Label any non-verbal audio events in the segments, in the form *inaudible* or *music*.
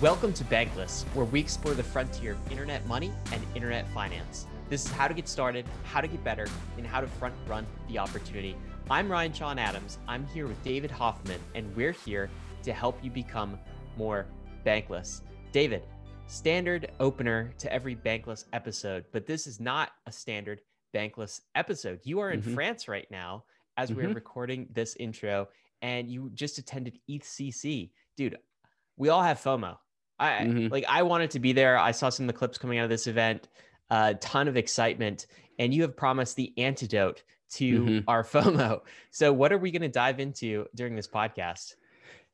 Welcome to Bankless, where we explore the frontier of internet money and internet finance. This is how to get started, how to get better, and how to front run the opportunity. I'm Ryan Sean Adams. I'm here with David Hoffman, and we're here to help you become more bankless. David, standard opener to every bankless episode, but this is not a standard bankless episode. You are in mm-hmm. France right now as mm-hmm. we're recording this intro, and you just attended ETHCC. Dude, we all have FOMO. I mm-hmm. like I wanted to be there. I saw some of the clips coming out of this event, a uh, ton of excitement, and you have promised the antidote to mm-hmm. our *laughs* FOMO. So, what are we going to dive into during this podcast?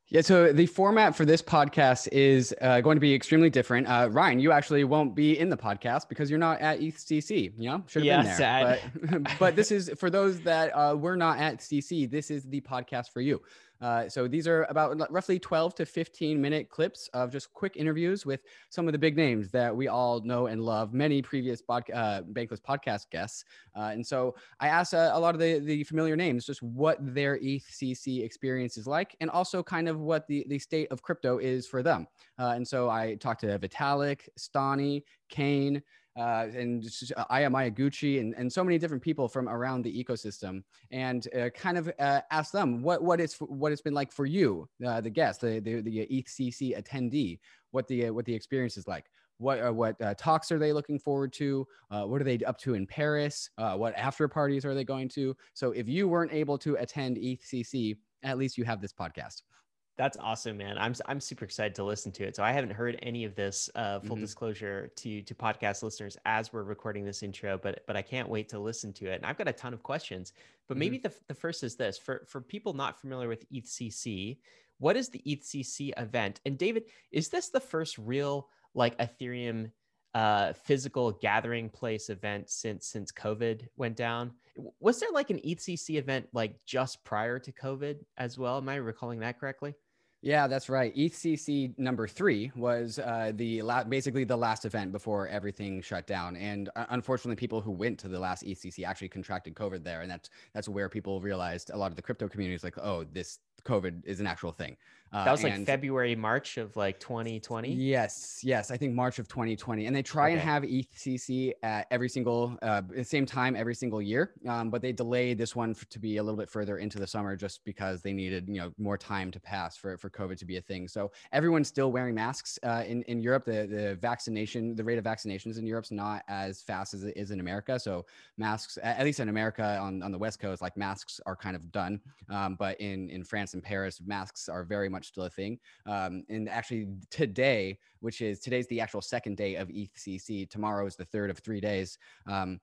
Yeah, so the format for this podcast is uh, going to be extremely different. Uh, Ryan, you actually won't be in the podcast because you're not at ETHCC. You know, should have yeah, been there. Sad. But, *laughs* but this is for those that uh, were not at CC. This is the podcast for you. Uh, so these are about roughly 12 to 15 minute clips of just quick interviews with some of the big names that we all know and love, many previous bod- uh, Bankless podcast guests. Uh, and so I asked uh, a lot of the, the familiar names just what their ETHCC experience is like, and also kind of what the, the state of crypto is for them. Uh, and so I talked to Vitalik, Stani, Kain, uh, and uh, Aya Miyaguchi and, and so many different people from around the ecosystem and uh, kind of uh, ask them what, what, it's, what it's been like for you, uh, the guest, the, the, the ETHCC attendee, what the, uh, what the experience is like. What, uh, what talks are they looking forward to? what are they up to in Paris? what after parties are they going to? So if you weren't able to attend ETHCC, at least you have this podcast. That's awesome, man. I'm I'm super excited to listen to it. So I haven't heard any of this. Uh, full mm-hmm. disclosure to to podcast listeners as we're recording this intro, but but I can't wait to listen to it. And I've got a ton of questions. But mm-hmm. maybe the the first is this for for people not familiar with ETHCC. What is the ETHCC event? And David, is this the first real like Ethereum uh, physical gathering place event since since COVID went down? Was there like an ETHCC event like just prior to COVID as well? Am I recalling that correctly? Yeah, that's right. ETHCC number three was uh, the la- basically the last event before everything shut down, and uh, unfortunately, people who went to the last ETHCC actually contracted COVID there, and that's that's where people realized a lot of the crypto community is like, oh, this COVID is an actual thing. Uh, that was like February, March of like 2020. Yes, yes, I think March of 2020, and they try okay. and have ETHCC at every single uh, same time every single year, um, but they delayed this one for, to be a little bit further into the summer just because they needed you know more time to pass for for COVID to be a thing. So everyone's still wearing masks uh, in in Europe. The the vaccination, the rate of vaccinations in Europe's not as fast as it is in America. So masks, at least in America on on the West Coast, like masks are kind of done, um, but in in France and Paris, masks are very much still a thing. Um, and actually, today, which is today's the actual second day of ETHCC, tomorrow is the third of three days. Um,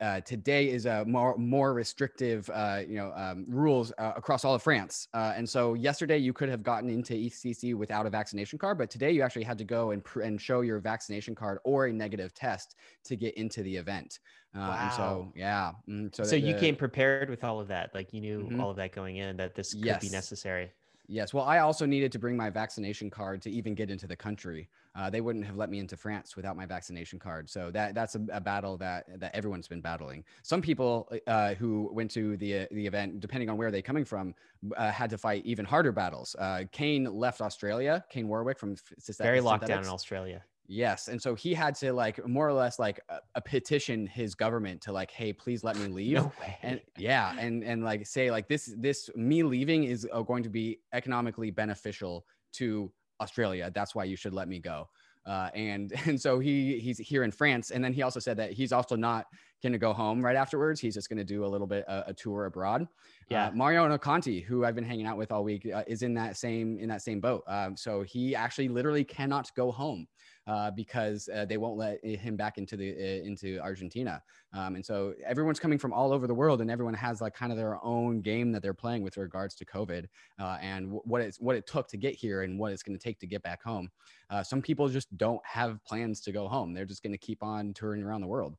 uh, today is a more more restrictive, uh, you know, um, rules uh, across all of France. Uh, and so yesterday you could have gotten into ETHCC without a vaccination card, but today you actually had to go and pr- and show your vaccination card or a negative test to get into the event. wow. Uh, and so yeah, mm, so, so the, you came prepared with all of that, like you knew mm-hmm. all of that going in that this could yes. be necessary. Yes. Well, I also needed to bring my vaccination card to even get into the country. Uh, they wouldn't have let me into France without my vaccination card. So that that's a, a battle that that everyone's been battling. Some people uh, who went to the uh, the event, depending on where they're coming from, uh, had to fight even harder battles. Uh, Kain left Australia. Kain Warwick from very locked down in Australia. Yes, and so he had to like more or less like a, a petition his government to like, hey, please let me *laughs* leave. no way. And yeah, and and like say like this this me leaving is uh, going to be economically beneficial to Australia. That's why you should let me go. Uh, and *laughs* and so he he's here in France, and then he also said that he's also not going to go home right afterwards. He's just going to do a little bit uh, a tour abroad. Yeah, uh, Mariano Conti, who I've been hanging out with all week, uh, is in that same in that same boat. Um, so he actually literally cannot go home uh, because uh, they won't let him back into the uh, into Argentina. Um, and so everyone's coming from all over the world, and everyone has like kind of their own game that they're playing with regards to COVID uh, and w- what it's what it took to get here and what it's going to take to get back home. Uh, some people just don't have plans to go home; they're just going to keep on touring around the world.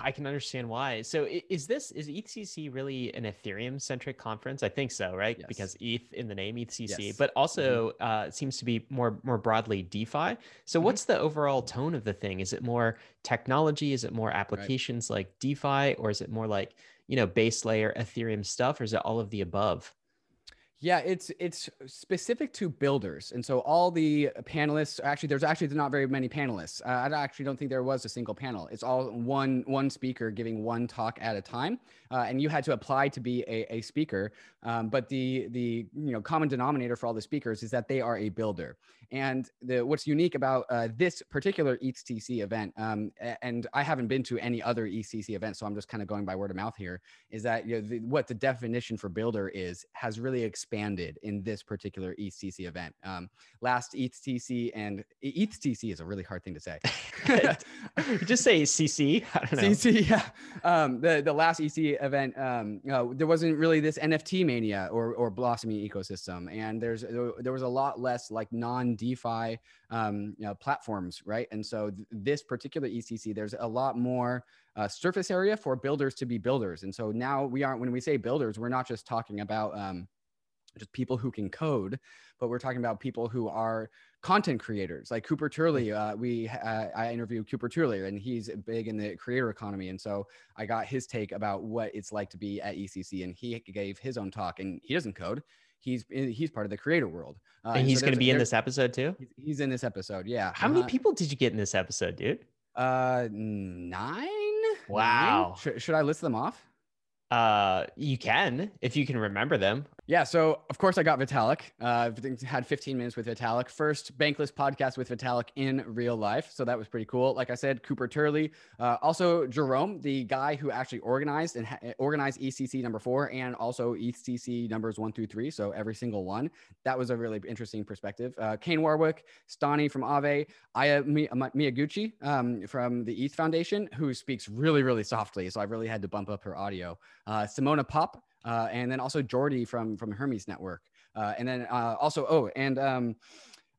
I can understand why. So is this is ETHCC really an Ethereum centric conference? I think so, right? Yes. Because ETH in the name ETHCC, yes. but also mm-hmm. uh, seems to be more more broadly DeFi. So mm-hmm. what's the overall tone of the thing? Is it more technology? Is it more applications right. like DeFi, or is it more like you know base layer Ethereum stuff, or is it all of the above? Yeah, it's it's specific to builders, and so all the panelists actually there's actually not very many panelists. Uh, I actually don't think there was a single panel. It's all one one speaker giving one talk at a time, uh, and you had to apply to be a, a speaker. Um, but the the you know common denominator for all the speakers is that they are a builder. And the what's unique about uh, this particular ETHTC event, um, and I haven't been to any other ECC event, so I'm just kind of going by word of mouth here, is that you know the, what the definition for builder is has really expanded in this particular ETHTC event. Um, last ETHTC and ETHTC is a really hard thing to say. *laughs* just say CC. I don't know. CC, yeah. Um, the the last EC event, um, know, there wasn't really this NFT mania or or blossoming ecosystem, and there's there was a lot less like non DeFi um, you know, platforms, right? And so th- this particular ECC, there's a lot more uh, surface area for builders to be builders. And so now we aren't when we say builders, we're not just talking about um, just people who can code, but we're talking about people who are content creators like Cooper Turley. Uh, we uh, I interviewed Cooper Turley, and he's big in the creator economy, and so I got his take about what it's like to be at ECC, and he gave his own talk, and he doesn't code he's he's part of the creator world. Uh, and he's so going to be in this episode too. He's in this episode. Yeah. How uh, many people did you get in this episode, dude? Uh, nine. Wow. Nine? Should, should I list them off? Uh, you can if you can remember them. Yeah, so of course I got Vitalik. Uh, had 15 minutes with Vitalik. First Bankless podcast with Vitalik in real life, so that was pretty cool. Like I said, Cooper Turley, uh, also Jerome, the guy who actually organized and ha- organized ECC number four and also ECC numbers one through three, so every single one. That was a really interesting perspective. Uh, Kain Warwick, Stani from Aave, Aya Miyaguchi um, from the ETH Foundation, who speaks really really softly, so I really had to bump up her audio. Uh, Simona Pop uh, and then also Jordi from from Hermez Network, uh, and then uh, also oh, and um,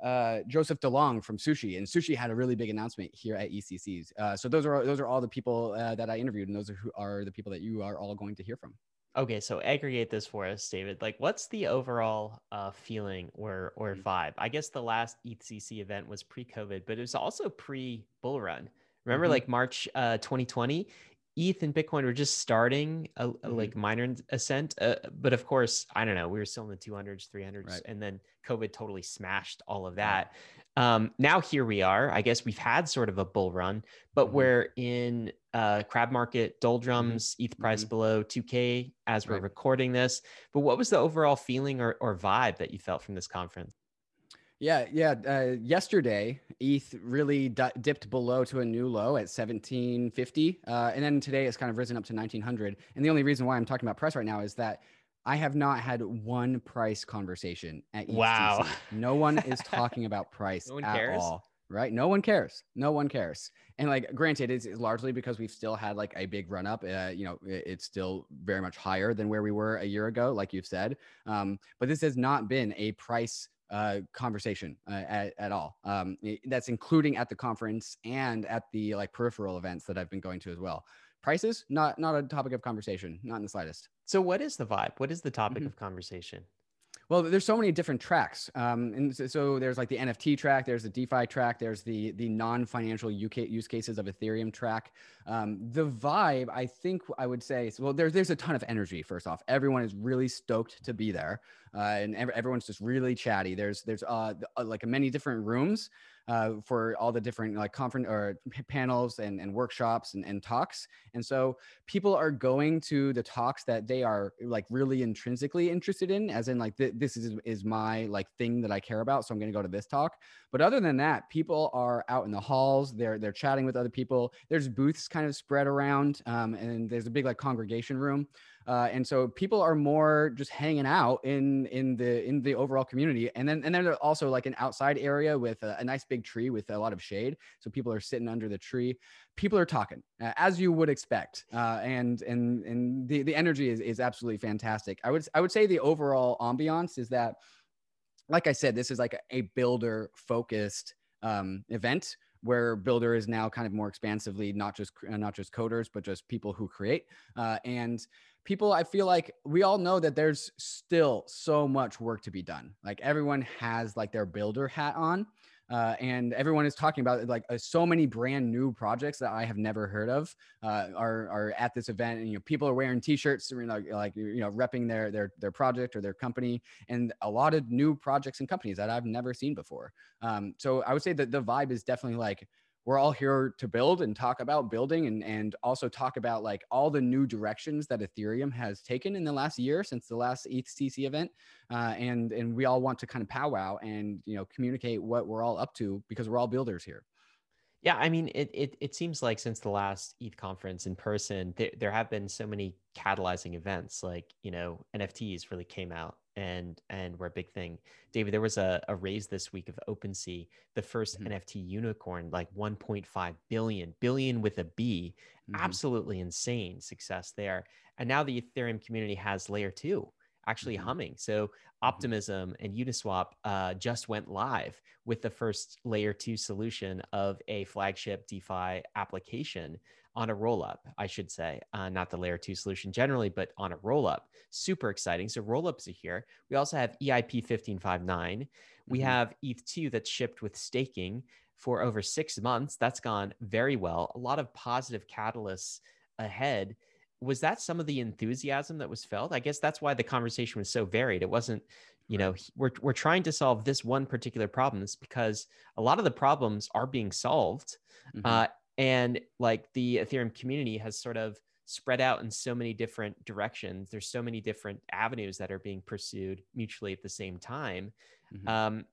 uh, Joseph DeLong from Sushi, and Sushi had a really big announcement here at ECCs. Uh, so those are those are all the people uh, that I interviewed, and those are who are the people that you are all going to hear from. Okay, so aggregate this for us, David. Like, what's the overall uh, feeling or or mm. vibe? I guess the last ECC event was pre-COVID, but it was also pre-bull run. Remember, mm-hmm. like March uh, 2020, ETH and Bitcoin were just starting a, a mm-hmm. like minor ascent, uh, but of course, I don't know. We were still in the 200s, 300s, right. and then COVID totally smashed all of that. Um, now here we are. I guess we've had sort of a bull run, but mm-hmm. we're in uh, crab market mm-hmm. doldrums, mm-hmm. ETH price mm-hmm. below 2K as we're right. recording this. But what was the overall feeling or, or vibe that you felt from this conference? Yeah, yeah. Uh, yesterday, ETH really d- dipped below to a new low at 1750, uh, and then today it's kind of risen up to 1900. And the only reason why I'm talking about price right now is that I have not had one price conversation at ETH. Wow. *laughs* No one is talking about price no at cares. all. Right? No one cares. No one cares. And like, granted, it's, it's largely because we've still had like a big run up. Uh, you know, it, it's still very much higher than where we were a year ago, like you've said. Um, but this has not been a price uh, conversation uh, at, at, all. Um, that's including at the conference and at the like peripheral events that I've been going to as well. Prices, not not a topic of conversation, not in the slightest. So, what is the vibe? What is the topic mm-hmm. of conversation? Well, there's so many different tracks, um, and so, so, there's like the NFT track, there's the DeFi track, there's the the non-financial UK use cases of Ethereum track. Um, the vibe, I think, I would say, well, there's there's a ton of energy. First off, everyone is really stoked to be there, uh, and ev- everyone's just really chatty. There's there's uh, uh like many different rooms uh, for all the different like conference or panels and, and workshops and, and talks. And so people are going to the talks that they are like really intrinsically interested in, as in like th- this is is my like thing that I care about. So I'm going to go to this talk. But other than that, people are out in the halls. They're they're chatting with other people. There's booths kind of spread around, um, and there's a big like congregation room. Uh, and so people are more just hanging out in in the in the overall community. And then and then also like an outside area with a, a, nice big tree with a lot of shade. So people are sitting under the tree. People are talking uh, as you would expect. Uh, and and and the, the energy is, is absolutely fantastic. I would i would say the overall ambiance is that like i said this is like a builder focused um, event where builder is now kind of more expansively not just not just coders but just people who create. Uh, and people i feel like we all know that there's still so much work to be done like everyone has like their builder hat on uh, and everyone is talking about like uh, so many brand new projects that I have never heard of uh, are are at this event, and you know people are wearing T-shirts, you know, like you know, repping their their their project or their company, and a lot of new projects and companies that I've never seen before. Um, so I would say that the vibe is definitely like we're all here to build and talk about building and, and also talk about like all the new directions that Ethereum has taken in the last year since the last ETHCC event. Uh, and, and we all want to kind of powwow and, you know, communicate what we're all up to because we're all builders here. Yeah, I mean, it, it it seems like since the last ETH conference in person, there, there have been so many catalyzing events. Like you know, NFTs really came out and and were a big thing. David, there was a, a raise this week of OpenSea, the 1st mm-hmm. NFT unicorn, like 1.5 billion, billion with a B. Mm-hmm. Absolutely insane success there. And now the Ethereum community has layer two actually mm-hmm. humming. So mm-hmm. Optimism and Uniswap uh, just went live with the first layer two solution of a flagship DeFi application on a rollup, I should say, uh, not the layer two solution generally, but on a rollup. Super exciting. So rollups are here. We also have EIP 1559. We mm-hmm. have ETH2 that's shipped with staking for over six months. That's gone very well. A lot of positive catalysts ahead was that some of the enthusiasm that was felt? I guess that's why the conversation was so varied. It wasn't, you know, we're we're trying to solve this one particular problem. It's because a lot of the problems are being solved, mm-hmm. uh, and like the Ethereum community has sort of spread out in so many different directions. There's so many different avenues that are being pursued mutually at the same time. Mm-hmm. Um,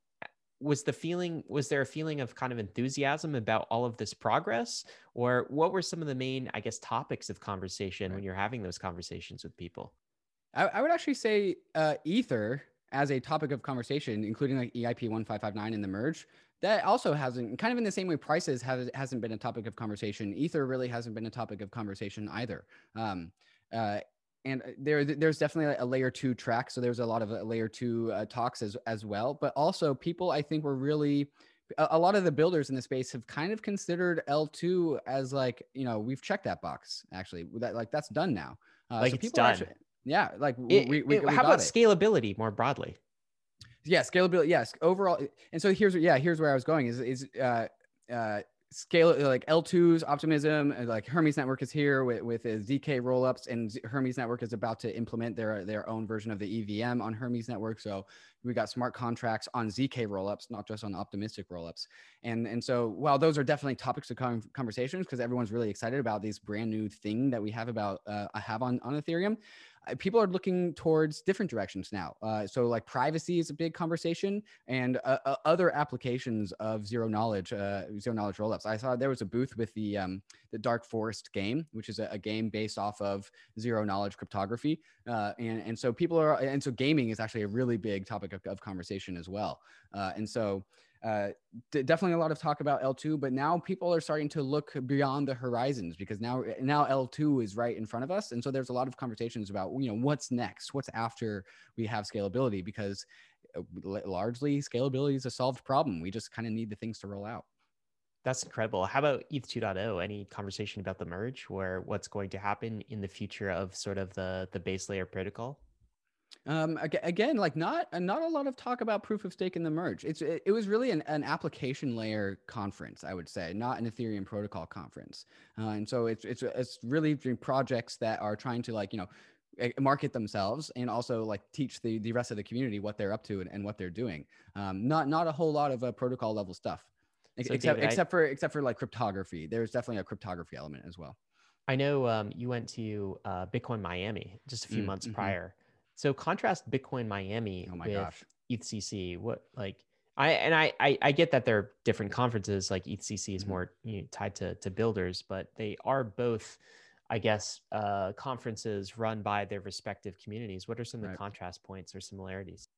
was the feeling was there a feeling of kind of enthusiasm about all of this progress? Or what were some of the main i guess topics of conversation right. when you're having those conversations with people? I, I would actually say uh, ether as a topic of conversation including like eip 1559 in the merge that also hasn't kind of in the same way prices has, hasn't been a topic of conversation. Ether really hasn't been a topic of conversation either. Um, uh, and uh, there there's definitely a layer two track so there's a lot of uh, layer two uh, talks as as well but also people i think were really a, a, lot of the builders in the space have kind of considered l2 as like you know we've checked that box actually that like that's done now. Uh, like so it's done actually, yeah like it, we, we, it, we how about it. scalability more broadly? Yeah scalability yes overall and so here's yeah here's where i was going is is uh uh scale like L2's optimism, like Hermez network is here with, with ZK rollups and Hermez network is about to implement their, their own version of the EVM on Hermez network. So we got smart contracts on ZK rollups, not just on optimistic rollups. And, and so while those are definitely topics of conversations, because everyone's really excited about this brand new thing that we have about, uh, have on, on Ethereum, people are looking towards different directions now. Uh, so like privacy is a big conversation, and uh, uh, other applications of zero knowledge, uh, zero knowledge rollups. I saw there was a booth with the um, the Dark Forest game, which is a, a, game based off of zero knowledge cryptography, uh, and and so people are, and so gaming is actually a really big topic of, of conversation as well. Uh, and so uh, d- definitely a lot of talk about L2, but now people are starting to look beyond the horizons because now now L2 is right in front of us, and so there's a lot of conversations about you know what's next, what's after we have scalability because uh, largely scalability is a solved problem. We just kind of need the things to roll out. That's incredible. How about ETH 2.0? Any conversation about the merge, where what's going to happen in the future of sort of the the base layer protocol? Um, again, like not uh, not a lot of talk about proof of stake in the merge. It's it, it was really an, an application layer conference, I would say, not an Ethereum protocol conference. Uh, and so it's it's it's really projects that are trying to like you know market themselves and also like teach the the rest of the community what they're up to and, and what they're doing. Um, not not a whole lot of uh, protocol level stuff, so except David, except I, for except for like cryptography. There's definitely a cryptography element as well. I know um, you went to uh, Bitcoin Miami just a few mm, months mm-hmm. prior. So contrast Bitcoin Miami oh with gosh. ETHCC. What like I and I, I, I get that they're different conferences. Like ETHCC is mm-hmm. more you know, tied to to builders, but they are both, I guess, uh, conferences run by their respective communities. What are some of the right. contrast points or similarities?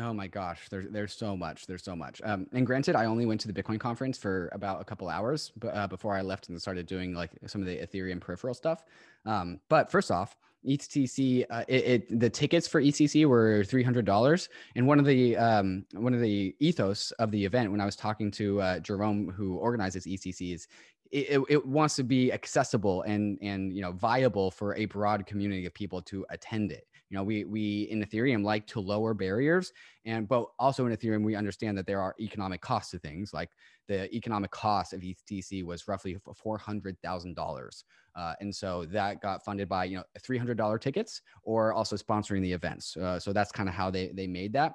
Oh my gosh, there's there's so much. There's so much. Um, and granted, I only went to the Bitcoin conference for about a couple hours, but uh, before I left and started doing like some of the Ethereum peripheral stuff. Um, but first off, ETC, uh, it, it, the tickets for ETC were three hundred dollars, and one of the um, one of the ethos of the event when I was talking to uh, Jerome, who organizes ETC, is it, it wants to be accessible and and you know viable for a broad community of people to attend it. You know we we in ethereum like to lower barriers and but also in ethereum we understand that there are economic costs to things like the economic cost of etc was roughly $400000 uh, and so that got funded by you know $300 tickets or also sponsoring the events. Uh, so that's kind of how they they made that.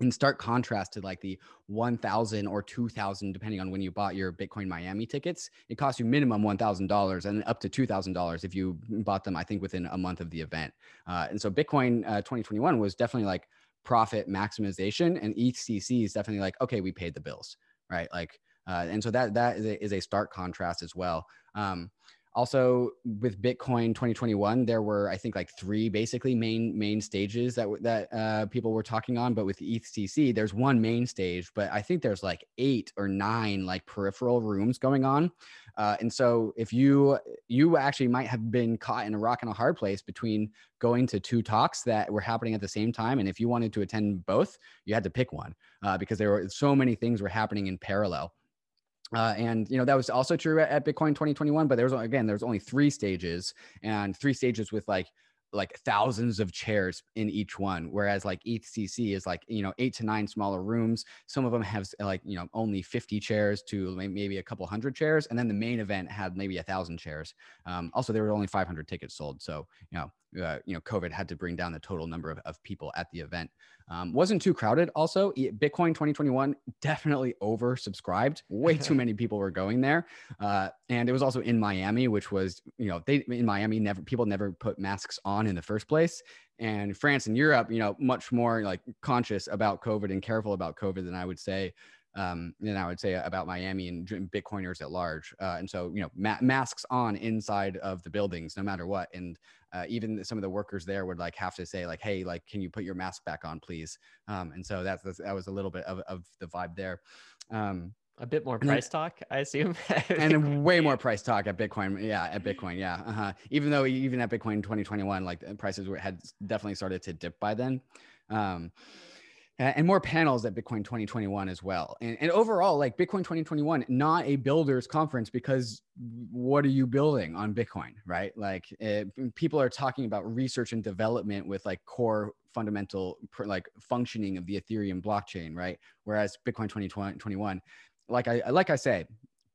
In stark contrast to like the 1000 or 2000 depending on when you bought your bitcoin miami tickets it cost you minimum $1000 and up to $2000 if you bought them i think within a month of the event. Uh, and so bitcoin uh, 2021 was definitely like profit maximization and ethcc is definitely like okay we paid the bills right? Like uh, and so that that is a, is a stark contrast as well. Um, also with bitcoin 2021 there were i think like three basically main main stages that that uh, people were talking on. But with ethcc there's one main stage but i think there's like eight or nine like peripheral rooms going on. Uh, and so if you you actually might have been caught in a rock and a hard place between going to two talks that were happening at the same time. And if you wanted to attend both you had to pick one uh, because there were so many things were happening in parallel. Uh, and you know that was also true at, at Bitcoin 2021, but there was again there's only three stages and three stages with like like thousands of chairs in each one whereas like ethcc is like you know eight to nine smaller rooms. Some of them have like you know only 50 chairs to maybe a couple hundred chairs and then the main event had maybe a thousand chairs. Um, also there were only 500 tickets sold. So you know uh, you know, COVID had to bring down the total number of, of people at the event. Um, wasn't too crowded. Also, Bitcoin 2021 definitely oversubscribed. Way too *laughs* many people were going there, uh, and it was also in Miami, which was you know they in Miami never people never put masks on in the first place. And France and Europe, you know, much more like conscious about COVID and careful about COVID than I would say um, than I would say about Miami and Bitcoiners at large. Uh, and so, you know, ma- masks on inside of the buildings, no matter what. And uh, even some of the workers there would like have to say like, "Hey, like, can you put your mask back on, please?" Um, and so that's, that's, that was a little bit of, of the vibe there. Um, a bit more price then, talk, I assume, *laughs* and way more price talk at Bitcoin. Yeah, at Bitcoin. Yeah, uh-huh. even though even at Bitcoin 2021, like prices were had definitely started to dip by then. Um, and more panels at Bitcoin 2021 as well. And, and, overall, like Bitcoin 2021, not a builders conference because what are you building on Bitcoin, right? Like it, eh, people are talking about research and development with like core fundamental like functioning of the Ethereum blockchain, right? Whereas Bitcoin 2021, like I like I say,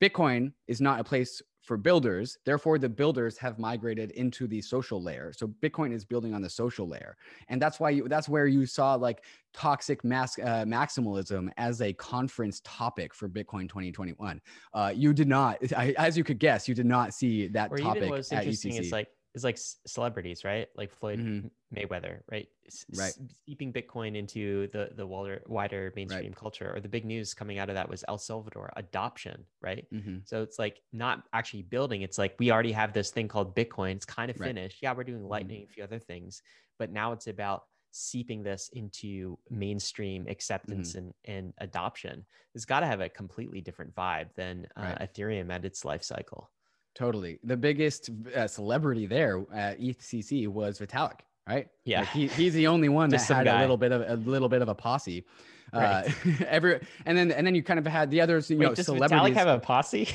Bitcoin is not a place for builders. Therefore, the builders have migrated into the social layer. So Bitcoin is building on the social layer, and that's why you, that's where you saw like toxic mass uh, maximalism as a conference topic for Bitcoin 2021. Uh, you did not, *laughs* I, as you could guess, you did not see that or topic even what's at interesting UCC. is like is like celebrities, right? Like Floyd mm-hmm. Mayweather, right? right. Steeping Bitcoin into the the wider wider mainstream right. culture. Or the big news coming out of that was El Salvador adoption, right? Mm-hmm. So it's like not actually building. It's like we already have this thing called Bitcoin. It's kind of right. finished. Yeah, we're doing mm-hmm. Lightning, mm-hmm. a few other things, but now it's about seeping this into mainstream acceptance mm-hmm. and, and adoption. It's got to have a completely different vibe than uh, Ethereum at its life cycle. Totally. The biggest uh, celebrity there at ETHCC was Vitalik, right? Yeah. Like he, he's the only one that had guy. a little bit of a little bit of a posse. Uh, right. Uh, *laughs* every and then and then you kind of had the others, you Wait, know, does celebrities. Vitalik have a posse?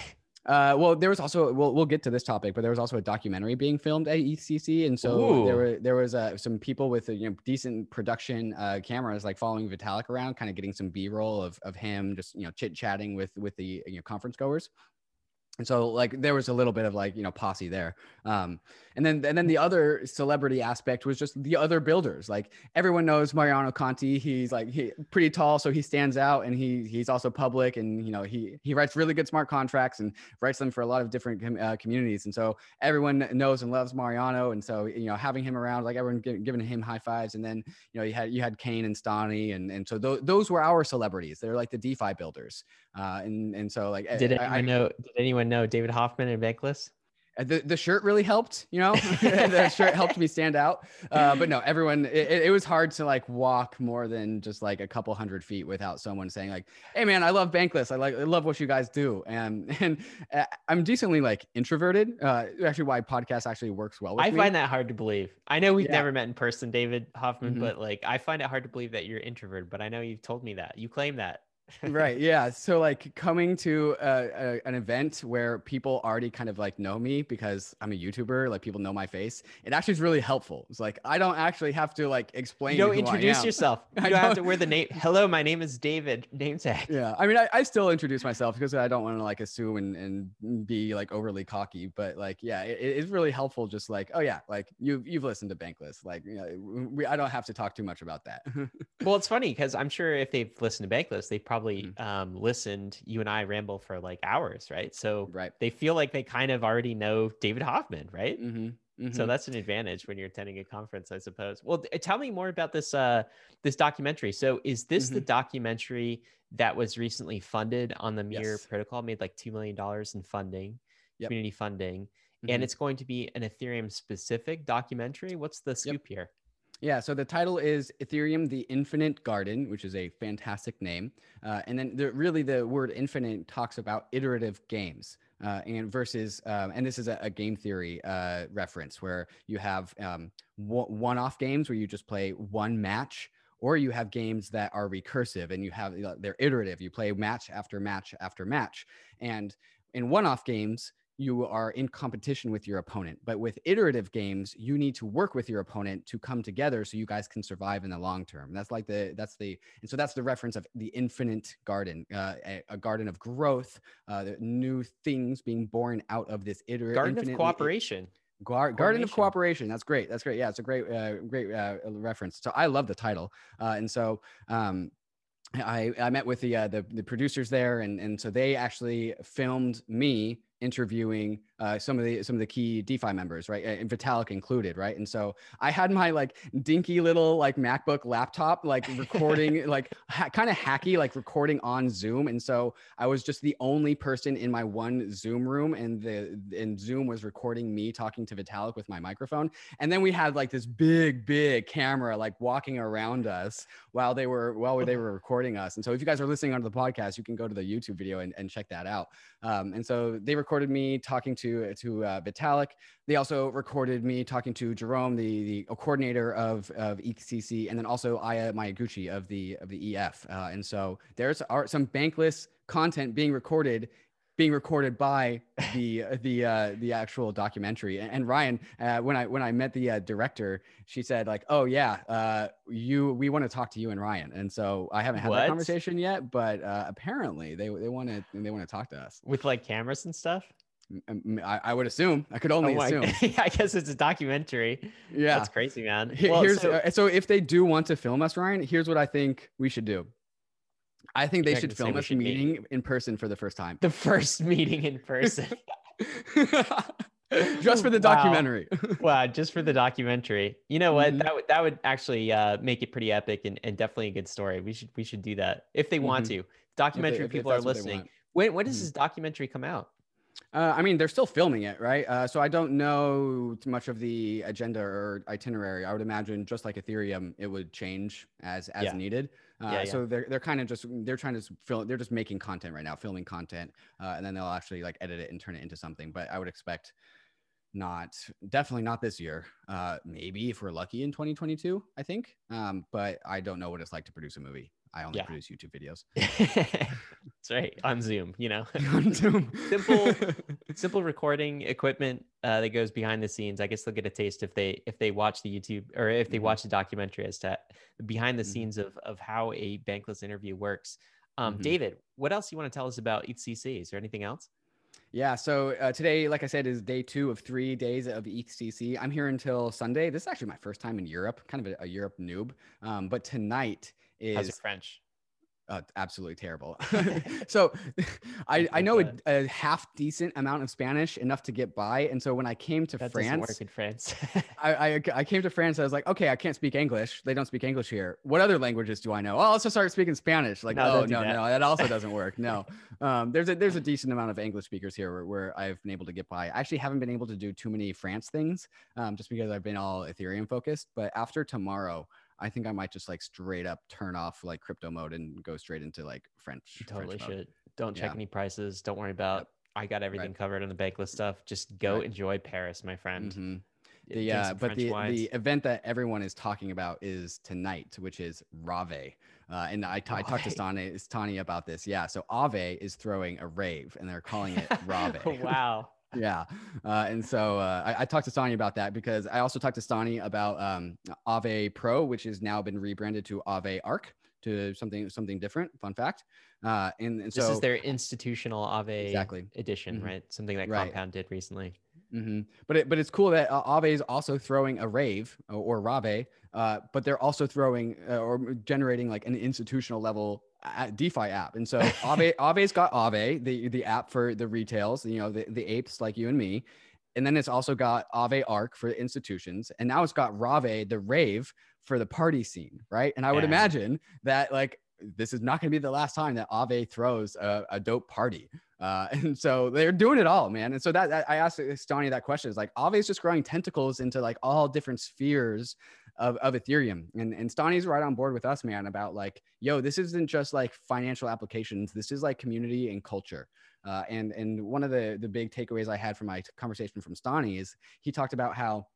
Uh, well, there was also we'll we'll get to this topic, but there was also a documentary being filmed at ETHCC, and so Ooh. there were there was uh, some people with uh, you know decent production uh, cameras like following Vitalik around, kind of getting some B roll of of him just you know chit chatting with with the you know conference goers and so like there was a little bit of like you know posse there. Um and then and then the other celebrity aspect was just the other builders. Like everyone knows mariano conti. He's like he pretty tall so he stands out and he he's also public and you know he he writes really good smart contracts and writes them for a lot of different com- uh, communities. And so everyone knows and loves mariano and so you know having him around like everyone g- giving him high fives and then you know you had you had kain and stani and and so th- those were our celebrities. They're like the defi builders. Uh and and so like did I, anyone I, know did anyone anyone know David Hoffman and Bankless? Uh, the, the shirt really helped, you know, *laughs* *laughs* the shirt helped me stand out. Uh, but no, everyone, it, it, was hard to like walk more than just like a couple hundred feet without someone saying like, Hey man, I love Bankless. I like, I love what you guys do. And, *laughs* and uh, I'm decently like introverted. Uh, actually why podcast actually works well. I me. find that hard to believe. I know we've yeah. never met in person, David Hoffman, mm-hmm. but like, I find it hard to believe that you're introverted, but I know you've told me that you claim that. Right. Yeah. So like coming to a, a, an event where people already kind of like know me because I'm a YouTuber, like people know my face. It actually is really helpful. It's like I don't actually have to like explain. *laughs* You don't introduce yourself. You don't, don't have to wear the name. Hello, my name is David. Name tag. Yeah. I mean, I, I still introduce myself because I don't want to like assume and, and be like overly cocky. But like, yeah, it, it's really helpful. Just like, oh yeah, like you you've listened to Bankless. Like, you know, we, I don't have to talk too much about that. *laughs* well, it's funny because I'm sure if they've listened to Bankless, they probably mm-hmm. um, listened. You and I ramble for like hours, right? So right. they feel like they kind of already know David Hoffman, right? Mm-hmm. Mm-hmm. So that's an advantage when you're attending a conference, I suppose. Well, tell me more about this uh, this documentary. So, is this the mm-hmm. documentary that was recently funded on the Mirror yes. protocol? Made like two million dollars in funding, yep. community funding, and mm-hmm. it's going to be an Ethereum specific documentary. What's the scoop yep. here? Yeah, so the title is Ethereum: The Infinite Garden, which is a fantastic name. Uh, and then the, really the word infinite talks about iterative games. Uh, and versus, um, and this is a, a game theory uh, reference where you have um, one off games where you just play one match, or you have games that are recursive and you have they're iterative. You play match after match after match. And in one off games, you are in competition with your opponent. But with iterative games, you need to work with your opponent to come together so you guys can survive in the long term. That's like the that's the and so that's the reference of the infinite garden, uh, a, a, garden of growth, uh, new things being born out of this iterative garden of cooperation. Gar- Garden of Cooperation. That's great. That's great. Yeah, it's a great, uh, great uh, reference. So I love the title, uh, and so um, I, I met with the, uh, the the producers there, and and so they actually filmed me interviewing uh, some of the some of the key DeFi members, right, and Vitalik included, right. And so I had my like dinky little like MacBook laptop, like *laughs* recording, like ha- kind of hacky, like recording on Zoom. And so I was just the only person in my one Zoom room, and the and Zoom was recording me talking to Vitalik with my microphone. And then we had like this big, big camera like walking around us while they were while they were recording us. And so if you guys are listening onto the podcast, you can go to the YouTube video and, and check that out. Um, and so they recorded me talking to to uh, Vitalik. They also recorded me talking to Jerome, the the coordinator of of ECC, and then also Aya Miyaguchi of the of the EF. Uh, and so there's are some bankless content being recorded being recorded by the the uh, the actual documentary. And, and Ryan, uh, when I when I met the uh, director, she said like, "Oh yeah, uh, you we want to talk to you and Ryan." And so I haven't had what? that conversation yet, but uh, apparently they they want to they want to talk to us with like cameras and stuff. I, I, would assume. I could only oh assume. *laughs* I guess it's a documentary. Yeah, that's crazy, man. Well, here's so, uh, so if they do want to film us, Ryan, here's what I think we should do. I think they should film us meeting meet. in person for the first time. The first meeting in person. *laughs* just for the documentary. Wow. *laughs* wow. just for the documentary. You know what? Mm-hmm. That would that would actually uh, make it pretty epic and, and definitely a good story. We should we should do that if they mm-hmm. want to. Documentary if they, if people are listening. When when does mm-hmm. this documentary come out? Uh, I mean, they're still filming it, right? Uh, so I don't know much of the agenda or itinerary. I would imagine, just like Ethereum, it would change as as yeah. needed. Uh, yeah, yeah. So they're they're kind of just they're trying to film. They're just making content right now, filming content, uh, and then they'll actually like edit it and turn it into something. But I would expect not definitely not this year. Uh, maybe if we're lucky in 2022, I think. Um, but I don't know what it's like to produce a movie. I only yeah. produce YouTube videos. *laughs* That's right. On Zoom, you know. *laughs* on Zoom. simple *laughs* simple recording equipment uh, that goes behind the scenes. I guess they'll get a taste if they if they watch the YouTube or if they mm-hmm. watch the documentary as to behind the mm-hmm. scenes of of how a bankless interview works. Um, mm-hmm. David, what else you want to tell us about EthCC? Is there anything else? Yeah. So uh, today, like I said, is day two of three days of EthCC. I'm here until Sunday. This is actually my first time in Europe, kind of a, a Europe noob. Um, but tonight is How's French? uh, absolutely terrible. *laughs* *laughs* so I, I know a, a, half decent amount of Spanish, enough to get by. And so when I came to that France, work in France. *laughs* I, I, I, came to France. I was like, okay, I can't speak English. They don't speak English here. What other languages do I know? Oh, let's just start speaking Spanish. Like, no, oh, no, that. no, that also doesn't work. No, um, there's a, there's a decent amount of English speakers here where, where, I've been able to get by. I actually haven't been able to do too many France things um, just because I've been all Ethereum focused. But after tomorrow, I think I might just like straight up turn off like crypto mode and go straight into like French. You totally French should. Don't check yeah. any prices. Don't worry about. Yep. I got everything right. covered on the bankless stuff. Just go right. enjoy Paris, my friend. Mm-hmm. The uh, but the the event that everyone is talking about is tonight, which is Rave. Uh, and I, t- I talked to Stani, Stani about this. Yeah. So Aave is throwing a rave and they're calling it *laughs* Rave. wow. Yeah. Uh, and so uh, I, I, talked to Stani about that because I also talked to Stani about um, Aave Pro, which has now been rebranded to Aave Arc to something something different. Fun fact. Uh, and, and this so is their institutional Aave exactly. edition, mm-hmm. right? Something that right. Compound did recently. Mm-hmm. But it, but it's cool that uh, Aave is also throwing a rave or, or Rave, uh, but they're also throwing uh, or generating like an institutional level DeFi app. And so Aave *laughs* Aave's got Aave, the the app for the retails, you know, the, the apes like you and me. And then it's also got Aave Arc for the institutions. And now it's got Rave, the rave for the party scene, right? And I would yeah. imagine that like this is not going to be the last time that Aave throws a, a dope party. Uh, *laughs* and so they're doing it all, man. And so that, that I asked Stani that question is like Aave is just growing tentacles into like all different spheres of, of Ethereum. And, and Stani's right on board with us, man, about like, yo, this isn't just like financial applications. This is like community and culture. Uh, and and one of the the big takeaways I had from my conversation from Stani is he talked about how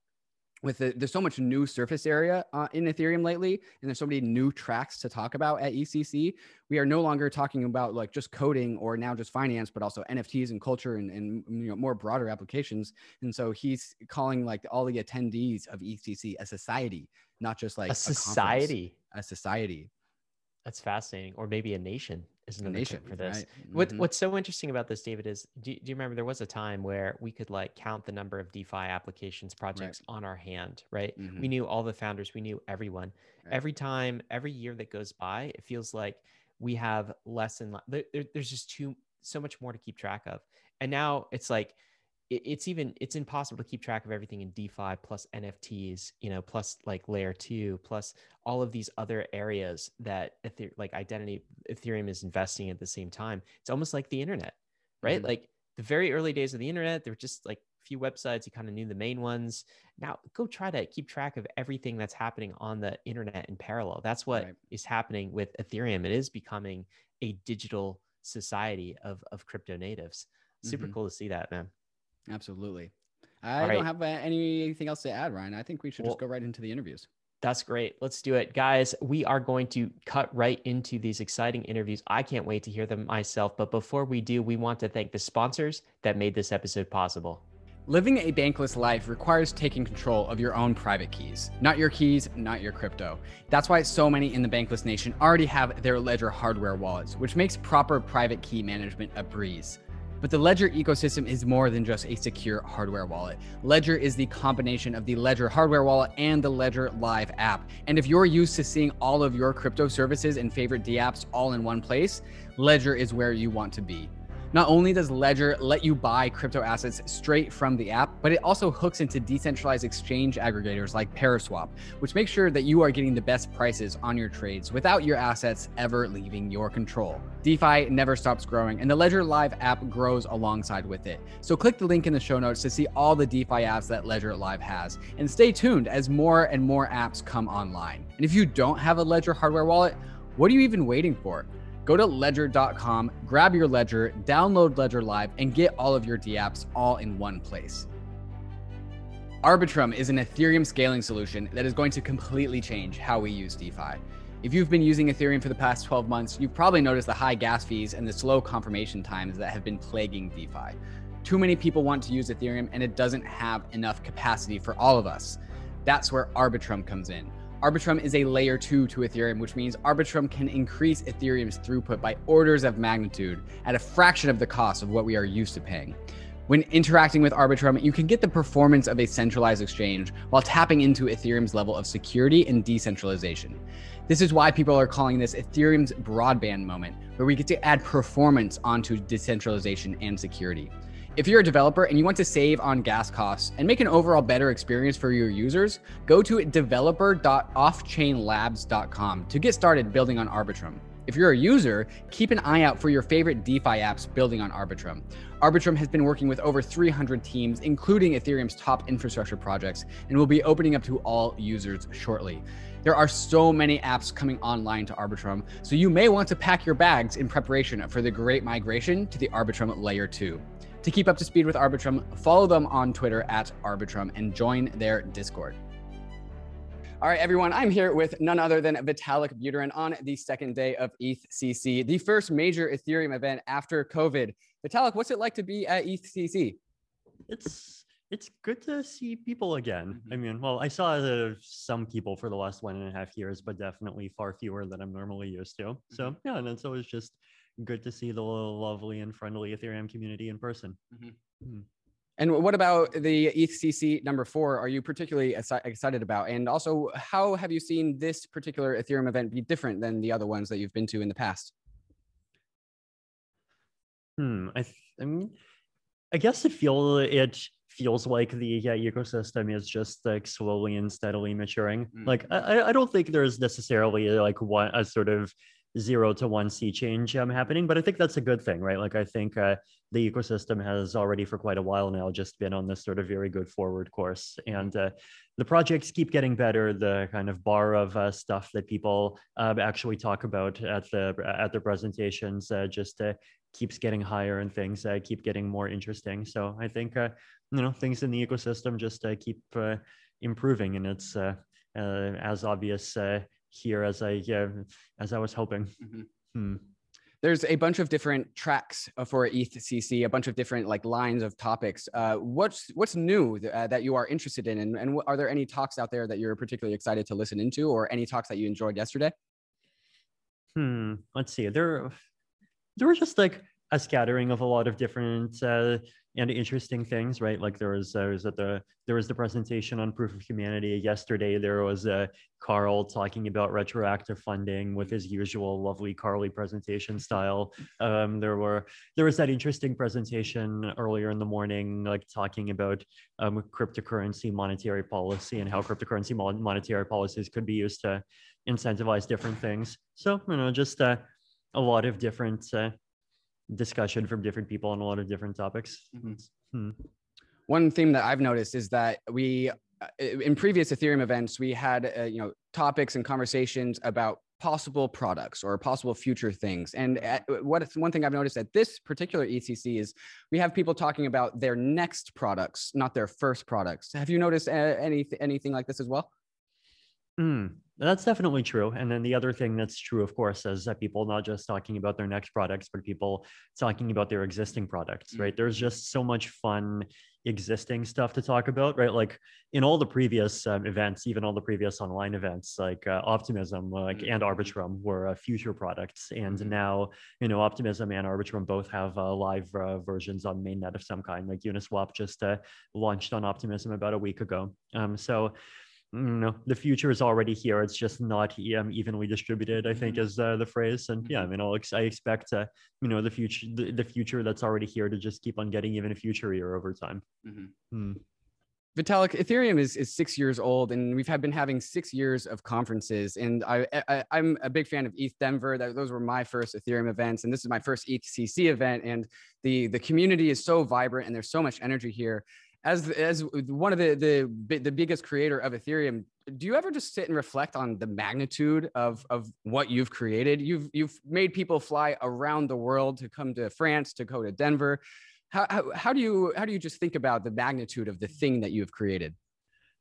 with the, there's so much new surface area uh, in Ethereum lately, and there's so many new tracks to talk about at ECC. We are no longer talking about like just coding or now just finance, but also NFTs and culture and, and you know more broader applications. And so he's calling like all the attendees of ECC a society, not just like a society, a, a society. That's fascinating, or maybe a nation is another nation for this. Right. Mm-hmm. What's so interesting about this, David, is do, do, you remember there was a time where we could like count the number of DeFi applications projects right. on our hand, right? Mm-hmm. We knew all the founders, we knew everyone. Right. Every time, every year that goes by, it feels like we have less and less. There, there's just too so much more to keep track of, and now it's like it's even it's impossible to keep track of everything in DeFi plus NFTs, you know, plus like layer two, plus all of these other areas that like identity Ethereum is investing at the same time. It's almost like the internet, right? Mm-hmm. Like the very early days of the internet, there were just like a few websites you kind of knew the main ones. Now go try to keep track of everything that's happening on the internet in parallel. That's what right. is happening with Ethereum. It is becoming a digital society of of crypto natives. Super mm-hmm. cool to see that, man. Absolutely. I don't have uh, anything else to add, Ryan. I think we should well, just go right into the interviews. That's great. Let's do it. Guys, we are going to cut right into these exciting interviews. I can't wait to hear them myself. But before we do, we want to thank the sponsors that made this episode possible. Living a bankless life requires taking control of your own private keys, not your keys, not your crypto. That's why so many in the bankless nation already have their Ledger hardware wallets, which makes proper private key management a breeze. But the Ledger ecosystem is more than just a secure hardware wallet. Ledger is the combination of the Ledger hardware wallet and the Ledger Live app. And if you're used to seeing all of your crypto services and favorite dApps all in one place, Ledger is where you want to be. Not only does Ledger let you buy crypto assets straight from the app, but it also hooks into decentralized exchange aggregators like Paraswap, which makes sure that you are getting the best prices on your trades without your assets ever leaving your control. DeFi never stops growing, and the Ledger Live app grows alongside with it. So click the link in the show notes to see all the DeFi apps that Ledger Live has, and stay tuned as more and more apps come online. And if you don't have a Ledger hardware wallet, what are you even waiting for? Go to ledger.com, grab your ledger, download Ledger Live, and get all of your dApps all in one place. Arbitrum is an Ethereum scaling solution that is going to completely change how we use DeFi. If you've been using Ethereum for the past 12 months, you've probably noticed the high gas fees and the slow confirmation times that have been plaguing DeFi. Too many people want to use Ethereum and it doesn't have enough capacity for all of us. That's where Arbitrum comes in. Arbitrum is a layer two to Ethereum, which means Arbitrum can increase Ethereum's throughput by orders of magnitude at a fraction of the cost of what we are used to paying. When interacting with Arbitrum, you can get the performance of a centralized exchange while tapping into Ethereum's level of security and decentralization. This is why people are calling this Ethereum's broadband moment, where we get to add performance onto decentralization and security. If you're a developer and you want to save on gas costs and make an overall better experience for your users, go to developer.offchainlabs.com to get started building on Arbitrum. If you're a user, keep an eye out for your favorite DeFi apps building on Arbitrum. Arbitrum has been working with over 300 teams, including Ethereum's top infrastructure projects, and will be opening up to all users shortly. There are so many apps coming online to Arbitrum, so you may want to pack your bags in preparation for the great migration to the Arbitrum Layer 2. To keep up to speed with Arbitrum, follow them on Twitter at Arbitrum and join their Discord. All right, everyone, I'm here with none other than Vitalik Buterin on the second day of ETHCC, the first major Ethereum event after COVID. Vitalik, what's it like to be at ETHCC? It's it's good to see people again. Mm-hmm. I mean, well, I saw some people for the last one and a half years, but definitely far fewer than I'm normally used to. Mm-hmm. So yeah, and it's always just good to see the lovely and friendly Ethereum community in person. Mm-hmm. Mm. And what about the ETHCC number four? Are you particularly excited about? And also, how have you seen this particular Ethereum event be different than the other ones that you've been to in the past? Hmm. I, th- I mean, I guess it feel it feels like the yeah, ecosystem is just like slowly and steadily maturing. Mm. Like I, I don't think there's necessarily like one a sort of zero to one sea change um, happening, but I think that's a good thing, right? Like I think uh, the ecosystem has already for quite a while now just been on this sort of very good forward course, and uh, the projects keep getting better. The kind of bar of uh, stuff that people uh, actually talk about at the at their presentations uh, just uh, keeps getting higher, and things keep getting more interesting. So I think you know things in the ecosystem just keep improving, and it's as obvious here as I yeah, as I was hoping. Mm-hmm. Hmm. There's a bunch of different tracks for ETHCC, a bunch of different like lines of topics. Uh, what's what's new uh, that you are interested in, and, and are there any talks out there that you're particularly excited to listen into, or any talks that you enjoyed yesterday? Hmm. Let's see. There, there were just like a scattering of a lot of different uh, and interesting things, right? Like there was, uh, was at the there was the presentation on proof of humanity yesterday. There was uh, Karl talking about retroactive funding with his usual lovely Carly presentation style. Um, there were there was that interesting presentation earlier in the morning, like talking about um, cryptocurrency monetary policy and how cryptocurrency monetary policies could be used to incentivize different things. So you know, just uh, a lot of different uh, discussion from different people on a lot of different topics. Mm-hmm. Hmm. One theme that I've noticed is that we, uh, in previous Ethereum events, we had uh, you know topics and conversations about possible products or possible future things. And at, what one thing I've noticed at this particular ETHCC is we have people talking about their next products, not their first products. Have you noticed uh, any anything like this as well? Mm, that's definitely true. And then the other thing that's true, of course, is that people not just talking about their next products, but people talking about their existing products, right? There's mm-hmm. just so much fun existing stuff to talk about, right? Like in all the previous um, events, even all the previous online events, like uh, Optimism, like and mm-hmm. Arbitrum were uh, future products, and mm-hmm. now you know Optimism and Arbitrum both have uh, live uh, versions on mainnet of some kind. Like Uniswap just uh, launched on Optimism about a week ago. Um, so no, the future is already here. It's just not um, evenly distributed. I think mm-hmm. is uh, the phrase. And yeah, I mm-hmm. mean, I'll ex- I expect uh, you know the future, the, the, future that's already here to just keep on getting even a future year over time. Mm-hmm. Mm. Vitalik, Ethereum is, is six years old, and we've had been having six years of conferences. And I, I am a big fan of ETH Denver. That those were my first Ethereum events, and this is my first ETHCC event. And the the community is so vibrant, and there's so much energy here as as one of the the the biggest creator of Ethereum, do you ever just sit and reflect on the magnitude of of what you've created? You've you've made people fly around the world to come to France, to go to Denver. How how, how do you how do you just think about the magnitude of the thing that you've created?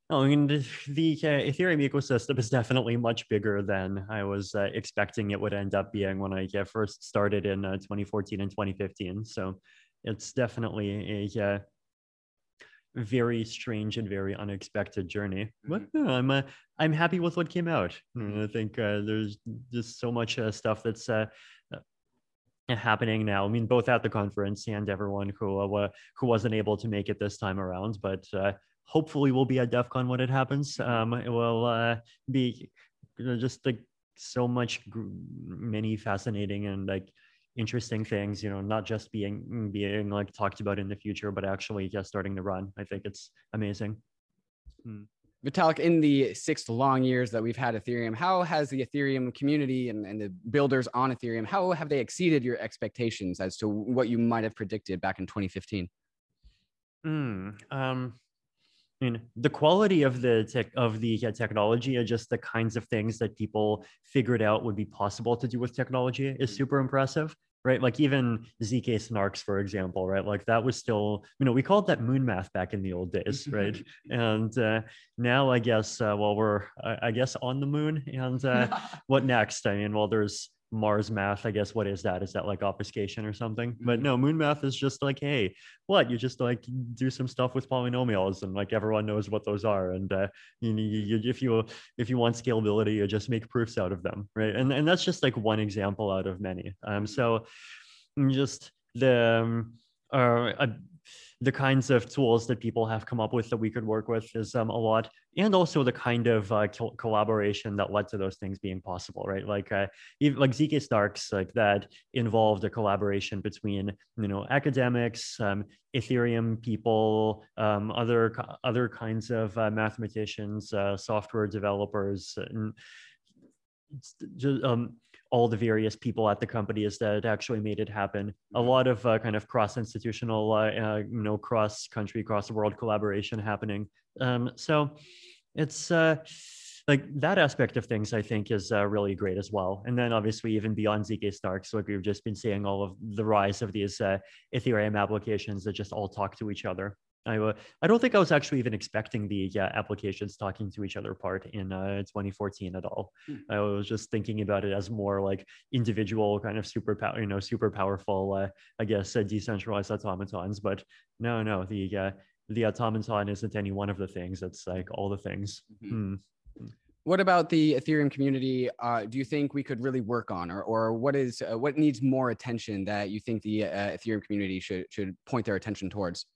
Oh, I mean, the, the uh, Ethereum ecosystem is definitely much bigger than I was uh, expecting it would end up being when I uh, first started in uh, 2014 and 2015. So it's definitely a uh, very strange and very unexpected journey. But mm-hmm. I'm uh, I'm happy with what came out. I think uh, there's just so much uh, stuff that's uh, uh, happening now. I mean, both at the conference and everyone who uh, who wasn't able to make it this time around, but hopefully we'll be at DevCon when it happens. Mm-hmm. Um, it will be just like so much many fascinating and like interesting things you know not just being being like talked about in the future but actually just starting to run i think it's amazing hmm. Vitalik, in the six long years that we've had Ethereum, how has the Ethereum community and, and the builders on Ethereum, how have they exceeded your expectations as to what you might have predicted back in 2015? Mm, um, I mean, the quality of the tech of the uh, technology and just the kinds of things that people figured out would be possible to do with technology is mm-hmm. super impressive right? Like even ZK snarks, for example, right? Like that was still, you know, we called that moon math back in the old days, right? *laughs* and uh, now I guess, uh, well, we're, I, I guess, on the moon. And uh, *laughs* what next? I mean, well, there's Mars math, I guess. What is that? Is that like obfuscation or something? Mm-hmm. But no, moon math is just like, hey, what? You just like do some stuff with polynomials, and like everyone knows what those are. And uh, you, you, if you if you want scalability, you just make proofs out of them, right? And and that's just like one example out of many. Um, so just the um, uh, the kinds of tools that people have come up with that we could work with is um, a lot and also the kind of uh, co- collaboration that led to those things being possible right? Like uh, even, like zk starks like that involved a collaboration between you know academics um, ethereum people um, other other kinds of uh, mathematicians uh, software developers and just, um, all the various people at the companies that actually made it happen. A mm-hmm. lot of uh, kind of cross-institutional, uh, uh, you know, cross-country, cross-the-world collaboration happening. Um, so it's uh, like that aspect of things. I think is uh, really great as well. And then obviously even beyond zk snarks, like we've just been seeing all of the rise of these uh, Ethereum applications that just all talk to each other. I, uh, I don't think I was actually even expecting the yeah, applications talking to each other part in uh, 2014 at all. Hmm. I was just thinking about it as more like individual kind of super power, you know, super powerful, uh, I guess, uh, decentralized automatons. But no, no, the uh, the automaton isn't any one of the things. It's like all the things. Mm-hmm. Hmm. What about the Ethereum community? Uh, do you think we could really work on, or, or what is what needs more attention that you think the Ethereum community should should point their attention towards?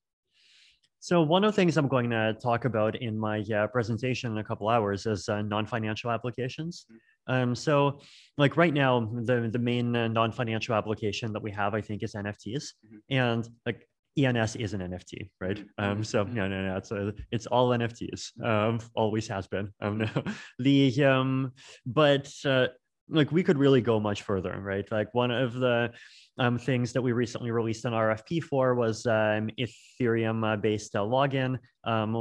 So one of the things I'm going to talk about in my uh, presentation in a couple hours is uh, non-financial applications. Mm-hmm. Um, so like right now, the, the main uh, non-financial application that we have, I think is NFTs mm-hmm. and like ENS is an NFT, right? Mm-hmm. Um, so no, no, no, it's, a, it's all NFTs, um, always has been. Um, no. *laughs* the, um, but uh, like we could really go much further, right? Like one of the um, things that we recently released an RFP for was um, Ethereum-based uh, login. Um,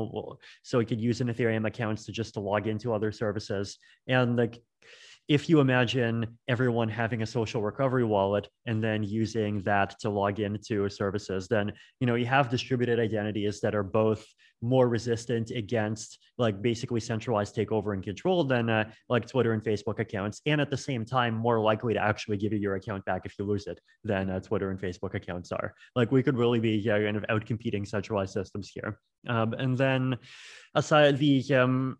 so we could use an Ethereum account to just to log into other services. And like if you imagine everyone having a social recovery wallet and then using that to log into services, then you know you have distributed identities that are both more resistant against like basically centralized takeover and control than uh, like Twitter and Facebook accounts, and at the same time more likely to actually give you your account back if you lose it than uh, Twitter and Facebook accounts are. Like we could really be yeah, kind of out competing centralized systems here. Um, and then aside the um,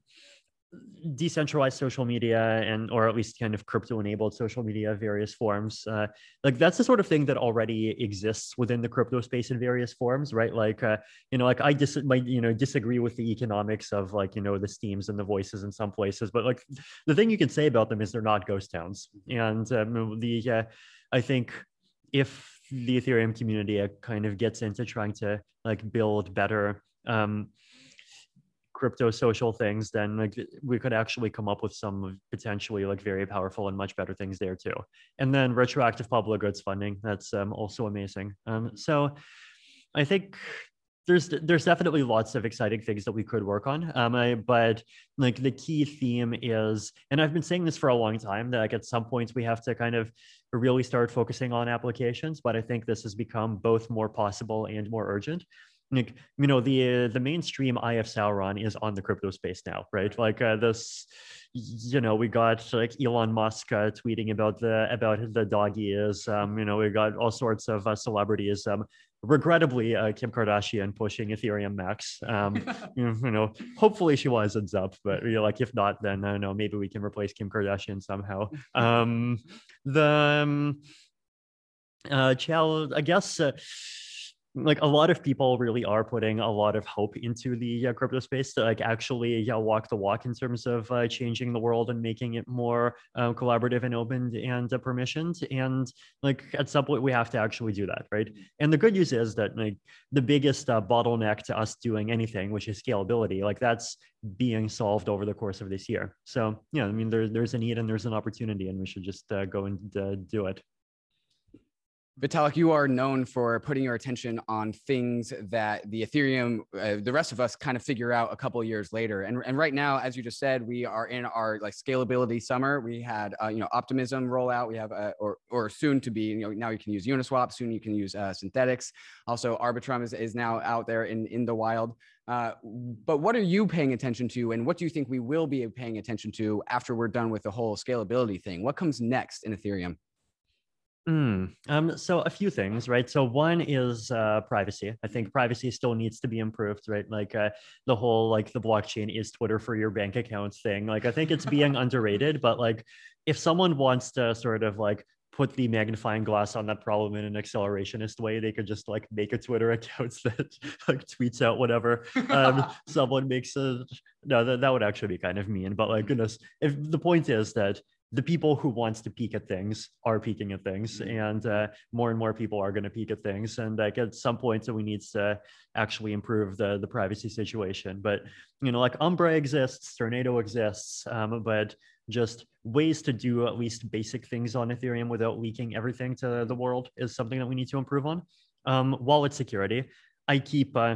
decentralized social media and or at least kind of crypto enabled social media various forms uh, like that's the sort of thing that already exists within the crypto space in various forms right? Like uh, you know like i dis- might you know disagree with the economics of like you know the steams and the voices in some places but like the thing you can say about them is they're not ghost towns. And um, the uh, i think if the ethereum community kind of gets into trying to like build better um, crypto social things, then like we could actually come up with some potentially like very powerful and much better things there too. And then retroactive public goods funding, that's um, also amazing. Um, so I think there's there's definitely lots of exciting things that we could work on. Um, I, but like the key theme is, and I've been saying this for a long time, that like at some points we have to kind of really start focusing on applications. But I think this has become both more possible and more urgent like you know the uh, the mainstream eye of sauron is on the crypto space now right? Like uh, this you know we got like elon musk uh, tweeting about the about the doggy is um you know we got all sorts of uh, celebrities um regrettably uh, kim kardashian pushing ethereum max um *laughs* you know hopefully she wisens up but you know, like if not then i don't know maybe we can replace kim kardashian somehow. *laughs* Um the um, uh child i guess uh, like a lot of people really are putting a lot of hope into the uh, crypto space to like actually walk the walk in terms of uh, changing the world and making it more uh, collaborative and open and uh, permissioned. And like at some point we have to actually do that right? And the good news is that like the biggest uh, bottleneck to us doing anything which is scalability like that's being solved over the course of this year. So yeah i mean there, there's a need and there's an opportunity and we should just go and do it Vitalik, you are known for putting your attention on things that the Ethereum, uh, the rest of us kind of figure out a couple years later. And, and right now, as you just said, we are in our like scalability summer. We had, uh, you know, Optimism rollout. We have, uh, or, or soon to be, you know, now you can use Uniswap. Soon you can use uh, Synthetix. Also, Arbitrum is, is now out there in, in the wild. Uh, but what are you paying attention to? And what do you think we will be paying attention to after we're done with the whole scalability thing? What comes next in Ethereum? Mm, um, so a few things, right? So one is uh, privacy. I think privacy still needs to be improved, right? Like uh, the whole like the blockchain is Twitter for your bank accounts thing. Like I think it's being *laughs* underrated, but like if someone wants to sort of like put the magnifying glass on that problem in an accelerationist way, they could just like make a Twitter *laughs* account that like tweets out whatever um, *laughs* someone makes a no that, that would actually be kind of mean. But like goodness, if the point is that the people who wants to peek at things are peeking at things mm-hmm. and uh, more and more people are going to peek at things and like at some point so we need to actually improve the the privacy situation but you know like umbra exists tornado exists um, but just ways to do at least basic things on ethereum without leaking everything to the world is something that we need to improve on um, wallet security i keep uh,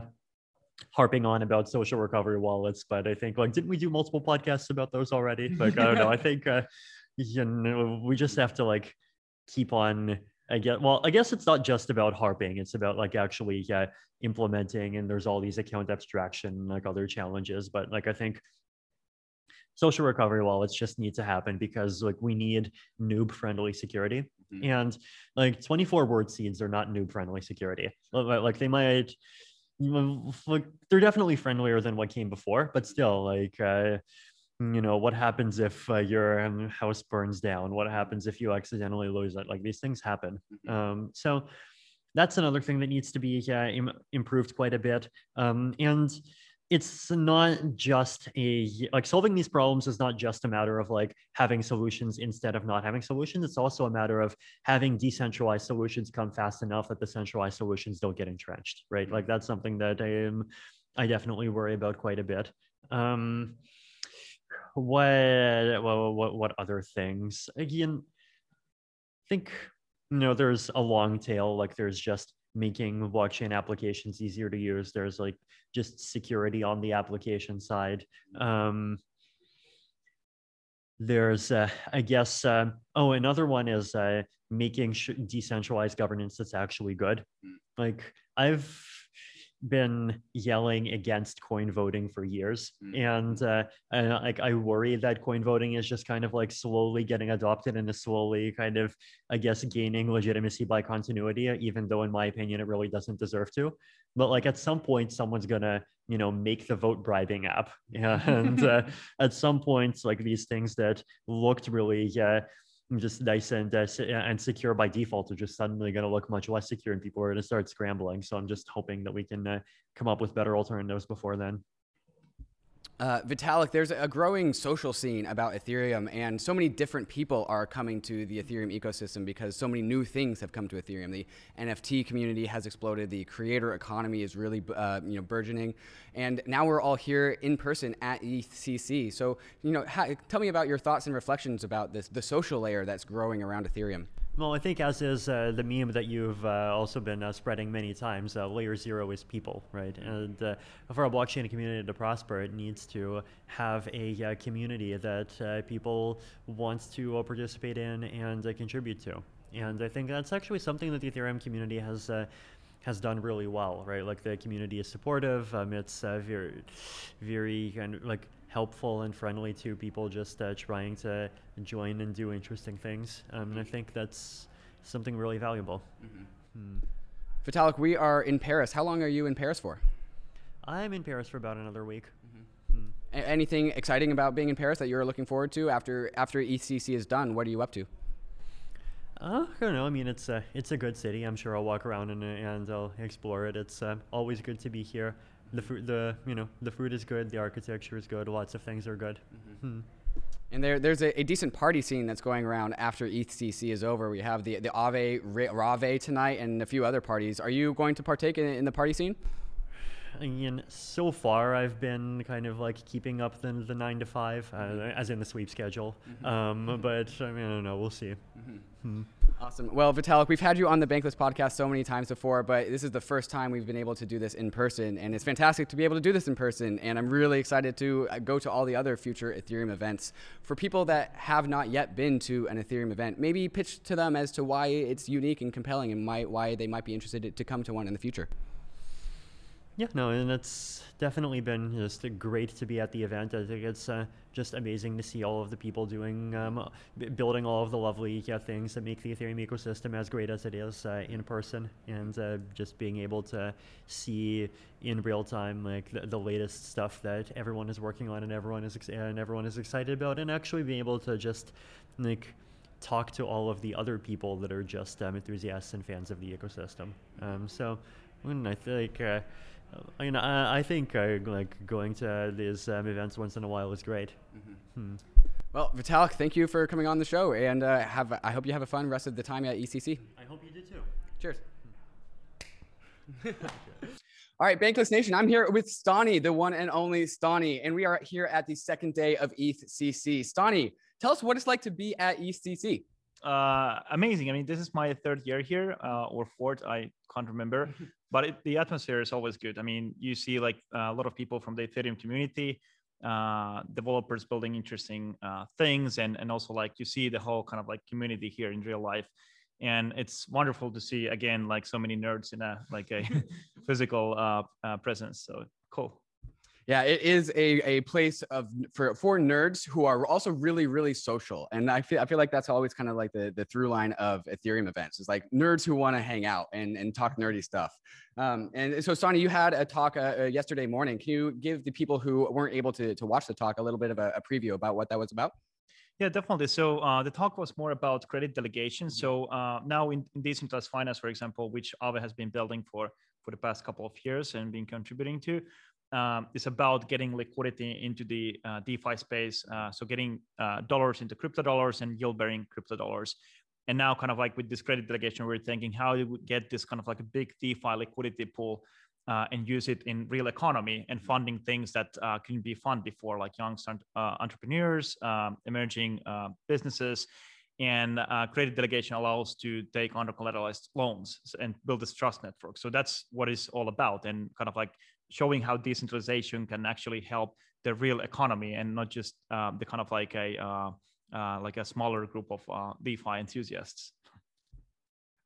harping on about social recovery wallets, but I think like didn't we do multiple podcasts about those already? Like I don't know. I think uh, you know we just have to like keep on I guess well I guess it's not just about harping it's about like actually yeah implementing and there's all these account abstraction like other challenges but like I think social recovery wallets just need to happen because like we need noob friendly security mm-hmm. and like 24 word seeds are not noob friendly security like they might like they're definitely friendlier than what came before but still like uh you know what happens if uh, your um, house burns down? What happens if you accidentally lose it? Like these things happen. Mm-hmm. um, so that's another thing that needs to be uh, Im- improved quite a bit. Um, and it's not just a like solving these problems is not just a matter of like having solutions instead of not having solutions. It's also a matter of having decentralized solutions come fast enough that the centralized solutions don't get entrenched right? Like that's something that i am i definitely worry about quite a bit. Um what what what other things? Again i think you know there's a long tail like there's just making blockchain applications easier to use. There's like just security on the application side. Um there's uh, i guess uh, oh another one is uh, making sh- decentralized governance that's actually good. Hmm. like i've been yelling against coin voting for years. Mm-hmm. and uh, and like i worry that coin voting is just kind of like slowly getting adopted and is slowly kind of i guess gaining legitimacy by continuity even though in my opinion it really doesn't deserve to. But like at some point someone's gonna you know make the vote bribing app. Yeah *laughs* and uh, *laughs* at some point like these things that looked really uh, just nice and uh, and secure by default are just suddenly going to look much less secure and people are going to start scrambling. So i'm just hoping that we can uh, come up with better alternatives before then uh, Vitalik, there's a growing social scene about Ethereum, and so many different people are coming to the Ethereum ecosystem because so many new things have come to Ethereum. The NFT community has exploded. The creator economy is really, uh, you know, burgeoning, and now we're all here in person at EthCC. So, you know, tell me about your thoughts and reflections about this, the social layer that's growing around Ethereum. Well, I think as is uh, the meme that you've uh, also been uh, spreading many times, uh, layer zero is people, right? And uh, for a blockchain community to prosper, it needs to have a uh, community that people want to participate in and contribute to. And I think that's actually something that the Ethereum community has has done really well, right? Like the community is supportive. Um, it's very, very kind of like helpful and friendly to people just uh, trying to join and do interesting things. Um, and I think that's something really valuable. Mm-hmm. Hmm. Vitalik, we are in Paris. How long are you in Paris for? I'm in Paris for about another week. Mm-hmm. Hmm. A- anything exciting about being in Paris that you're looking forward to after after EthCC is done? What are you up to? Uh, I don't know. I mean, it's a it's a good city. I'm sure I'll walk around and and I'll explore it. It's uh, always good to be here the food the you know the food is good the architecture is good lots of things are good mm-hmm. hmm. and there, there's a, a, decent party scene that's going around after EthCC is over. We have the the Aave Rave tonight and a few other parties. Are you going to partake in, in the party scene? I mean, so far I've been kind of like keeping up the, the nine to five, uh, mm-hmm. as in the sweep schedule. Mm-hmm. Um, mm-hmm. but I mean, I don't know. We'll see. Mm-hmm. Hmm. Awesome. Well, Vitalik, we've had you on the Bankless podcast so many times before, but this is the first time we've been able to do this in person, and it's fantastic to be able to do this in person. And I'm really excited to uh, go to all the other future Ethereum events. For people that have not yet been to an Ethereum event, maybe pitch to them as to why it's unique and compelling, and why, why they might be interested to come to one in the future. Yeah, no, and it's definitely been just great to be at the event. I think it's uh, just amazing to see all of the people doing, um, building all of the lovely yeah, things that make the Ethereum ecosystem as great as it is uh, in person, and uh, just being able to see in real time like the, the, latest stuff that everyone is working on and everyone is ex- and everyone is excited about, and actually being able to just like talk to all of the other people that are just um, enthusiasts and fans of the ecosystem. Um, so, I think I mean, I, I think uh, like going to these um, events once in a while is great. Mm-hmm. Hmm. Well, Vitalik, thank you for coming on the show, and uh, have I hope you have a fun rest of the time at ECC. I hope you do too. Cheers. *laughs* *laughs* All right, Bankless Nation, I'm here with Stani, the one and only Stani, and we are here at the second day of ETHCC. Stani, tell us what it's like to be at ETHCC. Uh, amazing. I mean, this is my third year here, uh, or fourth. I can't remember, *laughs* but it, the atmosphere is always good. I mean, you see like a lot of people from the Ethereum community, uh, developers building interesting uh, things, and and also like you see the whole kind of like community here in real life, and it's wonderful to see again like so many nerds in a like a *laughs* physical uh, uh, presence. So cool. Yeah, it is a, a place of for for nerds who are also really really social, and I feel I feel like that's always kind of like the the through line of Ethereum events is like nerds who want to hang out and and talk nerdy stuff. Um, and so, Stani, you had a talk uh, uh, yesterday morning. Can you give the people who weren't able to to watch the talk a little bit of a, a preview about what that was about? Yeah, definitely. So uh, the talk was more about credit delegation. So uh, now in, in decentralized finance, for example, which Aave has been building for for the past couple of years and been contributing to, um, is about getting liquidity into the uh, DeFi space. Uh, so getting uh, dollars into crypto dollars and yield bearing crypto dollars. And now, kind of like with this credit delegation, we're thinking how do we get this kind of like a big DeFi liquidity pool uh, and use it in real economy and funding things that uh, couldn't be funded before, like young uh, entrepreneurs, um, emerging businesses. And credit delegation allows to take under collateralized loans and build this trust network. So that's what it's all about. And kind of like showing how decentralization can actually help the real economy and not just uh, the kind of like a uh, uh, like a smaller group of uh, DeFi enthusiasts.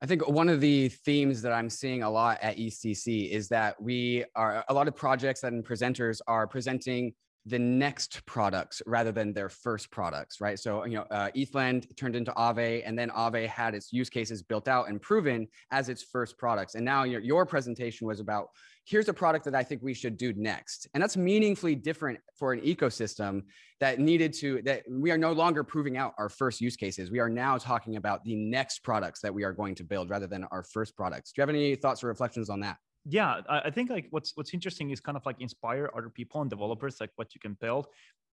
I think one of the themes that I'm seeing a lot at ECC is that we are a lot of projects and presenters are presenting the next products rather than their first products, right? So, you know, uh, ETHLend turned into Aave, and then Aave had its use cases built out and proven as its first products. And now your, your presentation was about here's a product that I think we should do next. And that's meaningfully different for an ecosystem that needed to, that we are no longer proving out our first use cases. We are now talking about the next products that we are going to build rather than our first products. Do you have any thoughts or reflections on that? yeah i think like what's what's interesting is kind of like inspire other people and developers like what you can build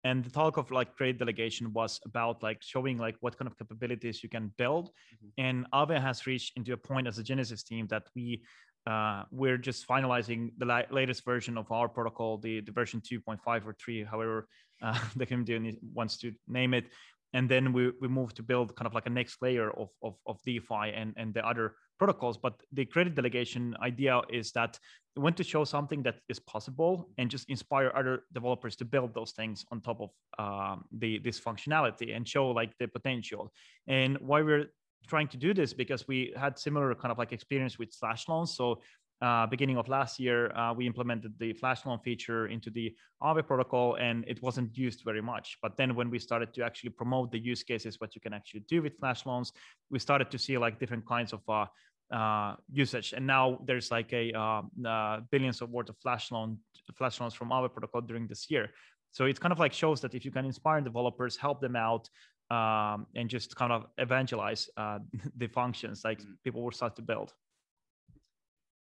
and the talk of like credit delegation was about like showing like what kind of capabilities you can build mm-hmm. and Aave has reached into a point as a genesis team that we uh, we're just finalizing the la- latest version of our protocol the, the version 2.5 or 3 however uh, *laughs* the community wants to name it and then we, we move to build kind of like a next layer of, of, of DeFi and, and the other protocols. But the credit delegation idea is that we want to show something that is possible and just inspire other developers to build those things on top of um, the this functionality and show like the potential. And why we're trying to do this because we had similar kind of like experience with flash loans. So uh, beginning of last year, uh, we implemented the flash loan feature into the Aave protocol, and it wasn't used very much. But then when we started to actually promote the use cases, what you can actually do with flash loans, we started to see like different kinds of uh, uh, usage. And now there's like a uh, uh, billions of worth of flash loan flash loans from Aave protocol during this year. So it kind of like shows that if you can inspire developers, help them out, um, and just kind of evangelize uh, *laughs* the functions, like mm-hmm. people will start to build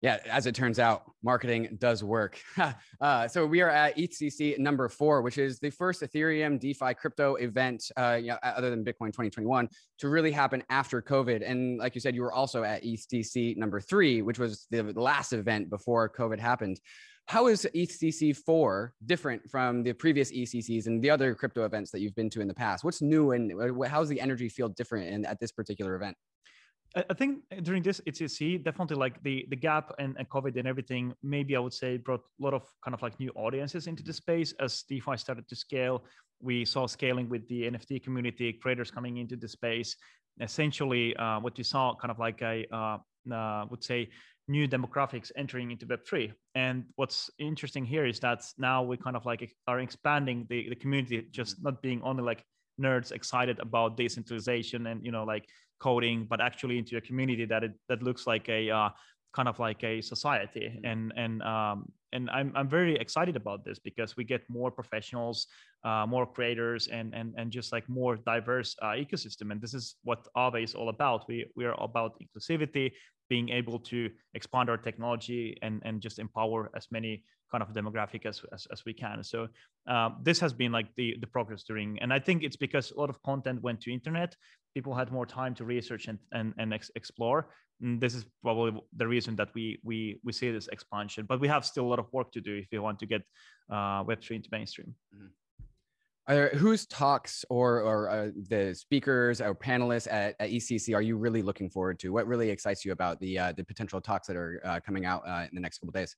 yeah, as it turns out, marketing does work. *laughs* uh, so we are at ETHCC number four, which is the first Ethereum DeFi crypto event, uh, you know, other than Bitcoin 2021, to really happen after COVID. And like you said, you were also at ETHCC number three, which was the last event before COVID happened. How is ECC4 different from the previous ECCs and the other crypto events that you've been to in the past? What's new and how's the energy feel different in, at this particular event? I think during this ECC, definitely like the the gap and, and COVID and everything, maybe I would say brought a lot of kind of like new audiences into the space as DeFi started to scale. We saw scaling with the NFT community, creators coming into the space. Essentially, uh, what you saw kind of like I uh, uh, would say new demographics entering into Web3. And what's interesting here is that now we kind of like are expanding the, the community, just not being only like nerds excited about decentralization and you know like coding, but actually into a community that it, that looks like a uh, kind of like a society. Mm-hmm. And and um, and I'm I'm very excited about this because we get more professionals, uh, more creators, and and and just like more diverse uh, ecosystem. And this is what Aave is all about. We we are about inclusivity, being able to expand our technology and and just empower as many kind of demographic as, as, as we can. So uh, this has been like the, the progress during, and I think it's because a lot of content went to internet. People had more time to research and, and, and ex- explore. And this is probably the reason that we, we, we see this expansion, but we have still a lot of work to do if we want to get uh, Web3 into mainstream. Mm-hmm. Are, whose talks or, or uh, the speakers or panelists at, at, ECC are you really looking forward to? What really excites you about the uh, the potential talks that are uh, coming out uh, in the next couple days?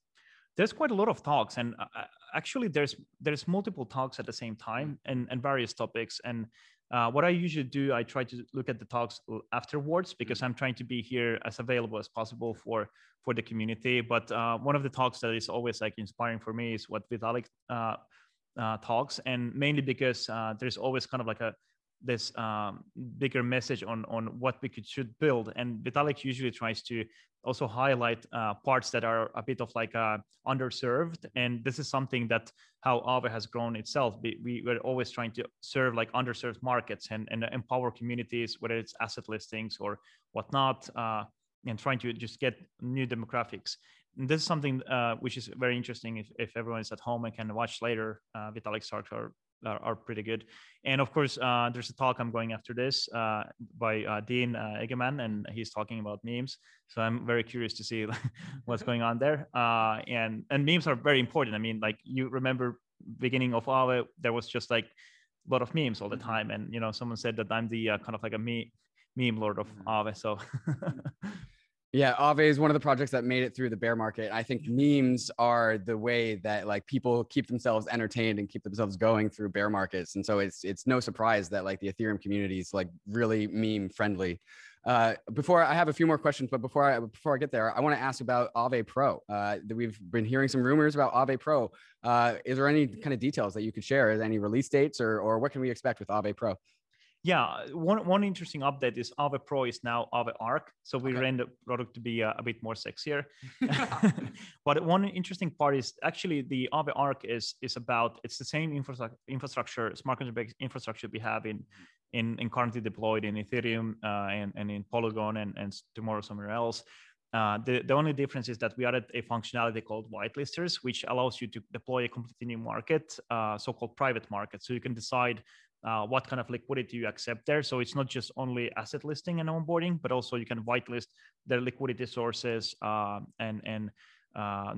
there's quite a lot of talks and uh, uh, actually there's there's multiple talks at the same time and, and various topics and uh, what i usually do i try to look at the talks afterwards because i'm trying to be here as available as possible for for the community but uh, one of the talks that is always like inspiring for me is what vitalik uh, talks and mainly because uh, there's always kind of like a this um, bigger message on on what we could should build. And vitalik usually tries to also highlight uh, parts that are a bit of like uh, underserved. And this is something that how Aave has grown itself. We, we were always trying to serve like underserved markets and, and empower communities whether it's asset listings or whatnot uh, and trying to just get new demographics and this is something uh, which is very interesting if, if everyone is at home and can watch later uh, Vitalik talks are are, are pretty good. And of course, uh, there's a talk I'm going after this uh, by uh, Dean uh, Eigenmann, and he's talking about memes. So I'm very curious to see *laughs* what's going on there. Uh, and and memes are very important. I mean, like you remember beginning of Aave, there was just like a lot of memes all the mm-hmm. time, and you know, someone said that I'm the uh, kind of like a me meme lord of mm-hmm. Aave. So *laughs* Yeah, Aave is one of the projects that made it through the bear market. I think memes are the way that like people keep themselves entertained and keep themselves going through bear markets. And so it's it's no surprise that like the Ethereum community is like really meme friendly. Uh, before I have a few more questions, but before I before I get there, I want to ask about Aave Pro. Uh, we've been hearing some rumors about Aave Pro. Uh, is there any kind of details that you could share? Is any release dates or or what can we expect with Aave Pro? Yeah, one one interesting update is Aave Pro is now Aave Arc, so we okay. ran the product to be a, a bit more sexier. *laughs* *laughs* but one interesting part is actually the Aave Arc is is about it's the same infrastructure infrastructure smart contract infrastructure we have in in, in currently deployed in Ethereum uh, and and in Polygon and and tomorrow somewhere else. Uh, the, the only difference is that we added a functionality called whitelisters, which allows you to deploy a completely new market, uh, so-called private market. So you can decide uh, what kind of liquidity you accept there. So it's not just only asset listing and onboarding, but also you can whitelist their liquidity sources uh, and and uh,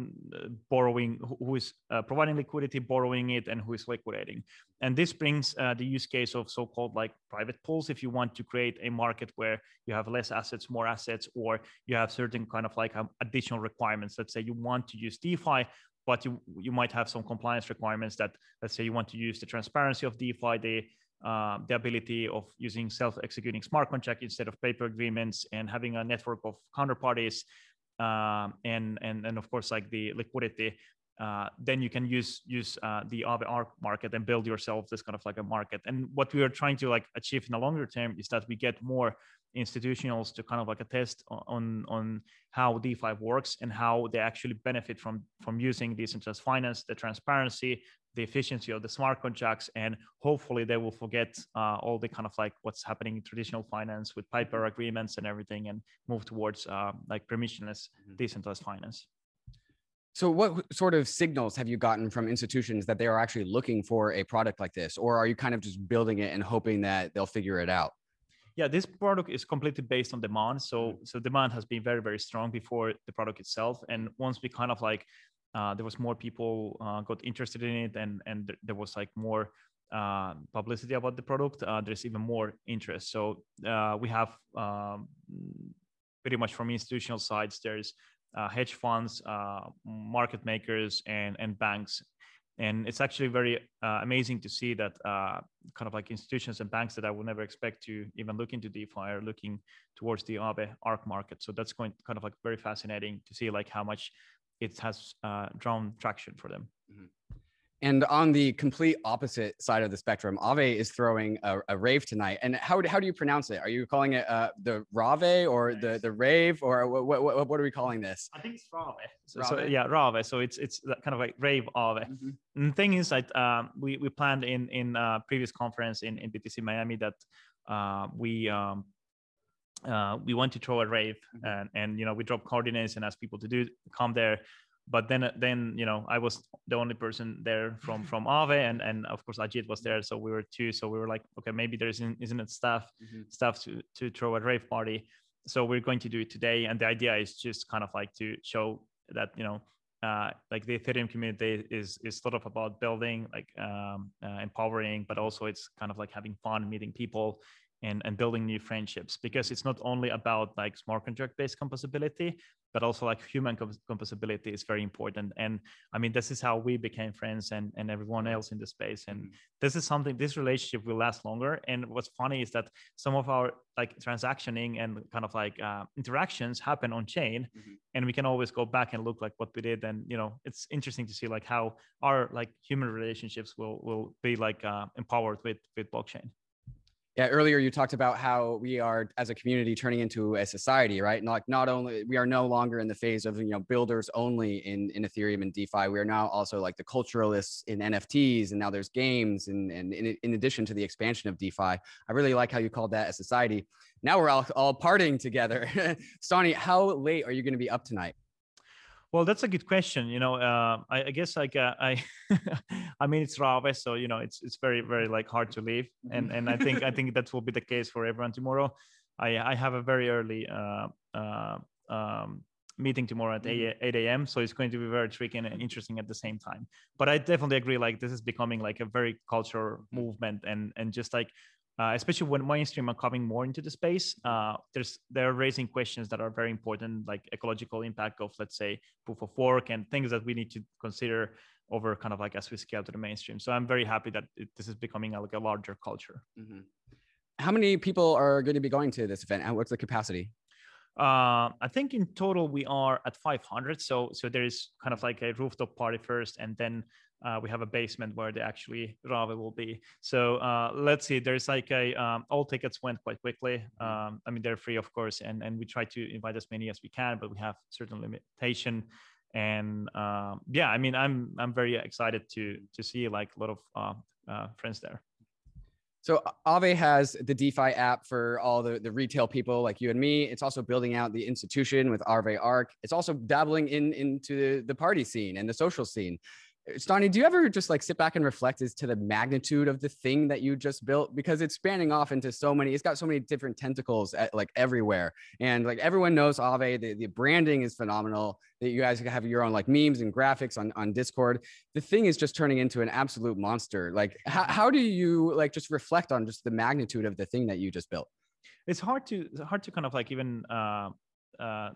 borrowing, who is uh, providing liquidity, borrowing it, and who is liquidating. And this brings uh, the use case of so-called like private pools. If you want to create a market where you have less assets, more assets, or you have certain kind of like um, additional requirements. Let's say you want to use DeFi, but you you might have some compliance requirements that let's say you want to use the transparency of DeFi, the uh, the ability of using self-executing smart contract instead of paper agreements, and having a network of counterparties, uh, and and and of course like the liquidity. Uh, then you can use use uh, the Aave market and build yourself this kind of like a market. And what we are trying to like achieve in the longer term is that we get more institutionals to kind of like a test on on how DeFi works and how they actually benefit from from using decentralized finance, the transparency, the efficiency of the smart contracts, and hopefully they will forget uh, all the kind of like what's happening in traditional finance with paper agreements and everything, and move towards uh, like permissionless mm-hmm. decentralized finance. So, what sort of signals have you gotten from institutions that they are actually looking for a product like this, or are you kind of just building it and hoping that they'll figure it out? yeah this product is completely based on demand so mm-hmm. so demand has been very very strong before the product itself and once we kind of like uh, there was more people uh, got interested in it and and there was like more uh, publicity about the product uh, there's even more interest so uh, we have um, pretty much from institutional sides there's uh, hedge funds market makers and and banks and it's actually very amazing to see that kind of like institutions and banks that I would never expect to even look into DeFi are looking towards the Aave Arc market. So that's going kind of like very fascinating to see like how much it has uh, drawn traction for them. Mm-hmm. And on the complete opposite side of the spectrum, Aave is throwing a, a rave tonight. And how, how do you pronounce it? Are you calling it uh, the Rave or nice. the, the rave or what, what, what, are we calling this? I think it's Rave. So, so yeah, Rave. So it's it's kind of like rave Aave. Mm-hmm. And the thing is that um, we, we planned in in uh, previous conference in, in BTC Miami that uh, we um, uh, we want to throw a rave mm-hmm. and, and you know we drop coordinates and ask people to do come there but then then you know i was the only person there from *laughs* from Aave and and of course ajit was there so we were two so we were like okay maybe there isn't isn't it stuff mm-hmm. stuff to to throw a rave party so we're going to do it today and the idea is just kind of like to show that you know uh, like the ethereum community is is sort of about building like um, uh, empowering but also it's kind of like having fun meeting people and, and building new friendships because it's not only about like smart contract based composability but also like human composability is very important. And i mean this is how we became friends and, and everyone else in the space. And mm-hmm. this is something this relationship will last longer. And what's funny is that some of our like transactioning and kind of like uh, interactions happen on chain. Mm-hmm. and we can always go back and look like what we did. And you know it's interesting to see like how our like human relationships will will be like uh, empowered with with blockchain yeah, earlier you talked about how we are as a community turning into a society, right? And like not only we are no longer in the phase of you know builders only in in Ethereum and DeFi. We are now also like the culturalists in NFTs, and now there's games, and and in, in addition to the expansion of DeFi, I really like how you called that a society. Now we're all all partying together. *laughs* Stani, how late are you going to be up tonight? Well, that's a good question. You know, uh, I, I, guess like uh, I, *laughs* I mean, it's Rave, so you know, it's it's very very like hard to leave, and and I think I think that will be the case for everyone tomorrow. I I have a very early uh, uh, um, meeting tomorrow at mm-hmm. 8, 8 a.m. So it's going to be very tricky and interesting at the same time. But I definitely agree, like this is becoming like a very cultural movement and and just like uh, especially when mainstream are coming more into the space uh, there's they're raising questions that are very important like ecological impact of let's say proof of work and things that we need to consider over kind of like as we scale to the mainstream so i'm very happy that it, this is becoming a, like a larger culture mm-hmm. how many people are going to be going to this event and what's the capacity uh, I think in total we are at 500. So so there is kind of like a rooftop party first, and then uh, we have a basement where the actually Rave will be. So uh, let's see. There's like a um, all tickets went quite quickly. Um, I mean they're free of course, and and we try to invite as many as we can, but we have certain limitation. And um, yeah, I mean I'm I'm very excited to to see like a lot of uh, uh, friends there. So Aave has the DeFi app for all the, the retail people like you and me. It's also building out the institution with Aave Arc. It's also dabbling in into the party scene and the social scene. Stani, do you ever just like sit back and reflect as to the magnitude of the thing that you just built? Because it's spanning off into so many, it's got so many different tentacles at, like everywhere. And like everyone knows Aave, the, the branding is phenomenal. That you guys have your own like memes and graphics on, on Discord. The thing is just turning into an absolute monster. Like, how, how do you like just reflect on just the magnitude of the thing that you just built? It's hard to it's hard to kind of like even uh, uh,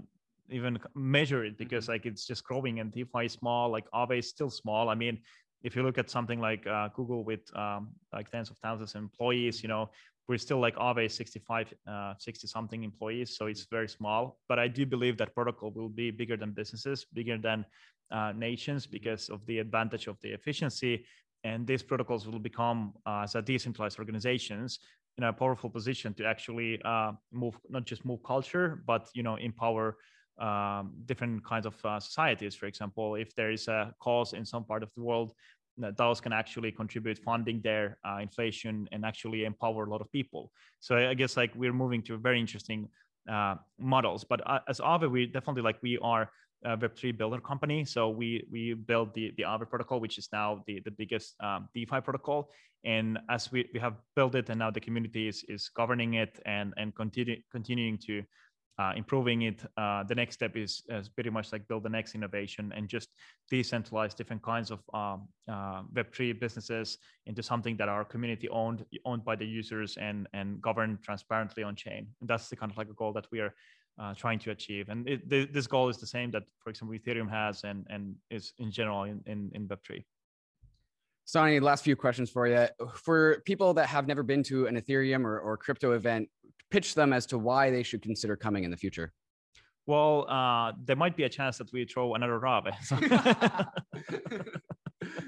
even measure it because mm-hmm. like it's just growing and DeFi is small, like Aave is still small. I mean, if you look at something like uh, Google with um, like tens of thousands of employees, you know, we're still like Aave 65, uh, 60 something employees. So it's very small, but I do believe that protocol will be bigger than businesses, bigger than uh, nations because of the advantage of the efficiency. And these protocols will become uh, as a decentralized organizations in a powerful position to actually uh, move, not just move culture, but, you know, empower um, different kinds of uh, societies. For example, if there is a cause in some part of the world, DAOs can actually contribute funding their uh, inflation and actually empower a lot of people. So I guess like we're moving to very interesting uh, models. But uh, as Aave, we definitely like we are a Web3 builder company. So we we build the the Aave protocol, which is now the the biggest um, DeFi protocol. And as we, we have built it, and now the community is is governing it and and continue, continuing to uh, improving it. Uh, the next step is, is pretty much like build the next innovation and just decentralize different kinds of um, uh, Web3 businesses into something that are community owned, owned by the users and, and governed transparently on chain. And that's the kind of like a goal that we are uh, trying to achieve. And it, th- this goal is the same that, for example, Ethereum has and, and is in general in, in, in Web3. Stani, last few questions for you. For people that have never been to an Ethereum or, or crypto event, pitch them as to why they should consider coming in the future. Well, uh, there might be a chance that we throw another Aave. *laughs*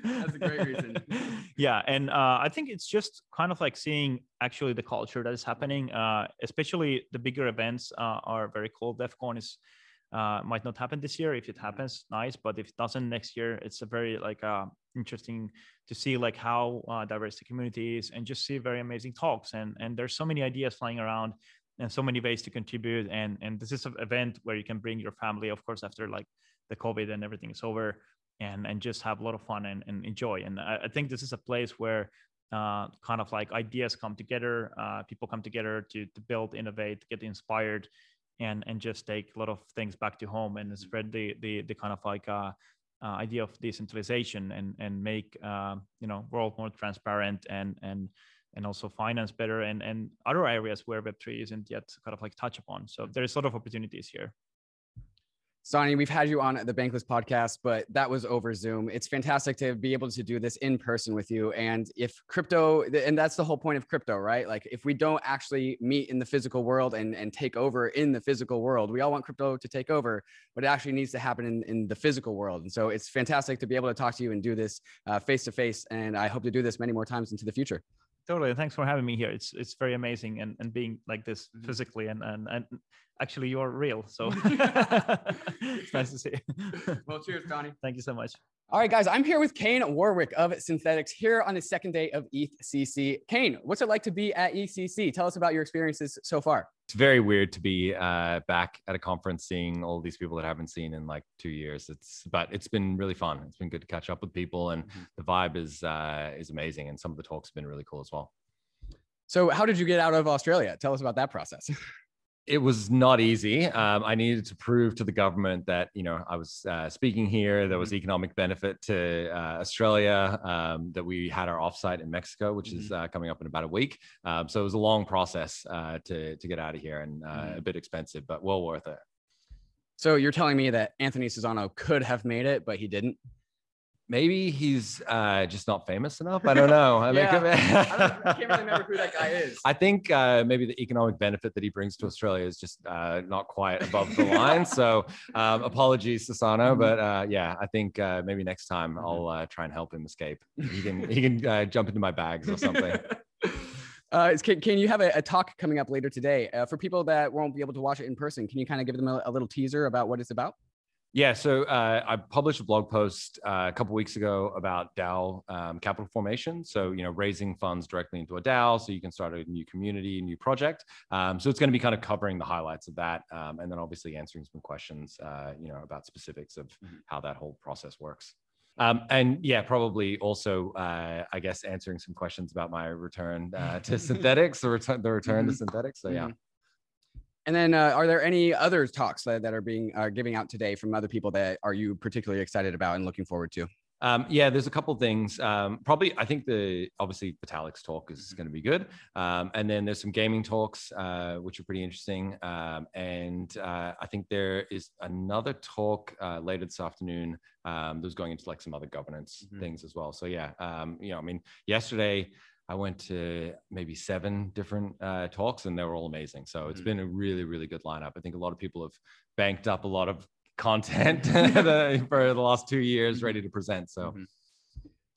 That's a great reason. *laughs* yeah, and uh, I think it's just kind of like seeing actually the culture that is happening. Uh, especially the bigger events uh, are very cool. DevCon is uh, might not happen this year. If it happens, nice. But if it doesn't next year, it's a very like uh, interesting to see like how uh, diverse the community is and just see very amazing talks. And and there's so many ideas flying around and so many ways to contribute. And and this is an event where you can bring your family, of course, after like the COVID and everything is over, and and just have a lot of fun and, and enjoy. And I, I think this is a place where uh, kind of like ideas come together, uh, people come together to to build, innovate, get inspired, and and just take a lot of things back to home and spread the the, the kind of like uh, uh, idea of decentralization and and make uh, you know world more transparent and and and also finance better and and other areas where web3 isn't yet kind of like touch upon. So there's a lot of opportunities here Sonny, we've had you on the Bankless podcast, but that was over Zoom. It's fantastic to be able to do this in person with you. And if crypto, and that's the whole point of crypto, right? Like if we don't actually meet in the physical world and, and take over in the physical world, we all want crypto to take over, but it actually needs to happen in, in the physical world. And so it's fantastic to be able to talk to you and do this uh, face to face. And I hope to do this many more times into the future totally thanks for having me here. It's it's very amazing and and being like this physically and and and actually you're real so *laughs* *laughs* it's nice to see well cheers Donnie. Thank you so much all right guys i'm here with Kain Warwick of Synthetix here on the second day of ETHCC Kain what's it like to be at ECC? tell us about your experiences so far it's very weird to be uh, back at a conference seeing all these people that I haven't seen in like two years. It's but it's been really fun. It's been good to catch up with people, and mm-hmm. the vibe is uh, is amazing. And some of the talks have been really cool as well. So, how did you get out of Australia? Tell us about that process. *laughs* it was not easy. Um, I needed to prove to the government that you know I was uh, speaking here. There was mm-hmm. economic benefit to uh, Australia. Um, that we had our offsite in Mexico, which mm-hmm. is uh, coming up in about a week. Um, so it was a long process uh, to to get out of here and uh, mm-hmm. a bit expensive, but well worth it. So you're telling me that Anthony Sassano could have made it, but he didn't maybe he's uh, just not famous enough. I don't know. I, *laughs* yeah. mean, I, don't, I, *laughs* can't really remember who that guy is. I think uh, maybe the economic benefit that he brings to Australia is just uh, not quite above the line. So um, *laughs* apologies, Sassano, mm-hmm. but uh, yeah, I think uh, maybe next time mm-hmm. I'll uh, try and help him escape. He can he can jump into my bags or something. Uh, can, can you have a, a, talk coming up later today uh, for people that won't be able to watch it in person? Can you kind of give them a, a little teaser about what it's about? Yeah, so uh, I published a blog post uh, a couple weeks ago about DAO um, capital formation. So you know, raising funds directly into a DAO, so you can start a new community, a new project. Um, so it's going to be kind of covering the highlights of that, um, and then obviously answering some questions, uh, you know, about specifics of mm-hmm. how that whole process works. Um, and yeah, probably also, uh, I guess, answering some questions about my return uh, to *laughs* Synthetix, the return, the return to mm-hmm. Synthetix. So yeah. And then, uh, are there any other talks that, that are being uh, giving out today from other people that are you particularly excited about and looking forward to? Um, yeah, there's a couple things. Um, probably, I think the obviously Vitalik's talk is going to be good, um, and then there's some gaming talks uh, which are pretty interesting. Um, and uh, I think there is another talk uh, later this afternoon. Um, that's going into like some other governance mm-hmm. things as well. So yeah, um, you know, I mean, yesterday I went to maybe seven different uh, talks and they were all amazing. So it's mm-hmm. been a really, really good lineup. I think a lot of people have banked up a lot of *laughs* content *laughs* for the last two years mm-hmm. ready to present. So. Mm-hmm.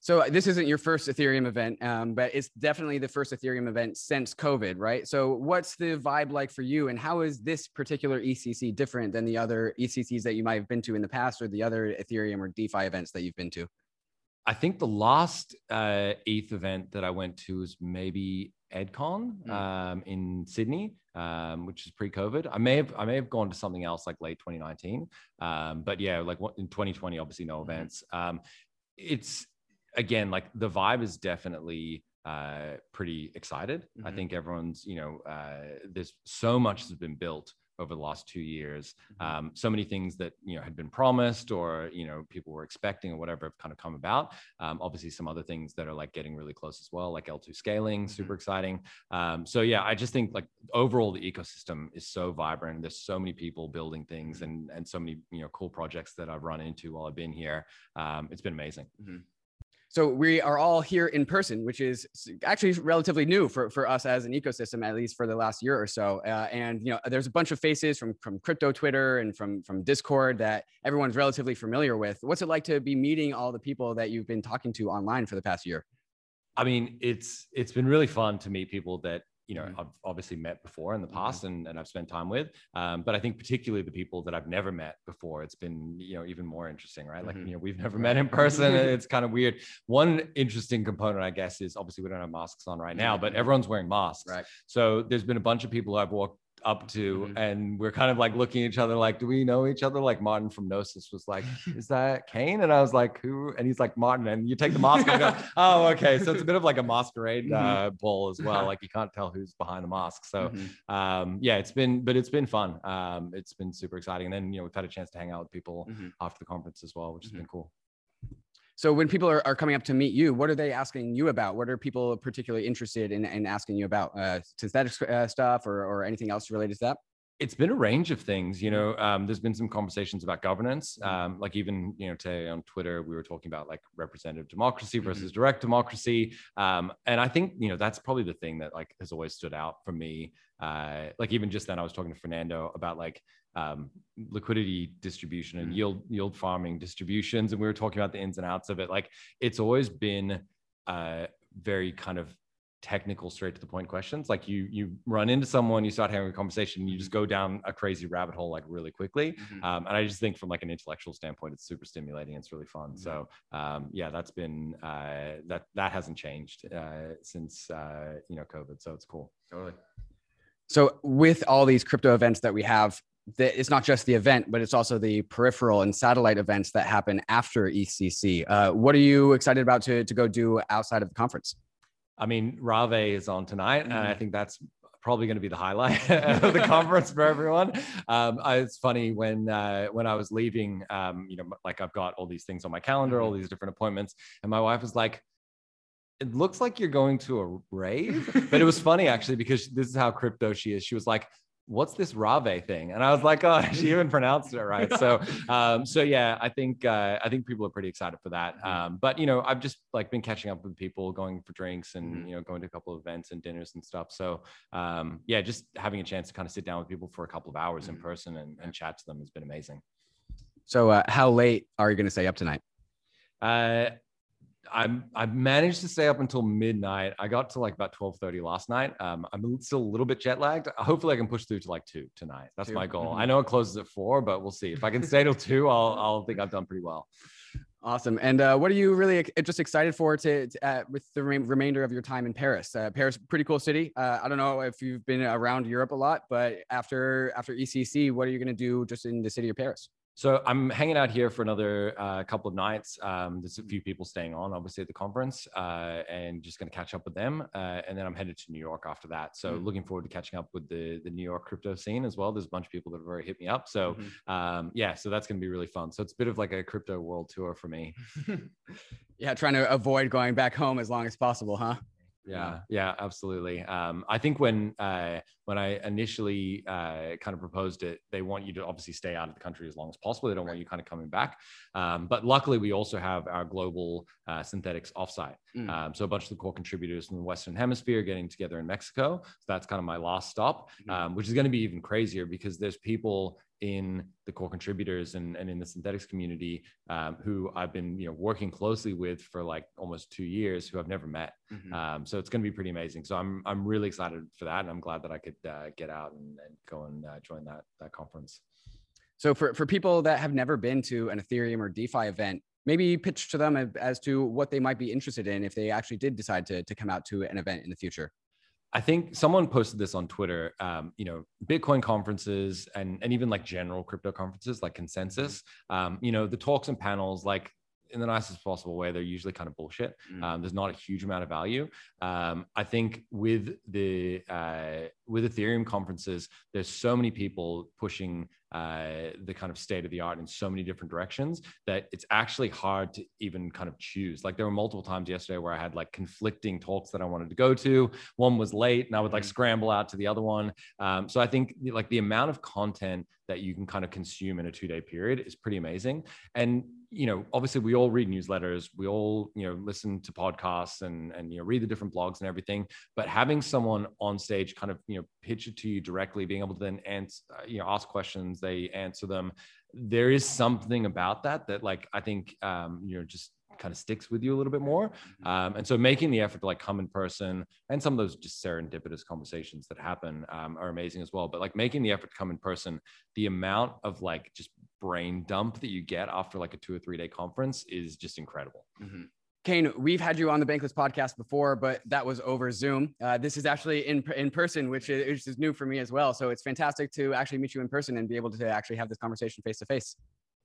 So uh, this isn't your first Ethereum event, um, but it's definitely the first Ethereum event since COVID, right? So what's the vibe like for you, and how is this particular ECC different than the other ECCs that you might have been to in the past, or the other Ethereum or DeFi events that you've been to? I think the last uh, ETH event that I went to was maybe EdCon mm. um, in Sydney, um, which is pre-COVID. I may have I may have gone to something else like late 2019, um, but yeah, like what, in 2020, obviously no mm-hmm. events. Um, it's again like the vibe is definitely uh, pretty excited. Mm-hmm. I think everyone's you know uh, there's so much has been built over the last two years. Mm-hmm. Um, so many things that you know had been promised or you know people were expecting or whatever have kind of come about. Um, obviously, some other things that are like getting really close as well, like L2 scaling, super mm-hmm. exciting. Um, so yeah, I just think like overall the ecosystem is so vibrant. There's so many people building things mm-hmm. and and so many you know cool projects that I've run into while I've been here. Um, it's been amazing. Mm-hmm. So we are all here in person, which is actually relatively new for, for us as an ecosystem, at least for the last year or so. Uh, and you know, there's a bunch of faces from from crypto Twitter and from from Discord that everyone's relatively familiar with. What's it like to be meeting all the people that you've been talking to online for the past year? I mean, it's it's been really fun to meet people that you know mm-hmm. I've obviously met before in the mm-hmm. past mm-hmm. and, and I've spent time with um, but I think particularly the people that I've never met before it's been you know even more interesting right like mm-hmm. you know we've never met in person *laughs* it's kind of weird one interesting component I guess is obviously we don't have masks on right now but everyone's wearing masks right so there's been a bunch of people I've walked up to mm-hmm. and we're kind of like looking at each other like do we know each other like martin from gnosis was like is that kain and i was like who and he's like martin and you take the mask and go oh okay so it's a bit of like a masquerade mm-hmm. uh, bowl as well like you can't tell who's behind the mask so mm-hmm. um, yeah it's been but it's been fun um, it's been super exciting and then you know we've had a chance to hang out with people mm-hmm. after the conference as well which has been mm-hmm. cool so when people are, are coming up to meet you, what are they asking you about? What are people particularly interested in, in asking you about? Uh, synthetic uh, stuff or, or anything else related to that? it's been a range of things you know um, there's been some conversations about governance mm-hmm. um, like even you know today on twitter we were talking about like representative democracy mm-hmm. versus mm-hmm. direct democracy um, and i think you know that's probably the thing that like has always stood out for me uh, like even just then i was talking to fernando about like um, liquidity distribution and mm-hmm. yield yield farming distributions and we were talking about the ins and outs of it. Like it's always been uh, very kind of technical straight to the point questions. Like you you run into someone you start having a conversation you just go down a crazy rabbit hole like really quickly. Mm-hmm. um, and i just think from like an intellectual standpoint it's super stimulating. It's really fun. Mm-hmm. so um, yeah that's been uh, that that hasn't changed uh, since uh, you know covid. So it's cool. Totally. So with all these crypto events that we have the, it's not just the event, but it's also the peripheral and satellite events that happen after ECC. Uh, what are you excited about to, to go do outside of the conference? I mean, Rave is on tonight, mm-hmm. and I mm-hmm. think that's probably going to be the highlight *laughs* of the conference for everyone. Um, I, it's funny when uh, when I was leaving, um, you know, like I've got all these things on my calendar, all mm-hmm. these different appointments, and my wife was like, "It looks like you're going to a rave," *laughs* but it was funny actually because this is how crypto she is. She was like, what's this rave thing? And I was like, oh, *laughs* she even pronounced it right. So, *laughs* um, so yeah, I think uh, I think people are pretty excited for that. Mm-hmm. Um, but you know, I've just like been catching up with people, going for drinks, and mm-hmm. you know, going to a couple of events and dinners and stuff. So, um, yeah, just having a chance to kind of sit down with people for a couple of hours in mm-hmm. person and, and chat to them has been amazing. So, uh, how late are you going to stay up tonight? Uh, I'm I managed to stay up until midnight. I got to like about 12:30 last night. Um, I'm still a little bit jet lagged. Hopefully I can push through to like two tonight. That's two. my goal. Mm-hmm. I know it closes at four, but we'll see. If I can stay till two, I'll I'll think I've done pretty well. Awesome. And uh, what are you really just excited for to, to uh, with the re- remainder of your time in Paris? Uh, Paris, pretty cool city. Uh, I don't know if you've been around Europe a lot, but after after ECC, what are you going to do just in the city of Paris? So I'm hanging out here for another uh, couple of nights. Um, there's a few people staying on, obviously, at the conference, uh, and just going to catch up with them. Uh, and then I'm headed to New York after that. So mm-hmm. looking forward to catching up with the the New York crypto scene as well. There's a bunch of people that have already hit me up. So mm-hmm. um, yeah, so that's going to be really fun. So it's a bit of like a crypto world tour for me. *laughs* yeah, trying to avoid going back home as long as possible, huh? yeah yeah absolutely um, i think when uh, when i initially uh, kind of proposed it they want you to obviously stay out of the country as long as possible they don't want you kind of coming back um, but luckily we also have our global uh, Synthetix offsite mm. um, so a bunch of the core contributors from the western hemisphere getting together in mexico so that's kind of my last stop mm. which is going to be even crazier because there's people in the core contributors and, and in the Synthetix community um, who I've been you know working closely with for like almost two years who I've never met. Mm-hmm. Um, so it's going to be pretty amazing. So I'm I'm really excited for that, and I'm glad that I could uh, get out and, and go and uh, join that that conference. So for for people that have never been to an Ethereum or DeFi event, maybe pitch to them as to what they might be interested in if they actually did decide to to come out to an event in the future. I think someone posted this on Twitter. Um, you know, Bitcoin conferences and and even like general crypto conferences like Consensus. Um, you know, the talks and panels like in the nicest possible way, they're usually kind of bullshit. Mm. Um, there's not a huge amount of value. Um, I think with the uh, with Ethereum conferences, there's so many people pushing uh, the kind of state of the art in so many different directions that it's actually hard to even kind of choose. Like there were multiple times yesterday where I had like conflicting talks that I wanted to go to. One was late, and I would like mm. scramble out to the other one. Um, so I think like the amount of content that you can kind of consume in a two day period is pretty amazing. And you know, obviously we all read newsletters, we all, you know, listen to podcasts and and you know, read the different blogs and everything. But having someone on stage kind of, you know, pitch it to you directly, being able to then answer, uh, you know, ask questions, they answer them. There is something about that that like I think um, you know, just kind of sticks with you a little bit more. Mm-hmm. Um, and so making the effort to like come in person and some of those just serendipitous conversations that happen um, are amazing as well. But like making the effort to come in person, the amount of like just brain dump that you get after like a two or three day conference is just incredible. Mm-hmm. Kain, we've had you on the Bankless podcast before, but that was over Zoom. Uh, this is actually in in person, which is, which is new for me as well. So it's fantastic to actually meet you in person and be able to actually have this conversation face to face.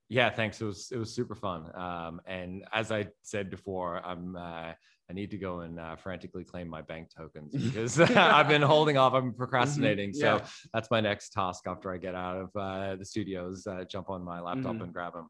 Yeah, thanks. It was it was super fun. Um, and as I said before, I'm uh, I need to go and uh, frantically claim my bank tokens *laughs* because *laughs* I've been holding off. I'm procrastinating. Mm-hmm. Yeah. So that's my next task after I get out of uh, the studios. Uh, jump on my laptop mm-hmm. and grab them.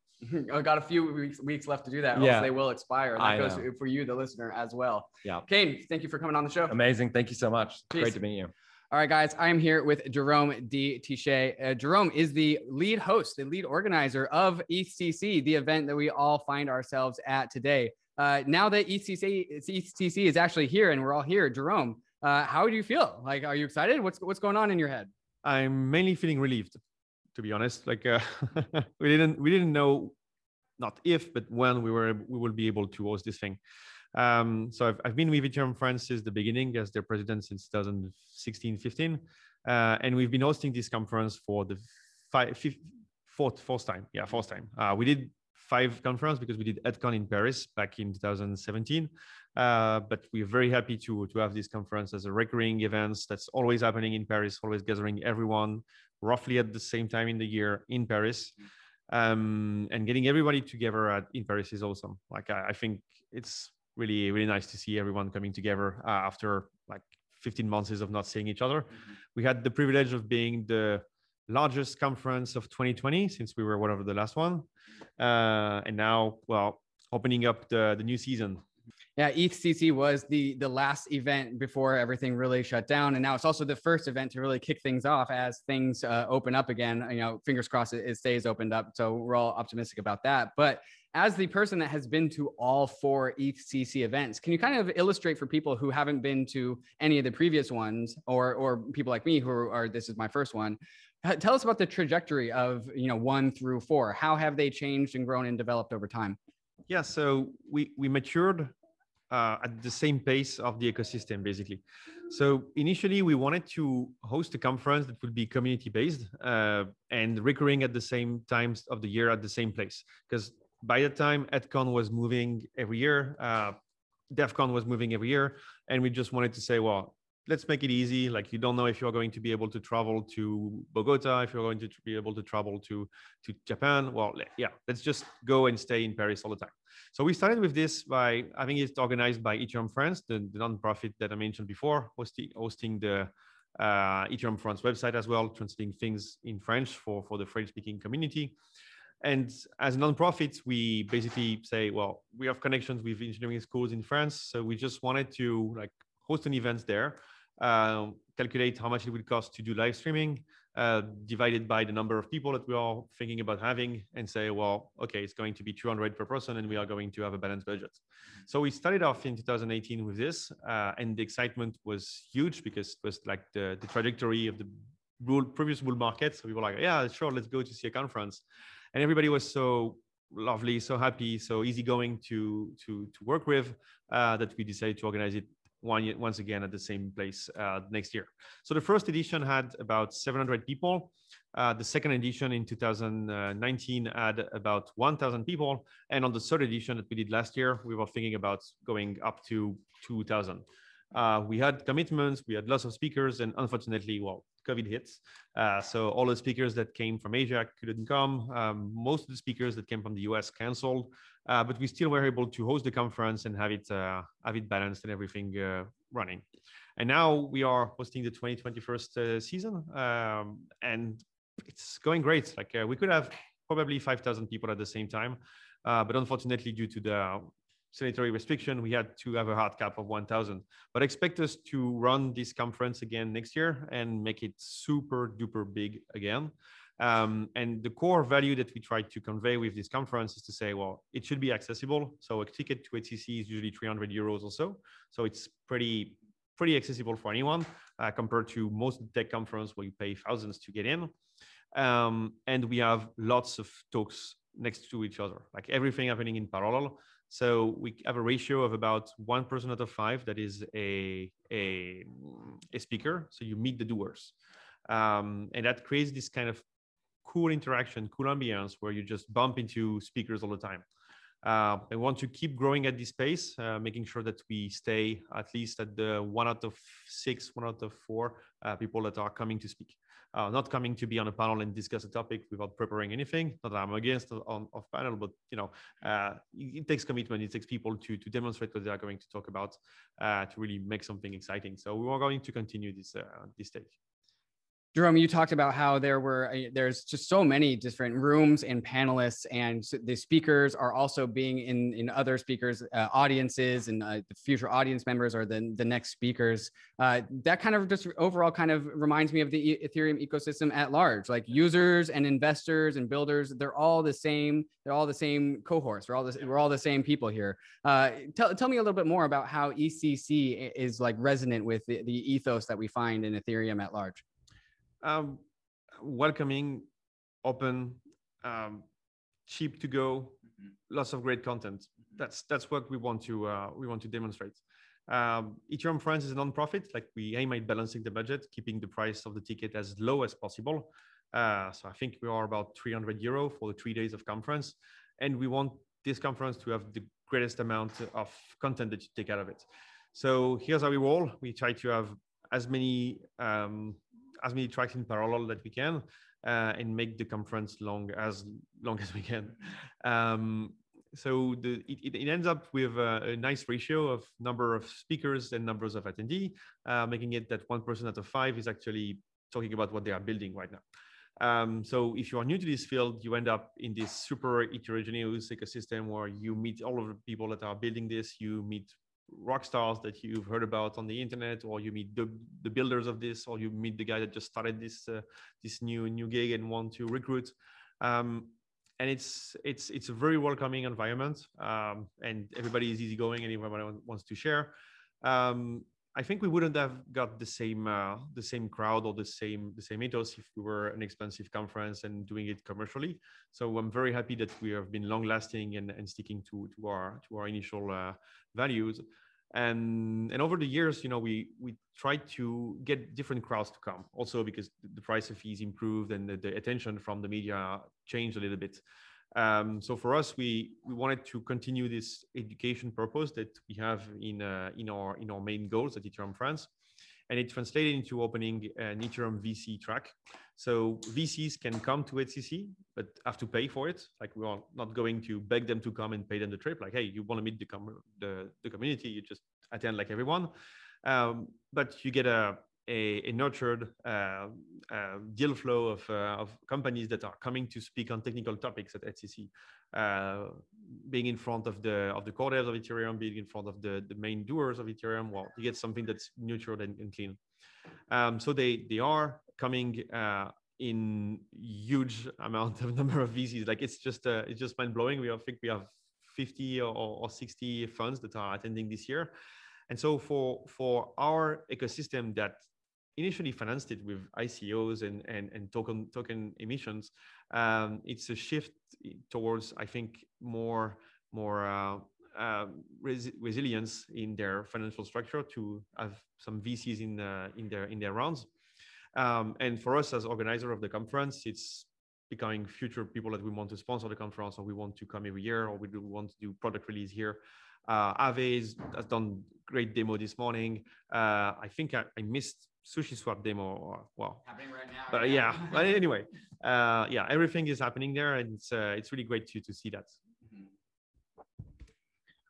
*laughs* I've got a few weeks, weeks left to do that. Yeah, they will expire. That I goes know. for you, the listener, as well. Yeah. Kain, thank you for coming on the show. Amazing. Thank you so much. Peace. Great to meet you. All right, guys, I'm here with Jerome de Tychey. Uh, Jerome is the lead host, the lead organizer of EthCC, the event that we all find ourselves at today. Uh, now that EthCC, EthCC is actually here and we're all here, Jerome, uh, how do you feel? Like, are you excited? What's what's going on in your head? I'm mainly feeling relieved, to be honest. Like, uh, *laughs* we didn't we didn't know, not if, but when we were we will be able to host this thing. Um, so I've, I've been with Ethereum France since the beginning as their president since 2016, 15. Uh, and we've been hosting this conference for the fifth, fourth, fourth time. Yeah, fourth time. Uh, we did five conference because we did EdCon in Paris back in 2017. Uh, but we're very happy to, to have this conference as a recurring event that's always happening in Paris, always gathering everyone roughly at the same time in the year in Paris. Um, and getting everybody together at, in Paris is awesome. Like I, I think it's really really nice to see everyone coming together uh, after like 15 months of not seeing each other. Mm-hmm. We had the privilege of being the largest conference of 2020 since we were one of the last one, uh, and now well opening up the the new season. Yeah, EthCC was the the last event before everything really shut down, and now it's also the first event to really kick things off as things uh, open up again. You know, fingers crossed it, it stays opened up. So we're all optimistic about that. But as the person that has been to all four EthCC events, can you kind of illustrate for people who haven't been to any of the previous ones, or or people like me who are this is my first one? Tell us about the trajectory of you know one through four. How have they changed and grown and developed over time? Yeah, so we we matured uh, at the same pace of the ecosystem, basically. So initially, we wanted to host a conference that would be community based uh, and recurring at the same times of the year at the same place, because by the time EdCon was moving every year, uh, was moving every year, and we just wanted to say, well, let's make it easy. Like you don't know if you're going to be able to travel to Bogota, if you're going to be able to travel to to Japan. Well, yeah, let's just go and stay in Paris all the time. So we started with this by having it organized by Ethereum France, the, the nonprofit that I mentioned before, hosting hosting the uh, Ethereum France website as well, translating things in French for for the French speaking community. And as a nonprofit, we basically say, well, we have connections with engineering schools in France, so we just wanted to like host an event there, uh, calculate how much it would cost to do live streaming, uh, divided by the number of people that we are thinking about having, and say, well, okay, it's going to be 200 per person, and we are going to have a balanced budget. So we started off in 2018 with this, uh, and the excitement was huge because it was like the, the trajectory of the previous bull market. So we were like, yeah, sure, let's go to see a conference and everybody was so lovely, so happy, so easygoing to to to work with uh, that we decided to organize it one once again at the same place uh, next year. So the first edition had about 700 people. Uh, the second edition in 2019 had about 1,000 people, and on the third edition that we did last year, we were thinking about going up to 2,000. Uh, we had commitments, we had lots of speakers, and unfortunately, well, COVID hits. Uh, so all the speakers that came from Asia couldn't come. Um, most of the speakers that came from the US canceled, uh, but we still were able to host the conference and have it uh, have it balanced and everything uh, running. And now we are hosting the 2021 uh, season, um, and it's going great. Like we could have probably 5,000 people at the same time, but unfortunately, due to the sanitary restriction, we had to have a hard cap of 1,000. But expect us to run this conference again next year and make it super duper big again. Um, and the core value that we try to convey with this conference is to say, well, it should be accessible. So a ticket to HCC is usually 300 euros or so. So it's pretty pretty accessible for anyone uh, compared to most tech conference where you pay thousands to get in. Um, and we have lots of talks next to each other, like everything happening in parallel. So we have a ratio of about one person out of five that is a, a, a speaker. So you meet the doers. Um, and that creates this kind of cool interaction, cool ambience where you just bump into speakers all the time. Uh, I want to keep growing at this pace, uh, making sure that we stay at least at the one out of six, one out of four uh, people that are coming to speak uh, not coming to be on a panel and discuss a topic without preparing anything. Not that I'm against on off panel, but you know, uh, it, takes commitment. It takes people to to demonstrate what they are going to talk about uh, to really make something exciting. So we are going to continue this uh, this stage. Jerome, you talked about how there were uh, there's just so many different rooms and panelists, and the speakers are also being in in other speakers' uh, audiences, and uh, the future audience members are the the next speakers. Uh, that kind of just overall kind of reminds me of the Ethereum ecosystem at large. Like users and investors and builders, they're all the same. They're all the same cohorts. We're all the, we're all the same people here. Uh, tell tell me a little bit more about how ECC is like resonant with the, the ethos that we find in Ethereum at large um, welcoming, open, um, cheap to go, mm-hmm. lots of great content. Mm-hmm. That's that's what we want to uh, we want to demonstrate. Um, Ethereum France is a non-profit. Like we aim at balancing the budget, keeping the price of the ticket as low as possible. Uh, so I think we are about 300 euro for the three days of conference, and we want this conference to have the greatest amount of content that you take out of it. So here's how we roll. We try to have as many um, as many tracks in parallel that we can uh, and make the conference long as long as we can. Um, so the, it, it, ends up with a, a, nice ratio of number of speakers and numbers of attendee, uh, making it that one person out of five is actually talking about what they are building right now. Um, so if you are new to this field, you end up in this super heterogeneous ecosystem where you meet all of the people that are building this. You meet rock stars that you've heard about on the internet or you meet the, the builders of this or you meet the guy that just started this uh, this new new gig and want to recruit. Um, and it's it's it's a very welcoming environment um, and everybody is easygoing and everybody wants to share. Um, I think we wouldn't have got the same uh, the same crowd or the same the same ethos if we were an expensive conference and doing it commercially. So I'm very happy that we have been long lasting and, and sticking to to our to our initial uh, values. And and over the years, you know, we we tried to get different crowds to come. Also because the price of fees improved and the, the attention from the media changed a little bit. Um, so for us, we we wanted to continue this education purpose that we have in uh, in our in our main goals at Ethereum France, and it translated into opening an Ethereum VC track. So VCs can come to HCC, but have to pay for it. Like we are not going to beg them to come and pay them the trip. Like, hey, you want to meet the com- the, the community, you just attend like everyone. Um, but you get a a, a nurtured uh, uh, deal flow of, uh, of companies that are coming to speak on technical topics at HCC, uh, being in front of the of the core devs of Ethereum, being in front of the, the main doers of Ethereum. Well, you get something that's neutral and, and clean. Um, so they they are coming uh, in huge amount of *laughs* number of VCs. Like it's just uh, it's just mind blowing. We I think we have 50 or, or 60 funds that are attending this year. And so for for our ecosystem that initially financed it with ICOs and, and, and token, token emissions, um, it's a shift towards, I think, more, more uh, uh, res- resilience in their financial structure to have some VCs in, uh, in, their, in their rounds. Um, and for us as organizer of the conference, it's becoming future people that we want to sponsor the conference or we want to come every year or we do want to do product release here. Uh, Aave has done great demo this morning. Uh, I think I, I missed SushiSwap demo. Or, well, happening right now. But yeah, *laughs* but anyway, uh, yeah, everything is happening there, and it's uh, it's really great to to see that.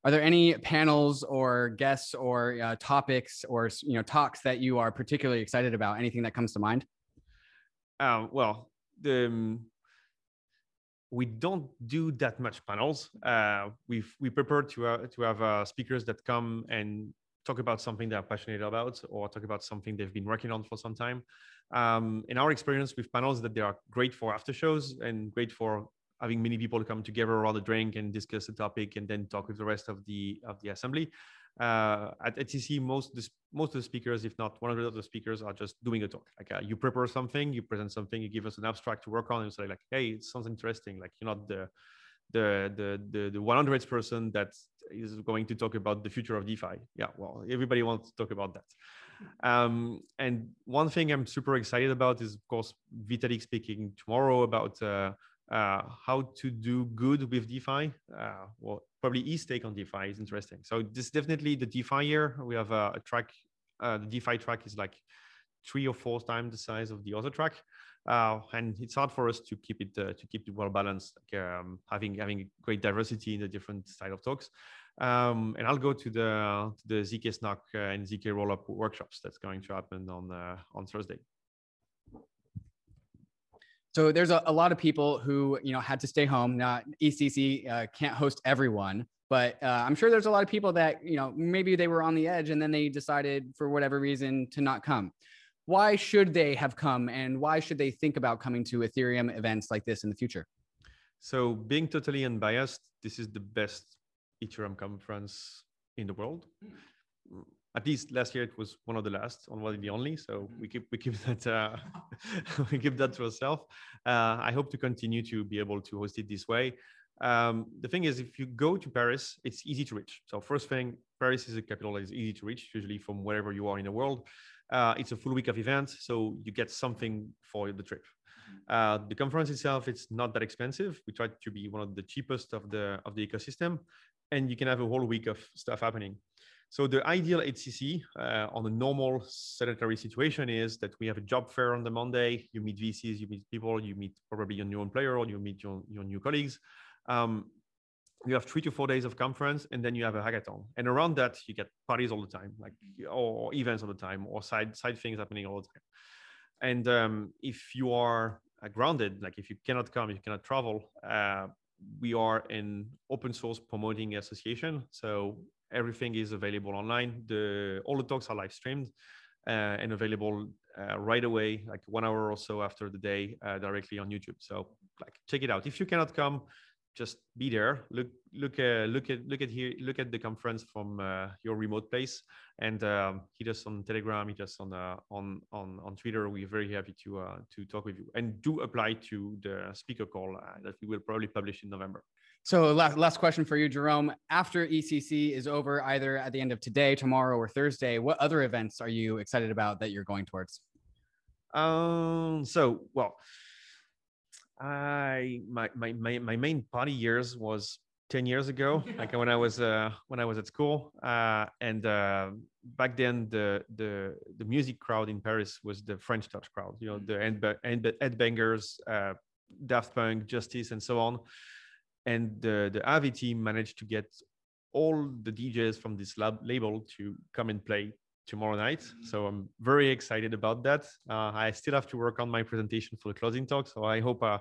Are there any panels or guests or uh, topics or you know talks that you are particularly excited about? Anything that comes to mind? Um, well, um, we don't do that much panels. Uh, we've we prefer to uh, to have uh, speakers that come and talk about something they're passionate about or talk about something they've been working on for some time. Um, in our experience with panels, that they are great for after shows and great for having many people come together around a drink and discuss a topic and then talk with the rest of the of the assembly. Uh, at EthCC, most the, most of the speakers, if not 100 of the speakers, are just doing a talk. Like uh, you prepare something, you present something, you give us an abstract to work on, and say like, hey, it sounds interesting. Like you're not the the the the, the 100th person that is going to talk about the future of DeFi. Yeah, well, everybody wants to talk about that. Um, and one thing I'm super excited about is, of course, Vitalik speaking tomorrow about uh, uh, how to do good with DeFi. Uh, well, probably his take on DeFi is interesting. So this is definitely the DeFi year. We have a, a track. Uh, the DeFi track is like three or four times the size of the other track, uh, and it's hard for us to keep it uh, to keep it well balanced, like, um, having having great diversity in the different style of talks. Um, and I'll go to the to the zk Snark uh, and zk rollup workshops that's going to happen on on Thursday. So there's a, a, lot of people who you know had to stay home. Now ECC uh, can't host everyone, but uh, I'm sure there's a lot of people that you know maybe they were on the edge and then they decided for whatever reason to not come. Why should they have come, and why should they think about coming to Ethereum events like this in the future? So being totally unbiased, this is the best Ethereum conference in the world. At least last year it was one of the last, one of the only. So we keep we keep *laughs* that uh, *laughs* we keep that to ourselves. Uh, I hope to continue to be able to host it this way. Um, the thing is, if you go to Paris, it's easy to reach. So first thing, Paris is a capital that is easy to reach, usually from wherever you are in the world. Uh, it's a full week of events, so you get something for the trip. Mm-hmm. Uh, the conference itself, it's not that expensive. We try to be one of the cheapest of the of the ecosystem, and you can have a whole week of stuff happening. So the ideal HCC uh, on a normal sedentary situation is that we have a job fair on the Monday. You meet VCs, you meet people, you meet probably your new employer, or you meet your, your new colleagues. Um, you have three to four days of conference, and then you have a hackathon. And around that, you get parties all the time, like or events all the time, or side side things happening all the time. And um, if you are uh, grounded, like if you cannot come, you cannot travel, uh, we are an open source promoting association. So everything is available online. The all the talks are live streamed uh, and available uh, right away, like one hour or so after the day, uh, directly on YouTube. So like check it out. If you cannot come, just be there. Look look uh, look at look at here look at the conference from uh, your remote place and um, hit us on Telegram, hit us on on on on Twitter. We're very happy to to talk with you and do apply to the speaker call that we will probably publish in November. So last, last question for you, Jerome. After ECC is over, either at the end of today, tomorrow, or Thursday, what other events are you excited about that you're going towards? Um, so well, I my my my, my main party years was 10 years ago *laughs* like when i was uh when i was at school uh and uh back then the the the music crowd in paris was the french touch crowd you know the ed, ed, ed bangers uh daft punk justice and so on and the, the Aave team managed to get all the DJs from this lab label to come and play tomorrow night. So I'm very excited about that. Uh, I still have to work on my presentation for the closing talk, so I hope uh,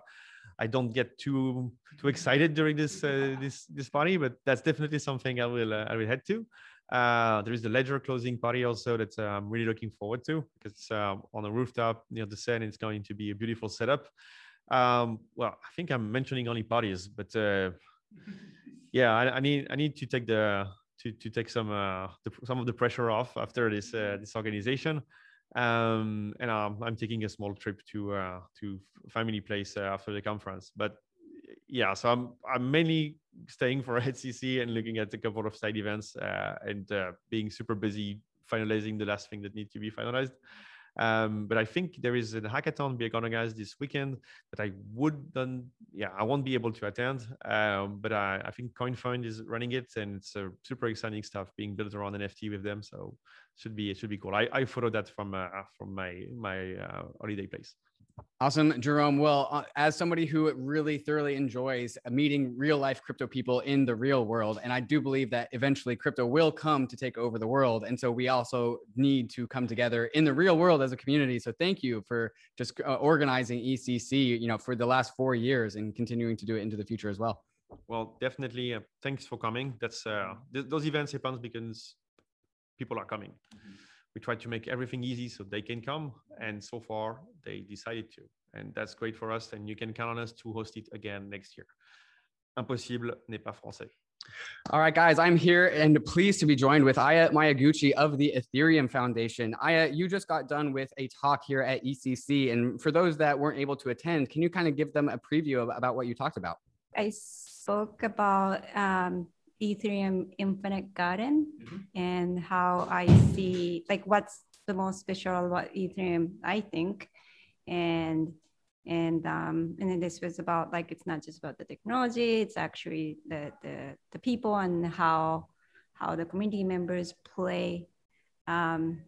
I don't get too too excited during this uh, this this party. But that's definitely something I will uh, I will head to. Uh, there is the Ledger closing party also that uh, I'm really looking forward to because it's on a rooftop near the Seine. It's going to be a beautiful setup. Um, well, I think I'm mentioning only parties, but uh, yeah, I, I, need I need to take the to to take some uh, the, some of the pressure off after this uh, this organization. Um, and um, I'm taking a small trip to uh, to family place uh, after the conference. But yeah, so I'm I'm mainly staying for *laughs* HCC and looking at a couple of side events uh, and uh, being super busy finalizing the last thing that needs to be finalized. Um, but I think there is a hackathon being organized this weekend that I would not yeah, I won't be able to attend. Um, but I, I think CoinFund is running it, and it's a super exciting stuff being built around NFT with them. So should be it should be cool. I, I follow that from uh, from my my uh, holiday place. Awesome, Jerome. Well, uh, as somebody who really thoroughly enjoys meeting real life crypto people in the real world, and I do believe that eventually crypto will come to take over the world. And so we also need to come together in the real world as a community. So thank you for just uh, organizing ECC, you know, for the last four years and continuing to do it into the future as well. Well, definitely. Uh, thanks for coming. That's uh, th- those events happen because people are coming. We try to make everything easy so they can come and so far they decided to and that's great for us and you can count on us to host it again next year impossible n'est pas français all right, guys, I'm here and pleased to be joined with Aya Miyaguchi of the Ethereum Foundation. Aya, you just got done with a talk here at ECC. And for those that weren't able to attend, can you kind of give them a preview of, about what you talked about? I spoke about um, Ethereum Infinite Garden mm-hmm. and how I see like what's the most special about Ethereum, I think. And and um, and then this was about like it's not just about the technology, it's actually the the, the people and how how the community members play um,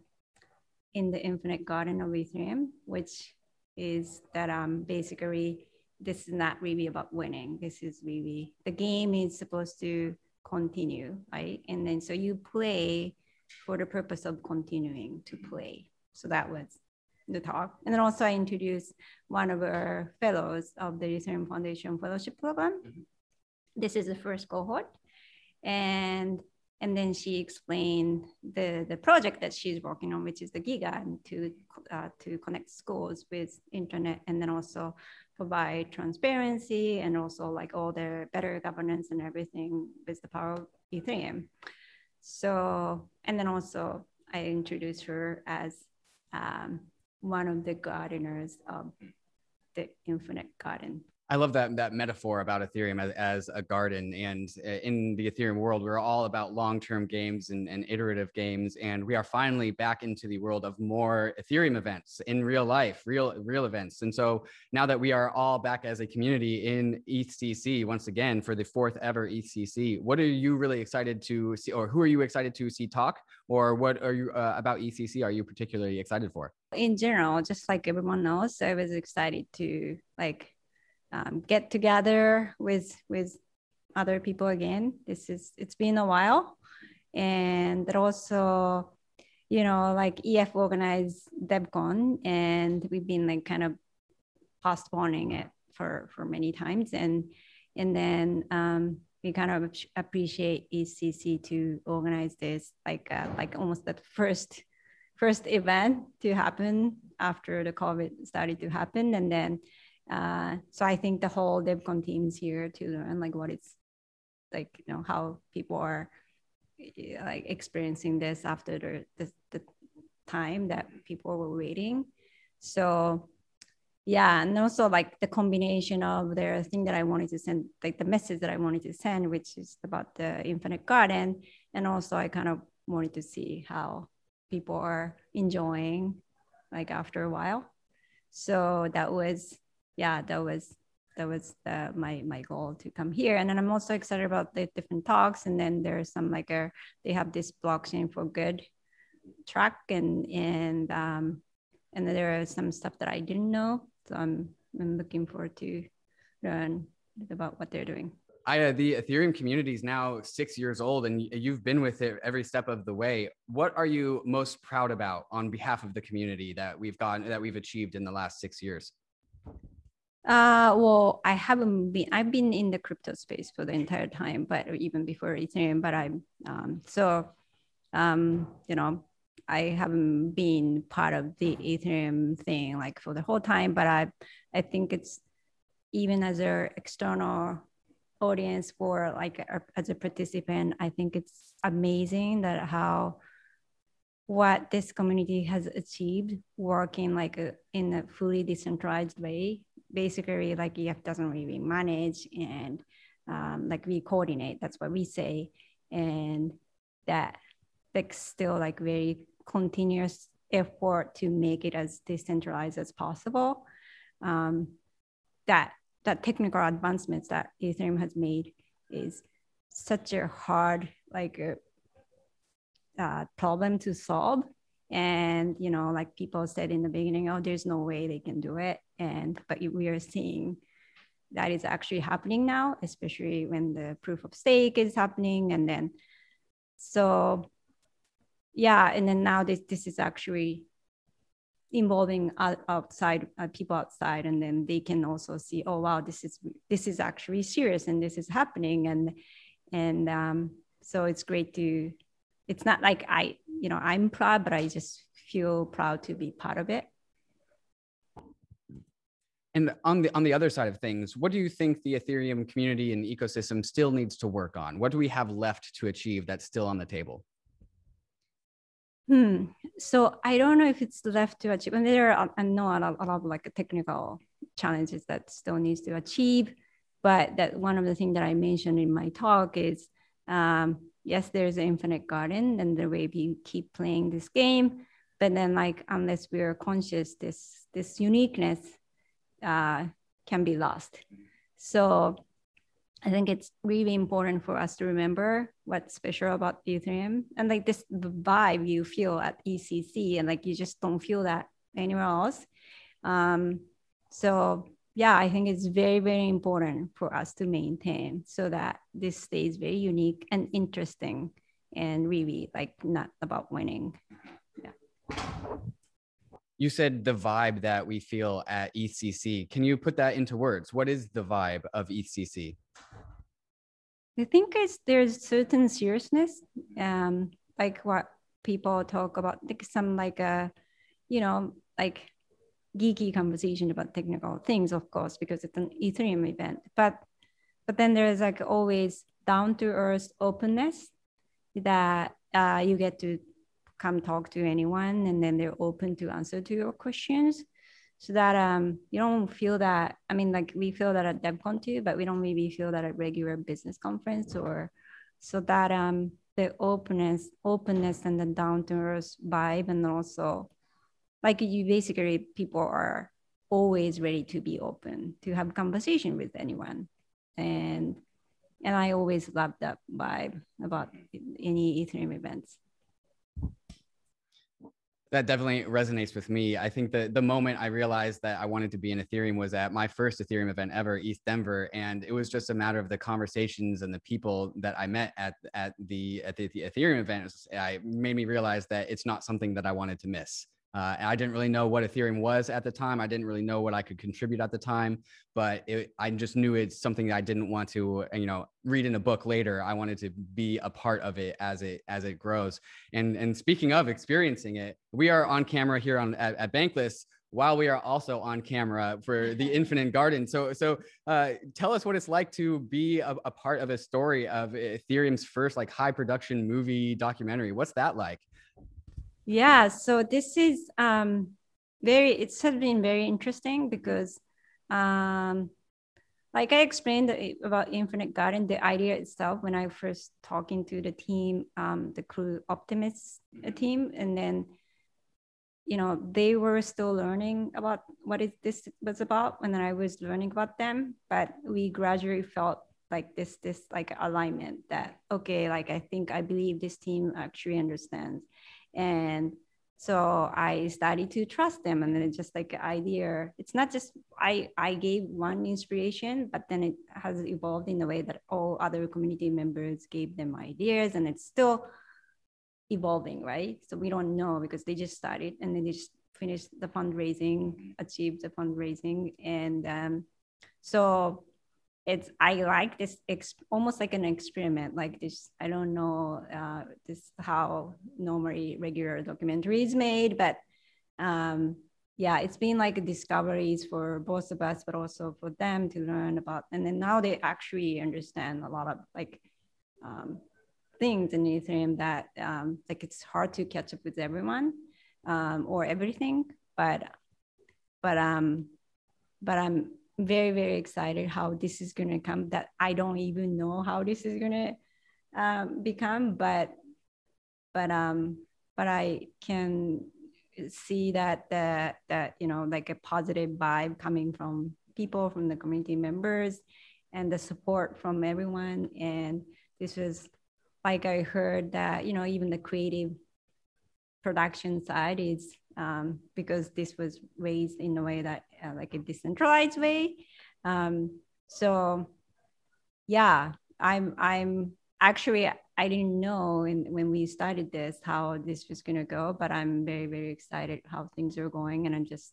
in the Infinite Garden of Ethereum, which is that um, basically this is not really about winning. This is really the game is supposed to continue, right? And then so you play for the purpose of continuing to play. So that was the talk. And then also I introduced one of our fellows of the Ethereum Foundation Fellowship Program. Mm-hmm. This is the first cohort. And and then she explained the, the project that she's working on, which is the Giga, and to uh, to connect schools with internet, and then also provide transparency and also like all the better governance and everything with the power of Ethereum. So, and then also I introduced her as um, one of the gardeners of the Infinite Garden I love that that metaphor about Ethereum as, as a garden. And uh, in the Ethereum world, we're all about long-term games and, and iterative games. And we are finally back into the world of more Ethereum events in real life, real real events. And so now that we are all back as a community in EthCC once again for the fourth ever EthCC, what are you really excited to see, or who are you excited to see talk, or what are you uh, about ECC? Are you particularly excited for? In general, just like everyone else, I was excited to like um, get together with with other people again. This is it's been a while, and also, you know, like EF organized DevCon, and we've been like kind of postponing it for for many times, and and then um, we kind of appreciate ECC to organize this like uh, like almost the first first event to happen after the COVID started to happen, and then uh, so I think the whole DevCon team is here to learn like what it's like, you know, how people are like experiencing this after the, the, the time that people were waiting. So yeah, and also like the combination of the thing that I wanted to send, like the message that I wanted to send, which is about the infinite garden. And also I kind of wanted to see how people are enjoying like after a while. So that was yeah, that was that was the, my my goal to come here. And then I'm also excited about the different talks. And then there's some like a they have this blockchain for good track and and um and then there are some stuff that I didn't know. So I'm I'm looking forward to learn about what they're doing. Aya, the Ethereum community is now six years old and you've been with it every step of the way. What are you most proud about on behalf of the community that we've gotten that we've achieved in the last six years? Uh, well, I haven't been. I've been in the crypto space for the entire time, but even before Ethereum. But I'm um, so, um, you know, I haven't been part of the Ethereum thing like for the whole time. But I, I think it's even as an external audience for like as a participant, I think it's amazing that how what this community has achieved working like a, in a fully decentralized way basically like EF doesn't really manage and um, like we coordinate. That's what we say, and that like still like very continuous effort to make it as decentralized as possible. Um, that that technical advancements that Ethereum has made is such a hard like a, uh, uh, problem to solve and you know like people said in the beginning oh there's no way they can do it. And but we are seeing that is actually happening now especially when the proof of stake is happening and then so yeah and then now this this is actually involving outside uh, people outside and then they can also see oh wow this is this is actually serious and this is happening. And and um, so it's great to it's not like i you know i'm proud but i just feel proud to be part of it and on the on the other side of things what do you think the ethereum community and ecosystem still needs to work on what do we have left to achieve that's still on the table Hmm. So I don't know if it's left to achieve. And there are, I know a lot, a lot of like technical challenges that still needs to achieve. But that one of the things that I mentioned in my talk is, um, yes, there's an infinite garden and the way we keep playing this game. But then like, unless we're conscious, this, this uniqueness uh, can be lost. So I think it's really important for us to remember what's special about Ethereum and like this vibe you feel at ECC and like you just don't feel that anywhere else. Um, so yeah, I think it's very, very important for us to maintain so that this stays very unique and interesting and really like not about winning. Yeah. You said the vibe that we feel at ECC. Can you put that into words? What is the vibe of ECC? I think it's there's certain seriousness, um, like what people talk about, like some like a, uh, you know, like geeky conversation about technical things, of course, because it's an Ethereum event. But but then there's like always down to earth openness that uh, you get to come talk to anyone, and then they're open to answer to your questions so that um, you don't feel that i mean like we feel that at devcon too but we don't really feel that at regular business conference or so that um, the openness openness and the down to earth vibe and also like you basically people are always ready to be open to have conversation with anyone and and i always love that vibe about any ethereum events that definitely resonates with me. I think that the moment I realized that I wanted to be in Ethereum was at my first Ethereum event ever, ETH Denver and it was just a matter of the conversations and the people that I met at at the at the, the Ethereum event. I made me realize that it's not something that I wanted to miss. Uh, I didn't really know what Ethereum was at the time. I didn't really know what I could contribute at the time, but it, I just knew it's something that I didn't want to, you know, read in a book later. I wanted to be a part of it as it as it grows. And and speaking of experiencing it, we are on camera here on at, at Bankless while we are also on camera for the *laughs* Infinite Garden. So so uh, tell us what it's like to be a, a part of a story of Ethereum's first like high production movie documentary. What's that like? Yeah, so this is um, very, it's has been very interesting because, um, like I explained about Infinite Garden, the idea itself when I first talking to the team, um, the crew Optimus team, and then, you know, they were still learning about what is this was about when I was learning about them, but we gradually felt like this this like alignment that okay like i think i believe this team actually understands and so i started to trust them. And then it's just like idea. It's not just i i gave one inspiration but then it has evolved in a way that all other community members gave them ideas and it's still evolving right? So we don't know because they just started and then they just finished the fundraising achieved the fundraising. And um, so it's i like this ex- almost like an experiment like this i don't know uh, this how normally regular documentary is made but um, yeah it's been like discoveries for both of us but also for them to learn about and then now they actually understand a lot of like um, things in ethereum that um, like it's hard to catch up with everyone um, or everything but but um but i'm very very excited how this is going to come that i don't even know how this is going to um, become but but um but i can see that that that you know like a positive vibe coming from people from the community members and the support from everyone. And this was like i heard that you know even the creative production side is um, because this was raised in a way that uh, like a decentralized way. Um, so yeah i'm i'm actually i didn't know in, when we started this how this was going to go but i'm very very excited how things are going and i'm just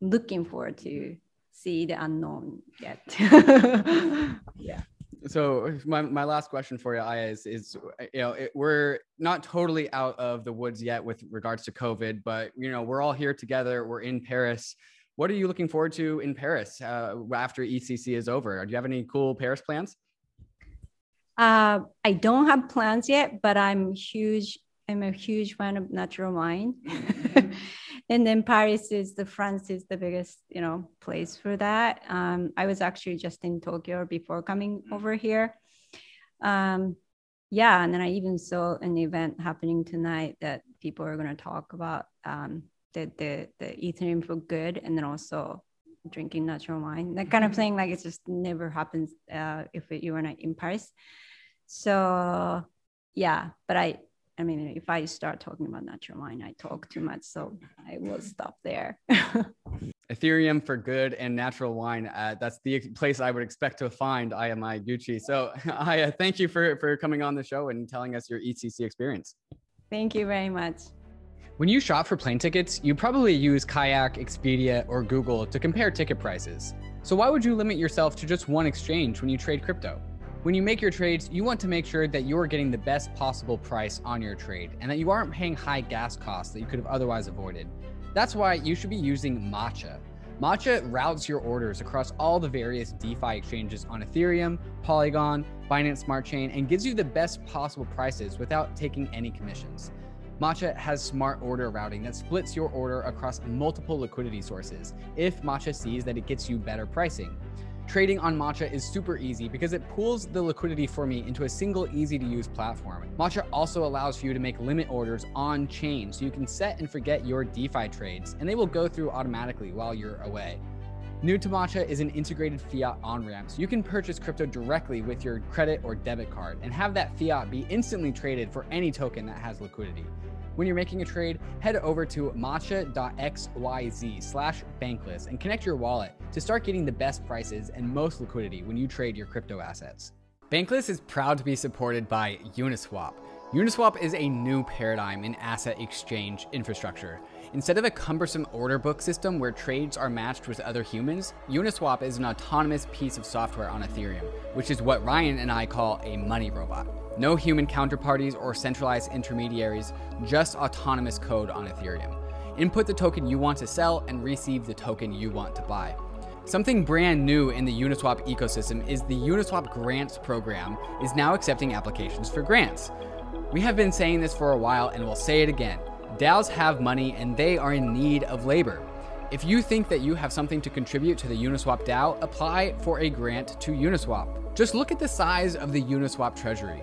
looking forward to see the unknown yet. *laughs* Yeah so my, my last question for you Aya, is is you know it, we're not totally out of the woods yet with regards to covid but you know we're all here together. We're in paris. What are you looking forward to in paris uh, after ecc is over? Do you have any cool paris plans? Uh, i don't have plans yet but i'm huge i'm a huge fan of natural wine *laughs* and then Paris is the France is the biggest you know place for that. Um, I was actually just in Tokyo before coming over here. Um, yeah, and then I even saw an event happening tonight that people are going to talk about um, the the the Ethereum for good, and then also drinking natural wine. That kind of mm-hmm. thing, like it just never happens uh, if you are not in Paris. So yeah, but I I mean, if I start talking about natural wine, I talk too much, so I will stop there. *laughs* Ethereum for good and natural wine. Uh, that's the place I would expect to find Aya Miyaguchi. So, *laughs* Aya, thank you for for coming on the show and telling us your ECC experience. Thank you very much. When you shop for plane tickets, you probably use Kayak, Expedia, or Google to compare ticket prices. So, why would you limit yourself to just one exchange when you trade crypto? When you make your trades, you want to make sure that you're getting the best possible price on your trade and that you aren't paying high gas costs that you could have otherwise avoided. That's why you should be using Matcha. Matcha routes your orders across all the various DeFi exchanges on Ethereum, Polygon, Binance Smart Chain, and gives you the best possible prices without taking any commissions. Matcha has smart order routing that splits your order across multiple liquidity sources if Matcha sees that it gets you better pricing. Trading on Matcha is super easy because it pools the liquidity for me into a single easy to use platform. Matcha also allows for you to make limit orders on chain so you can set and forget your DeFi trades and they will go through automatically while you're away. New to Matcha is an integrated fiat on ramp, so you can purchase crypto directly with your credit or debit card and have that fiat be instantly traded for any token that has liquidity. When you're making a trade, head over to matcha.xyz slash bankless and connect your wallet to start getting the best prices and most liquidity when you trade your crypto assets. Bankless is proud to be supported by Uniswap. Uniswap is a new paradigm in asset exchange infrastructure. Instead of a cumbersome order book system where trades are matched with other humans, Uniswap is an autonomous piece of software on Ethereum, which is what Ryan and I call a money robot. No human counterparties or centralized intermediaries, just autonomous code on Ethereum. Input the token you want to sell and receive the token you want to buy. Something brand new in the Uniswap ecosystem is the Uniswap Grants program is now accepting applications for grants. We have been saying this for a while and we'll say it again. DAOs have money and they are in need of labor. If you think that you have something to contribute to the Uniswap DAO, apply for a grant to Uniswap. Just look at the size of the Uniswap treasury.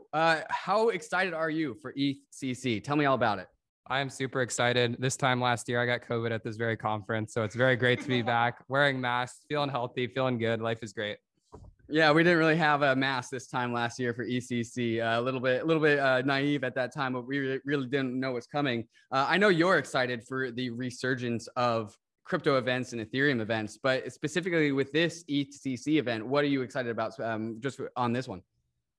uh, how excited are you for ECC? Tell me all about it. I am super excited. This time last year, I got COVID at this very conference. So it's very great to be *laughs* back wearing masks, feeling healthy, feeling good. Life is great. Yeah, we didn't really have a mask this time last year for ECC. Uh, a little bit, a little bit uh, naive at that time, but we really, didn't know what's coming. Uh, I know you're excited for the resurgence of crypto events and Ethereum events, but specifically with this ECC event, what are you excited about um, just on this one?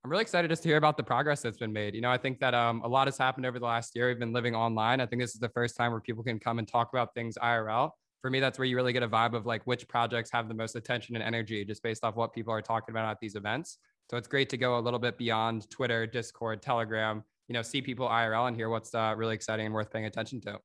I'm really excited just to hear about the progress that's been made. You know, I think that um, a lot has happened over the last year. We've been living online. I think this is the first time where people can come and talk about things IRL. For me, that's where you really get a vibe of like which projects have the most attention and energy just based off what people are talking about at these events. So it's great to go a little bit beyond Twitter, Discord, Telegram, you know, see people IRL and hear what's uh, really exciting and worth paying attention to.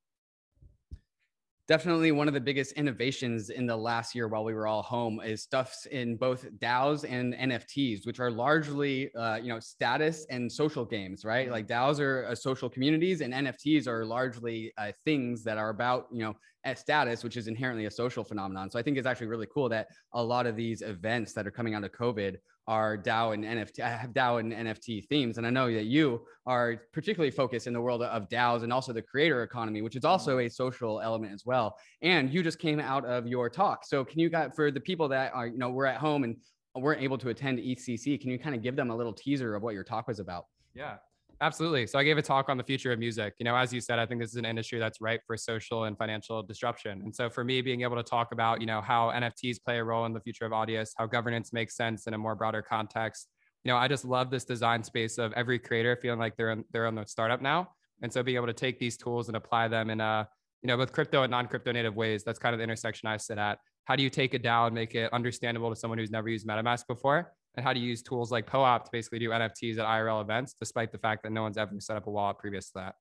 Definitely one of the biggest innovations in the last year while we were all home is stuffs in both DAOs and NFTs, which are largely, uh, you know, status and social games, right? Mm-hmm. Like DAOs are uh, social communities and NFTs are largely uh, things that are about, you know, status, which is inherently a social phenomenon. So I think it's actually really cool that a lot of these events that are coming out of COVID are DAO and NFT, uh, have DAO and NFT themes. And I know that you are particularly focused in the world of DAOs and also the creator economy, which is mm-hmm. also a social element as well. And you just came out of your talk. So can you got for the people that are, you know, we're at home and weren't able to attend ECC, can you kind of give them a little teaser of what your talk was about? Yeah. Absolutely. So I gave a talk on the future of music. You know, as you said, I think this is an industry that's ripe for social and financial disruption. And so for me, being able to talk about, you know, how NFTs play a role in the future of audience, how governance makes sense in a more broader context. You know, I just love this design space of every creator feeling like they're in, they're on the startup now. And so being able to take these tools and apply them in a, you know, both crypto and non-crypto native ways, that's kind of the intersection I sit at. How do you take a DAO and make it understandable to someone who's never used MetaMask before? And how to use tools like POAP to basically do NFTs at IRL events, despite the fact that no one's ever set up a wallet previous to that.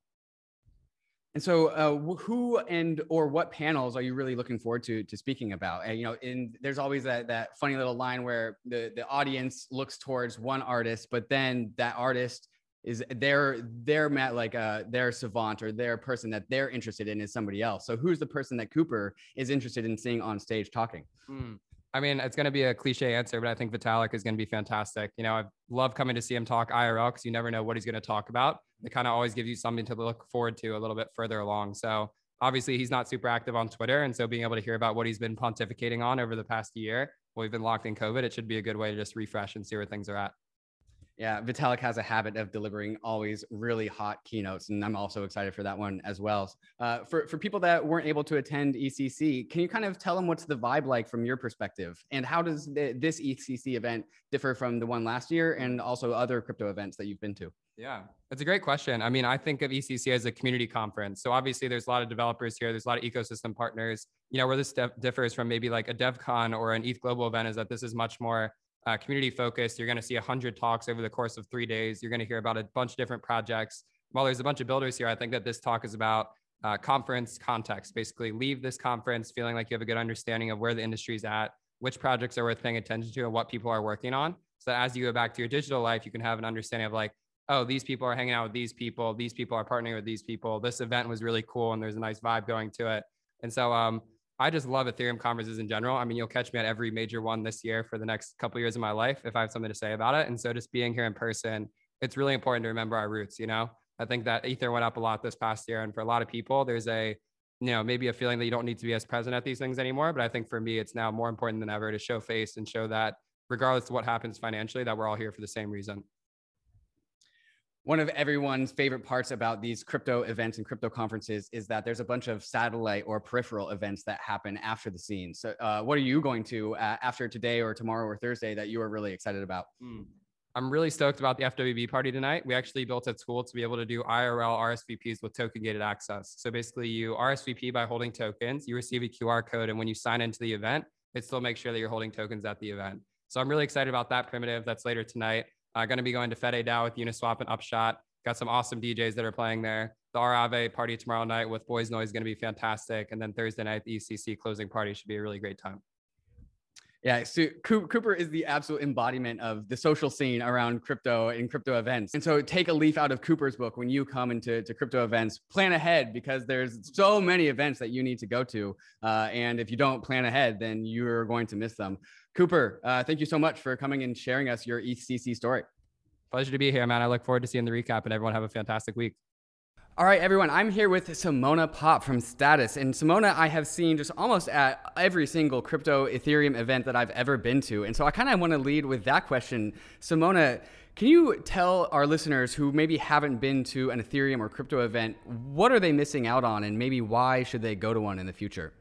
And so, uh, who and or what panels are you really looking forward to to speaking about? And you know, in there's always that that funny little line where the the audience looks towards one artist, but then that artist is their their met like uh their savant or their person that they're interested in is somebody else. So who's the person that Cooper is interested in seeing on stage talking? Hmm. I mean, it's going to be a cliche answer, but I think Vitalik is going to be fantastic. You know, I love coming to see him talk IRL because you never know what he's going to talk about. It kind of always gives you something to look forward to a little bit further along. So obviously, he's not super active on Twitter, and so being able to hear about what he's been pontificating on over the past year, we've been locked in COVID, it should be a good way to just refresh and see where things are at. Yeah, Vitalik has a habit of delivering always really hot keynotes, and I'm also excited for that one as well. Uh, for for people that weren't able to attend ECC, can you kind of tell them what's the vibe like from your perspective, and how does the, this ECC event differ from the one last year, and also other crypto events that you've been to? Yeah, that's a great question. I mean, I think of ECC as a community conference. So obviously, there's a lot of developers here. There's a lot of ecosystem partners. You know, where this differs from maybe like a DevCon or an ETH Global event is that this is much more uh, community focused. You're going to see 100 talks over the course of three days. You're going to hear about a bunch of different projects. While there's a bunch of builders here, I think that this talk is about uh, conference context. Basically, leave this conference feeling like you have a good understanding of where the industry is at, which projects are worth paying attention to, and what people are working on. So as you go back to your digital life, you can have an understanding of like, oh, these people are hanging out with these people. These people are partnering with these people. This event was really cool, and there's a nice vibe going to it. And so, um, I just love Ethereum conferences in general. I mean, you'll catch me at every major one this year for the next couple of years of my life if I have something to say about it. And so just being here in person, it's really important to remember our roots, you know? I think that Ether went up a lot this past year. And for a lot of people, there's a, you know, maybe a feeling that you don't need to be as present at these things anymore. But I think for me, it's now more important than ever to show face and show that regardless of what happens financially, that we're all here for the same reason one of everyone's favorite parts about these crypto events and crypto conferences is that there's a bunch of satellite or peripheral events that happen after the scene. So, uh, what are you going to uh, after today or tomorrow or Thursday that you are really excited about? Mm. I'm really stoked about the FWB party tonight. We actually built a tool to be able to do IRL RSVPs with token gated access. So basically, you RSVP by holding tokens, you receive a QR code, and when you sign into the event, it still makes sure that you're holding tokens at the event. So I'm really excited about that primitive. That's later tonight. Uh, going to be going to Fede DAO with Uniswap and Upshot. Got some awesome DJs that are playing there. The Aave party tomorrow night with Boys Noize is going to be fantastic. And then Thursday night, the ECC closing party should be a really great time. Yeah, so Cooper is the absolute embodiment of the social scene around crypto and crypto events. And so take a leaf out of Cooper's book when you come into to crypto events, plan ahead because there's so many events that you need to go to. Uh, and if you don't plan ahead, then you're going to miss them. Cooper, uh, thank you so much for coming and sharing us your ECC story. Pleasure to be here, man. I look forward to seeing the recap and everyone have a fantastic week. All right, everyone, I'm here with Simona Pop from Status. And Simona, I have seen just almost at every single crypto Ethereum event that I've ever been to. And so I kind of want to lead with that question. Simona, can you tell our listeners who maybe haven't been to an Ethereum or crypto event, what are they missing out on and maybe why should they go to one in the future?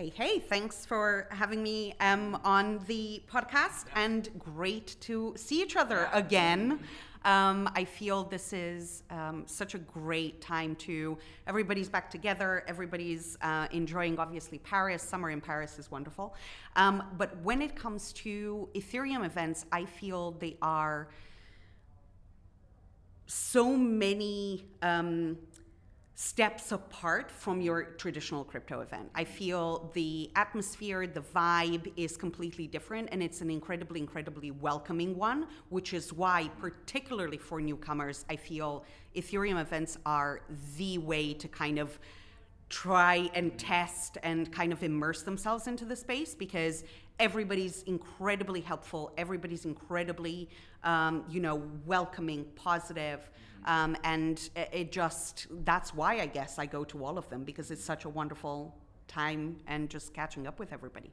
Hey, hey, thanks for having me um, on the podcast and great to see each other again. Um, I feel this is um, such a great time to, everybody's back together, everybody's uh, enjoying obviously Paris, summer in Paris is wonderful. Um, but when it comes to Ethereum events, I feel they are so many um, steps apart from your traditional crypto event. I feel the atmosphere, the vibe is completely different, and it's an incredibly, incredibly welcoming one, which is why, particularly for newcomers, I feel Ethereum events are the way to kind of try and test and kind of immerse themselves into the space because everybody's incredibly helpful everybody's incredibly um, you know welcoming positive um, and it just, that's why I guess I go to all of them because it's such a wonderful time and just catching up with everybody.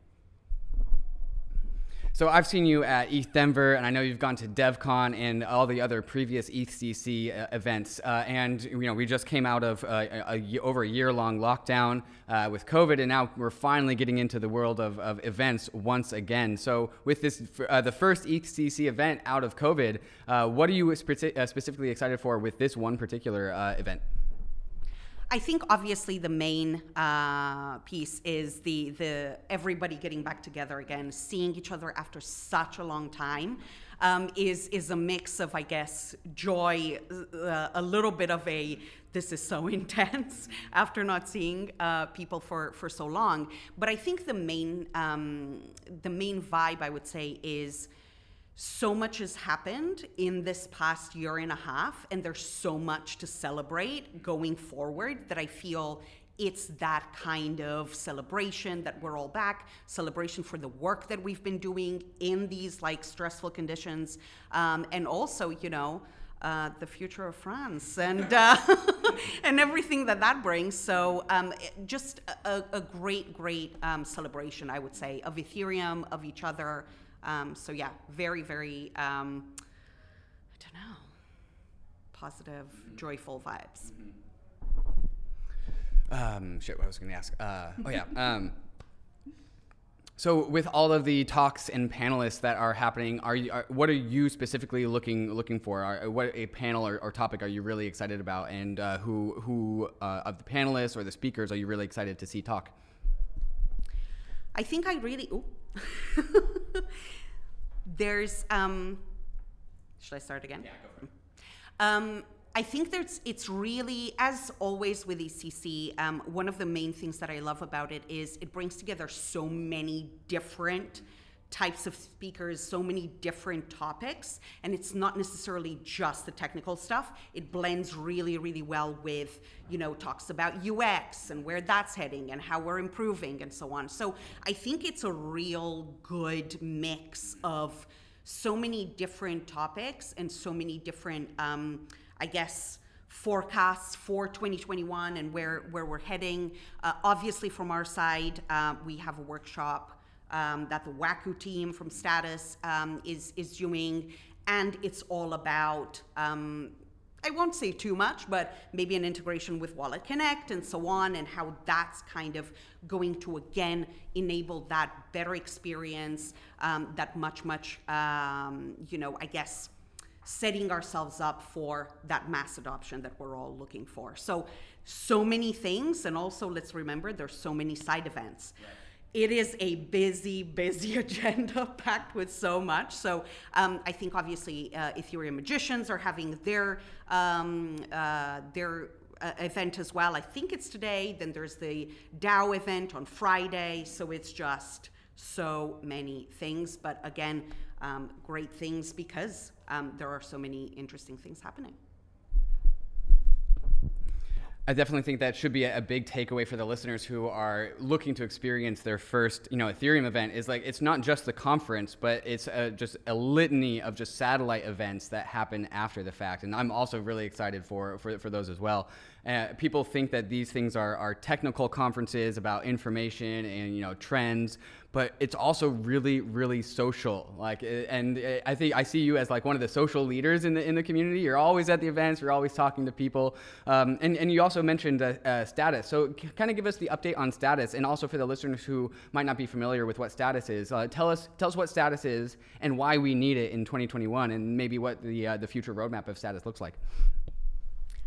So I've seen you at ETH Denver, and I know you've gone to DevCon and all the other previous ETHCC uh, events. Uh, and you know, we just came out of uh, a, a, over a year-long lockdown uh, with COVID, and now we're finally getting into the world of, of events once again. So with this, uh, the first ETHCC event out of COVID, uh, what are you spe- specifically excited for with this one particular event? I think obviously the main uh, piece is the the everybody getting back together again, seeing each other after such a long time. Um, is is a mix of I guess joy, uh, a little bit of a this is so *laughs* intense after not seeing uh, people for for so long. But I think the main um, the main vibe I would say is so much has happened in this past year and a half, and there's so much to celebrate going forward that I feel it's that kind of celebration that we're all back, celebration for the work that we've been doing in these like stressful conditions, um, and also, you know, uh, the future of France and uh, *laughs* and everything that that brings. So um, just a, a, great, great um, celebration, I would say, of Ethereum, of each other. Um, so yeah, very, very, um, I don't know, positive, mm-hmm. joyful vibes. Mm-hmm. Um, shit, what I was going to ask. Uh, oh yeah. Um, so, with all of the talks and panelists that are happening, are you? Are, what are you specifically looking looking for? Are, what a panel or, or, topic are you really excited about, and uh, who who uh, of the panelists or the speakers are you really excited to see talk? I think I really. *laughs* there's. Um, should I start again? Yeah, go for it. Um, I think there's. It's really, as always with ECC, um, one of the main things that I love about it is it brings together so many different types of speakers, so many different topics, and it's not necessarily just the technical stuff. It blends really, really well with, you know, talks about UX and where that's heading and how we're improving and so on. So I think it's a real good mix of so many different topics and so many different, um, I guess, forecasts for 2021 and where, where we're heading. Uh, obviously, from our side, uh, we have a workshop um, that the Waku team from Status um, is is doing, and it's all about. Um, I won't say too much, but maybe an integration with Wallet Connect and so on, and how that's kind of going to again enable that better experience, um, that much, much, um, you know, I guess, setting ourselves up for that mass adoption that we're all looking for. So, so many things, and also let's remember there's so many side events. Right it is a busy, busy *laughs* agenda packed with so much. So um, I think obviously uh, Ethereum magicians are having their um, uh, their uh, event as well. I think it's today. Then there's the DAO event on Friday. So it's just so many things. But again, um, great things because um, there are so many interesting things happening. I definitely think that should be a, big takeaway for the listeners who are looking to experience their first, you know, Ethereum event. Is like it's not just the conference, but it's a, just a litany of just satellite events that happen after the fact. And I'm also really excited for for, for those as well. Uh, people think that these things are, are technical conferences about information and you know trends, but it's also really really social. Like, uh, and uh, I think I see you as like one of the social leaders in the in the community. You're always at the events. You're always talking to people, um, and and you also mentioned uh, uh, status. So kind of give us the update on status, and also for the listeners who might not be familiar with what status is. Uh, tell us tell us what status is and why we need it in 2021, and maybe what the the future roadmap of status looks like.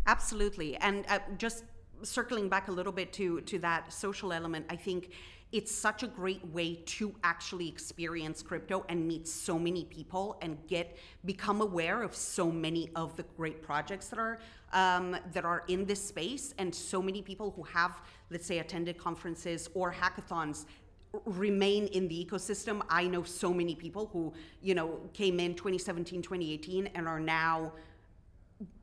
Absolutely. And uh, just circling back a little bit to to that social element, I think it's such a great way to actually experience crypto and meet so many people and get become aware of so many of the great projects that are um, that are in this space. And so many people who have let's say attended conferences or hackathons remain in the ecosystem. I know so many people who you know came in 2017 2018 and are now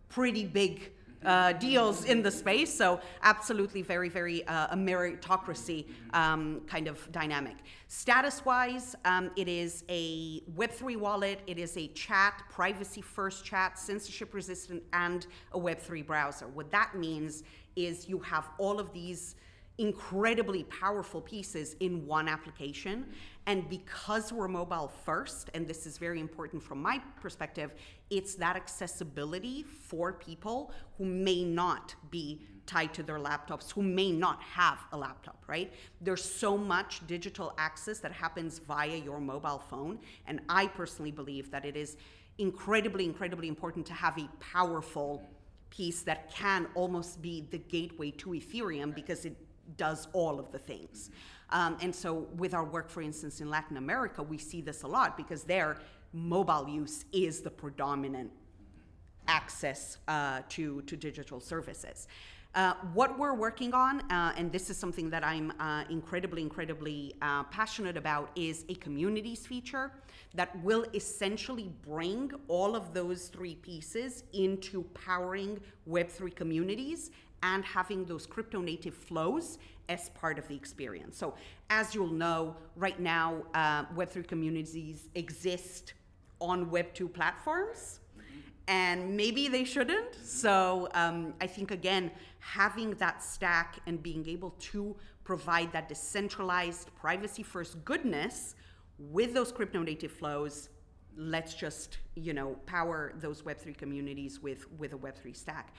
pretty big uh, deals in the space. So absolutely very, very uh, a meritocracy um, kind of dynamic. Status-wise, um, it is a Web3 wallet. It is a chat, privacy-first chat, censorship-resistant, and a Web3 browser. What that means is you have all of these incredibly powerful pieces in one application. And because we're mobile first, and this is very important from my perspective, it's that accessibility for people who may not be tied to their laptops, who may not have a laptop, right? There's so much digital access that happens via your mobile phone. And I personally believe that it is incredibly, incredibly important to have a powerful piece that can almost be the gateway to Ethereum because it does all of the things. Um, and so, with our work, for instance, in Latin America, we see this a lot because their mobile use is the predominant access uh, to, to digital services. Uh, what we're working on, uh, and this is something that I'm uh, incredibly, incredibly uh, passionate about, is a communities feature that will essentially bring all of those three pieces into powering Web3 communities and having those crypto native flows as part of the experience. So, as you'll know, right now, uh, Web3 communities exist on Web2 platforms, and maybe they shouldn't. So, um, I think again, having that stack and being able to provide that decentralized, privacy first goodness with those crypto native flows let's just you know power those web3 communities with with a web3 stack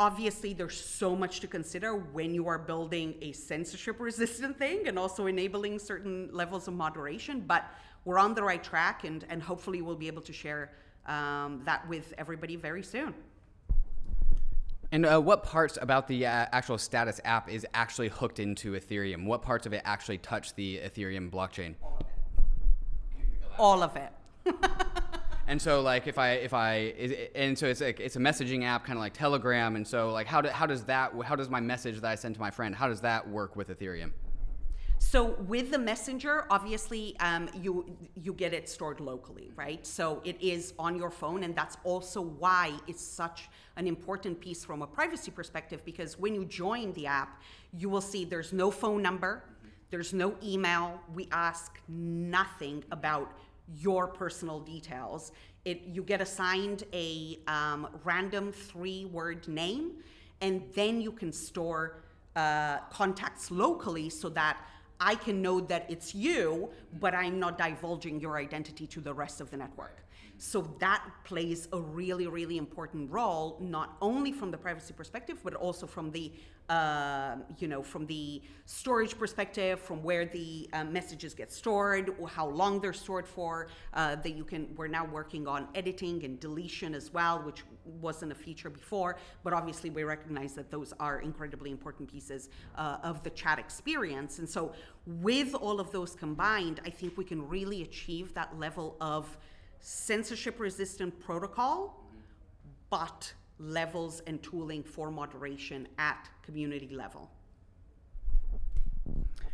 obviously there's so much to consider when you are building a censorship resistant thing and also enabling certain levels of moderation but we're on the right track and, and hopefully we'll be able to share um, that with everybody very soon. And uh, what parts about the uh, actual status app is actually hooked into ethereum? What parts of it actually touch the ethereum blockchain? All of it *laughs* And so like if I if I and so it's like it's a messaging app kind of like Telegram and so like how do, how does that how does my message that I send to my friend how does that work with Ethereum? So with the messenger, obviously, um, you you get it stored locally, right? So it is on your phone, and that's also why it's such an important piece from a privacy perspective. Because when you join the app, you will see there's no phone number, there's no email. We ask nothing about your personal details. It, you get assigned a um, random three word name, and then you can store uh, contacts locally so that I can know that it's you, but I'm not divulging your identity to the rest of the network. So that plays a really, really important role, not only from the privacy perspective, but also from the, uh, you know, from the storage perspective, from where the uh, messages get stored, how long they're stored for. Uh, that you can. We're now working on editing and deletion as well, which wasn't a feature before, but obviously we recognize that those are incredibly important pieces uh, of the chat experience. And so, with all of those combined, I think we can really achieve that level of censorship resistant protocol, but levels and tooling for moderation at community level.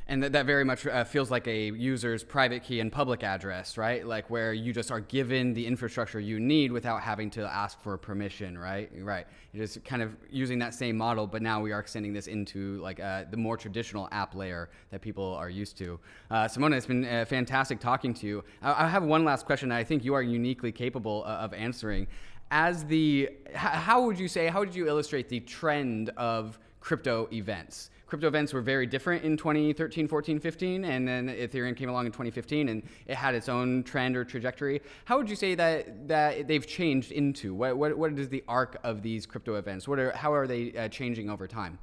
And that, that very much uh, feels like a user's private key and public address, right? Like where you just are given the infrastructure you need without having to ask for permission, right? Right. You're just kind of using that same model, but now we are extending this into like uh, the more traditional app layer that people are used to. Uh, Simona, it's been uh, fantastic talking to you. I, I have one last question that I think you are uniquely capable uh, of answering. As the, how would you say, how would you illustrate the trend of crypto events? Crypto events were very different in 2013, 14, 15, and then Ethereum came along in 2015 and it had its own trend or trajectory. How would you say that that they've changed into? What what, what is the arc of these crypto events? What are how are they uh, changing over time?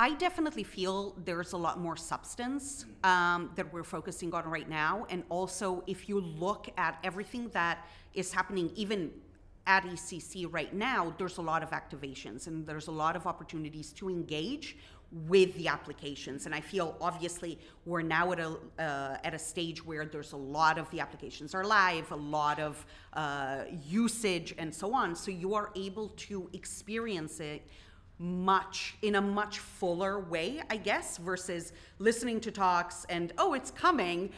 I definitely feel there's a lot more substance um, that we're focusing on right now. And also, if you look at everything that is happening, even at ECC right now, there's a lot of activations and there's a lot of opportunities to engage with the applications. And I feel obviously we're now at a uh, at a stage where there's a lot of the applications are live, a lot of uh, usage, and so on. So you are able to experience it much in a much fuller way, I guess, versus listening to talks and oh, it's coming.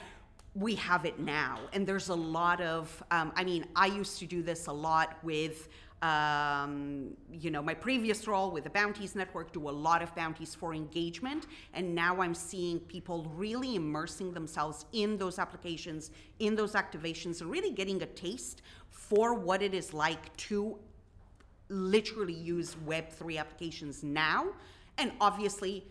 We have it now, and there's a lot of. Um, I mean, I used to do this a lot with um, you know, my previous role with the Bounties Network, do a lot of bounties for engagement. And now I'm seeing people really immersing themselves in those applications, in those activations, and really getting a taste for what it is like to literally use Web3 applications now. And obviously,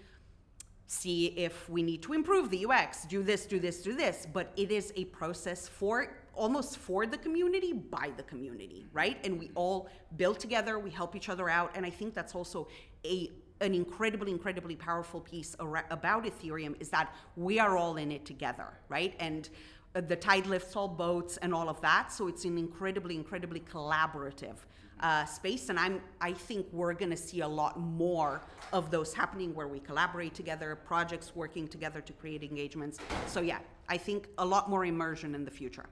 see if we need to improve the UX, do this, do this, do this. But it is a process for almost for the community by the community, right? And we all build together, we help each other out, and I think that's also a an incredibly, incredibly powerful piece about Ethereum is that we are all in it together, right? And uh, the tide lifts all boats and all of that. So it's an incredibly, incredibly collaborative uh, space. And I'm, I think we're going to see a lot more of those happening where we collaborate together, projects working together to create engagements. So yeah, I think a lot more immersion in the future.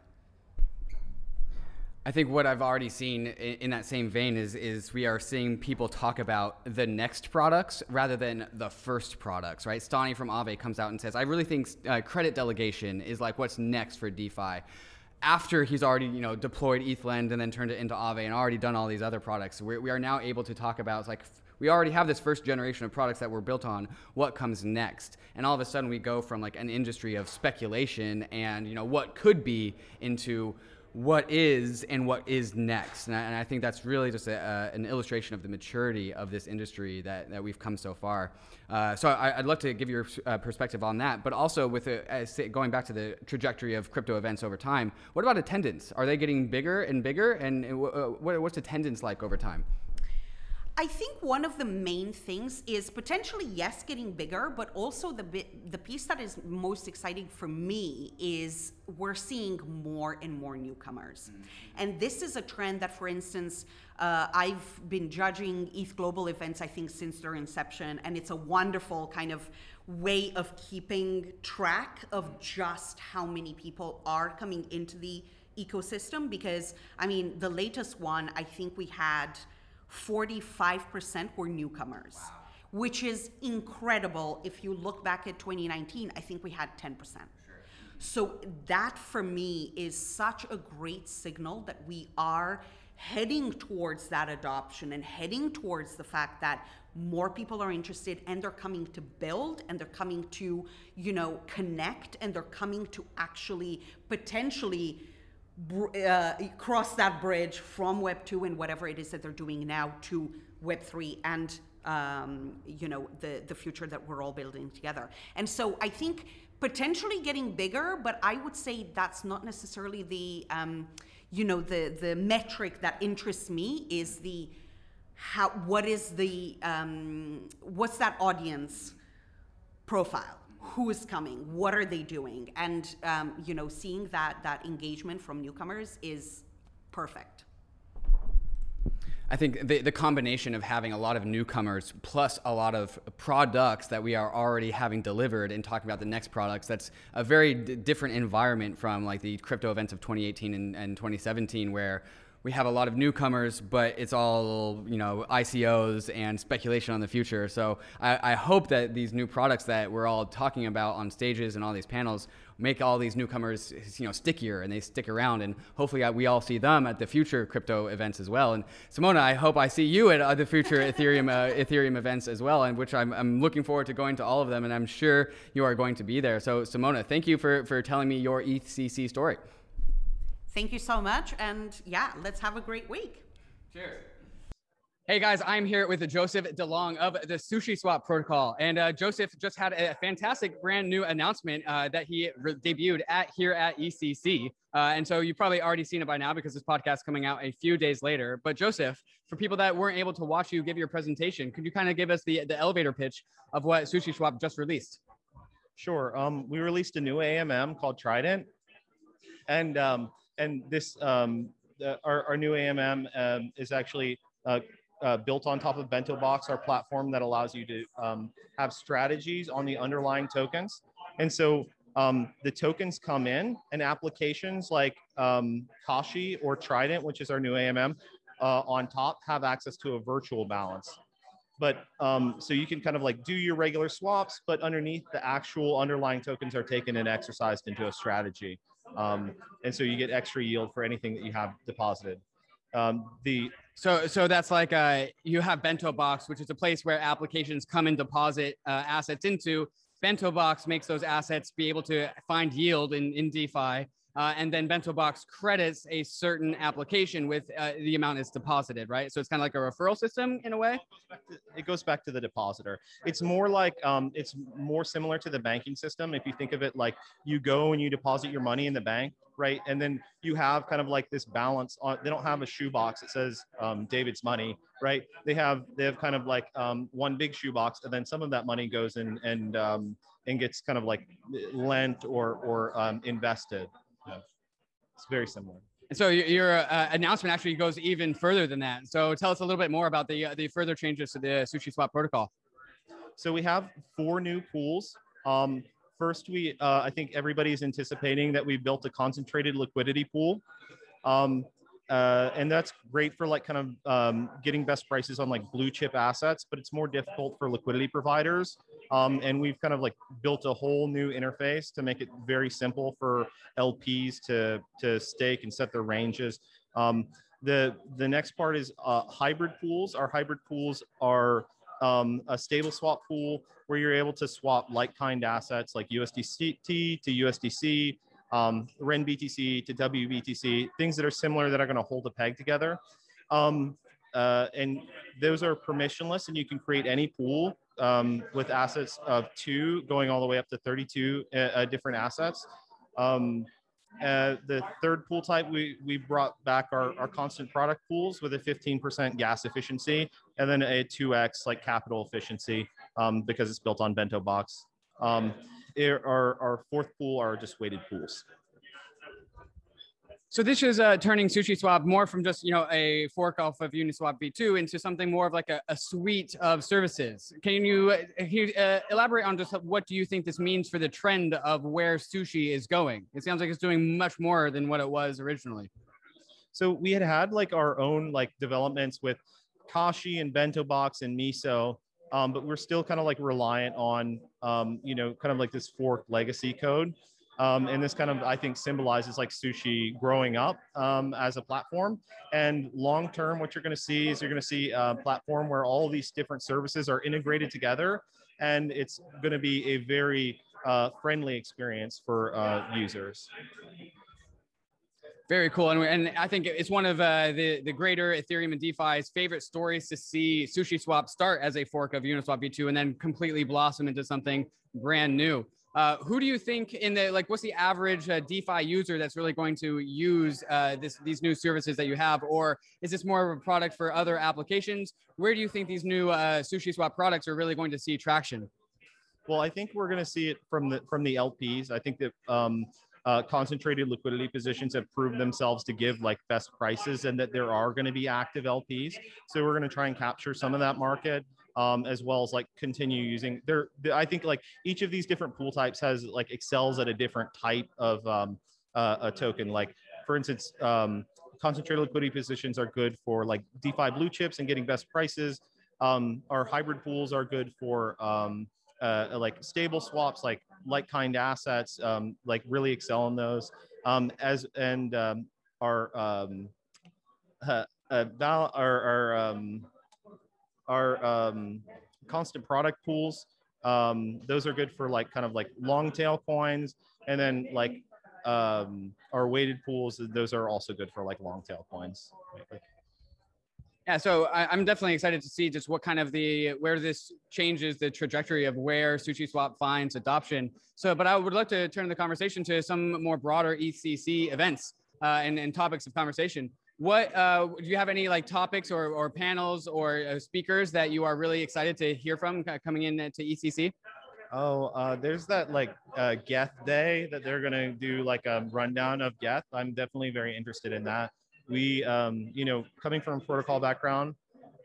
I think what I've already seen in, that same vein is is we are seeing people talk about the next products rather than the first products, right? Stani from Aave comes out and says, "I really think uh, credit delegation is like what's next for DeFi." After he's already, you know, deployed ETHLend and then turned it into Aave and already done all these other products, we're, we are now able to talk about like we already have this first generation of products that were built on what comes next. And all of a sudden we go from like an industry of speculation and you know what could be into what is and what is next. And I, and I think that's really just a, uh, an illustration of the maturity of this industry that, that we've come so far. Uh, so I, would love to give your uh, perspective on that, but also with a, going back to the trajectory of crypto events over time. What about attendance? Are they getting bigger and bigger? And uh, what, what's attendance like over time? I think one of the main things is potentially yes, getting bigger, but also the bit, the piece that is most exciting for me is we're seeing more and more newcomers, mm-hmm. and this is a trend that, for instance, uh, I've been judging ETH Global events I think since their inception, and it's a wonderful kind of way of keeping track of just how many people are coming into the ecosystem. Because I mean, the latest one I think we had 45% were newcomers, wow. which is incredible. If you look back at 2019, I think we had 10%. Sure. So that for me is such a great signal that we are heading towards that adoption and heading towards the fact that more people are interested and they're coming to build and they're coming to you know connect and they're coming to actually potentially uh, cross that bridge from Web 2 and whatever it is that they're doing now to Web 3 and um, you know the the future that we're all building together. And so I think potentially getting bigger, but I would say that's not necessarily the um, you know the the metric that interests me is the how what is the um, what's that audience profile who is coming, what are they doing, and um, you know, seeing that that engagement from newcomers is perfect. I think the, the combination of having a lot of newcomers plus a lot of products that we are already having delivered and talking about the next products, that's a very d- different environment from like the crypto events of 2018 and, and 2017, where we have a lot of newcomers, but it's all you know ICOs and speculation on the future. So I, I, hope that these new products that we're all talking about on stages and all these panels make all these newcomers you know stickier and they stick around. And hopefully we all see them at the future crypto events as well. And Simona, I hope I see you at the future Ethereum uh, Ethereum events as well, and which I'm, I'm looking forward to going to all of them. And I'm sure you are going to be there. So Simona, thank you for for telling me your ETHCC story. Thank you so much. And yeah, let's have a great week. Cheers. Hey guys, I'm here with Joseph DeLong of the Sushi Swap Protocol, and uh, Joseph just had a fantastic brand new announcement uh, that he re- debuted at here at ECC, uh, and so you've probably already seen it by now because this podcast is coming out a few days later. But Joseph, for people that weren't able to watch you give your presentation, could you kind of give us the the elevator pitch of what Sushi Swap just released? Sure. Um, we released a new AMM called Trident, and um, and this um, our, our new AMM um, is actually uh, uh, built on top of Bento Box, our platform that allows you to um, have strategies on the underlying tokens. And so um, the tokens come in and applications like um, Kashi or Trident, which is our new AMM, uh, on top have access to a virtual balance. But um, so you can kind of like do your regular swaps, but underneath the actual underlying tokens are taken and exercised into a strategy. Um, and so you get extra yield for anything that you have deposited. Um, the so so that's like uh, you have Bento Box, which is a place where applications come and deposit uh, assets into. Bento Box makes those assets be able to find yield in, in DeFi. Uh, and then Bento Box credits a certain application with uh, the amount it's deposited, right? So it's kind of like a referral system in a way. It goes back to the depositor. It's more like um, it's more similar to the banking system. If you think of it like you go and you deposit your money in the bank, right? And then you have kind of like this balance on. They don't have a shoebox that says um, David's money, right? They have they have kind of like um, one big shoebox, and then some of that money goes in and um, and gets kind of like lent or or um, invested. It's very similar. And so your uh, announcement actually goes even further than that. So tell us a little bit more about the uh, the further changes to the Sushi Swap protocol. So we have four new pools. Um, first, we uh, I think everybody is anticipating that we built a concentrated liquidity pool. Um, uh, and that's great for like kind of um, getting best prices on like blue chip assets, but it's more difficult for liquidity providers. Um, and we've kind of like built a whole new interface to make it very simple for LPs to to stake and set their ranges. Um, the the next part is uh, hybrid pools. Our hybrid pools are um, a stable swap pool where you're able to swap like kind assets like USDT to USDC um, REN BTC to WBTC, things that are similar that are going to hold a peg together. Um, uh, and those are permissionless, and you can create any pool um, with assets of two going all the way up to 32 uh, uh, different assets. Um, uh, the third pool type, we, we brought back our, our constant product pools with a 15% gas efficiency and then a 2x like capital efficiency um, because it's built on Bento Box. Um, our, our fourth pool are just weighted pools. So this is uh, turning Sushi Swap more from just you know a fork off of Uniswap v2 into something more of like a, a suite of services. Can you, uh, can you uh, elaborate on just what do you think this means for the trend of where sushi is going? It sounds like it's doing much more than what it was originally. So we had had like our own like developments with Kashi and Bento Box and Miso um, but we're still kind of like reliant on um, you know kind of like this forked legacy code um, and this kind of i think symbolizes like sushi growing up um, as a platform and long term what you're going to see is you're going to see a platform where all these different services are integrated together and it's going to be a very uh, friendly experience for uh, users very cool, and, and I think it's one of uh, the the greater Ethereum and DeFi's favorite stories to see Sushi Swap start as a fork of Uniswap v2 and then completely blossom into something brand new. Uh, who do you think in the like what's the average uh, DeFi user that's really going to use uh, this these new services that you have, or is this more of a product for other applications? Where do you think these new uh, Sushi Swap products are really going to see traction? Well, I think we're going to see it from the from the LPs. I think that um, uh, concentrated liquidity positions have proved themselves to give like best prices and that there are going to be active LPs. So we're going to try and capture some of that market. Um, as well as like continue using there. I think like each of these different pool types has like excels at a different type of um, uh, a token. Like for instance, um, concentrated liquidity positions are good for like DeFi blue chips and getting best prices. Um, our hybrid pools are good for um, uh, like stable swaps, like like kind assets, um, like really excel in those. Um, as and um, our um, uh, uh, our our um, our um, constant product pools. Um, those are good for like kind of like long tail coins, and then like um, our weighted pools. Those are also good for like long tail coins. Yeah, so I, am definitely excited to see just what kind of the where this changes the trajectory of where Sushi Swap finds adoption. So, but I would like to turn the conversation to some more broader ECC events uh, and, and topics of conversation. What uh, do you have any like topics or, or panels or uh, speakers that you are really excited to hear from coming in to ECC? Oh, uh, there's that like uh, Geth Day that they're gonna do like a rundown of Geth. I'm definitely very interested in that. we um, you know coming from protocol background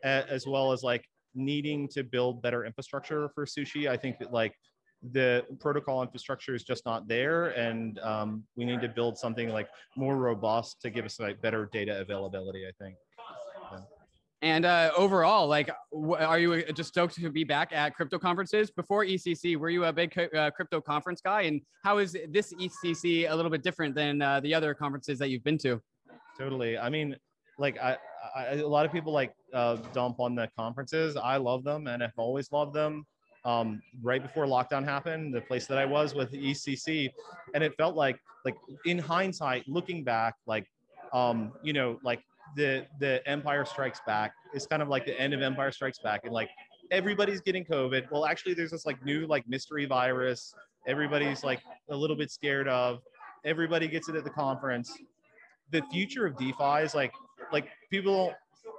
as well as like needing to build better infrastructure for sushi i think that like the protocol infrastructure is just not there and um, we need to build something like more robust to give us like better data availability i think. Yeah. and uh, overall like are you just stoked to be back at crypto conferences? Before ecc were you a big uh, crypto conference guy? And how is this ecc a little bit different than uh, the other conferences that you've been to? Totally. I mean like I, I a lot of people like uh, dump on the conferences. I love them and i've always loved them um, right before lockdown happened, the place that I was with ECC, and it felt like like in hindsight, looking back, like um, you know, like the the Empire Strikes Back is kind of like the end of Empire Strikes Back, and like everybody's getting COVID. Well, actually, there's this like new like mystery virus. Everybody's like a little bit scared of. Everybody gets it at the conference. The future of DeFi is like like people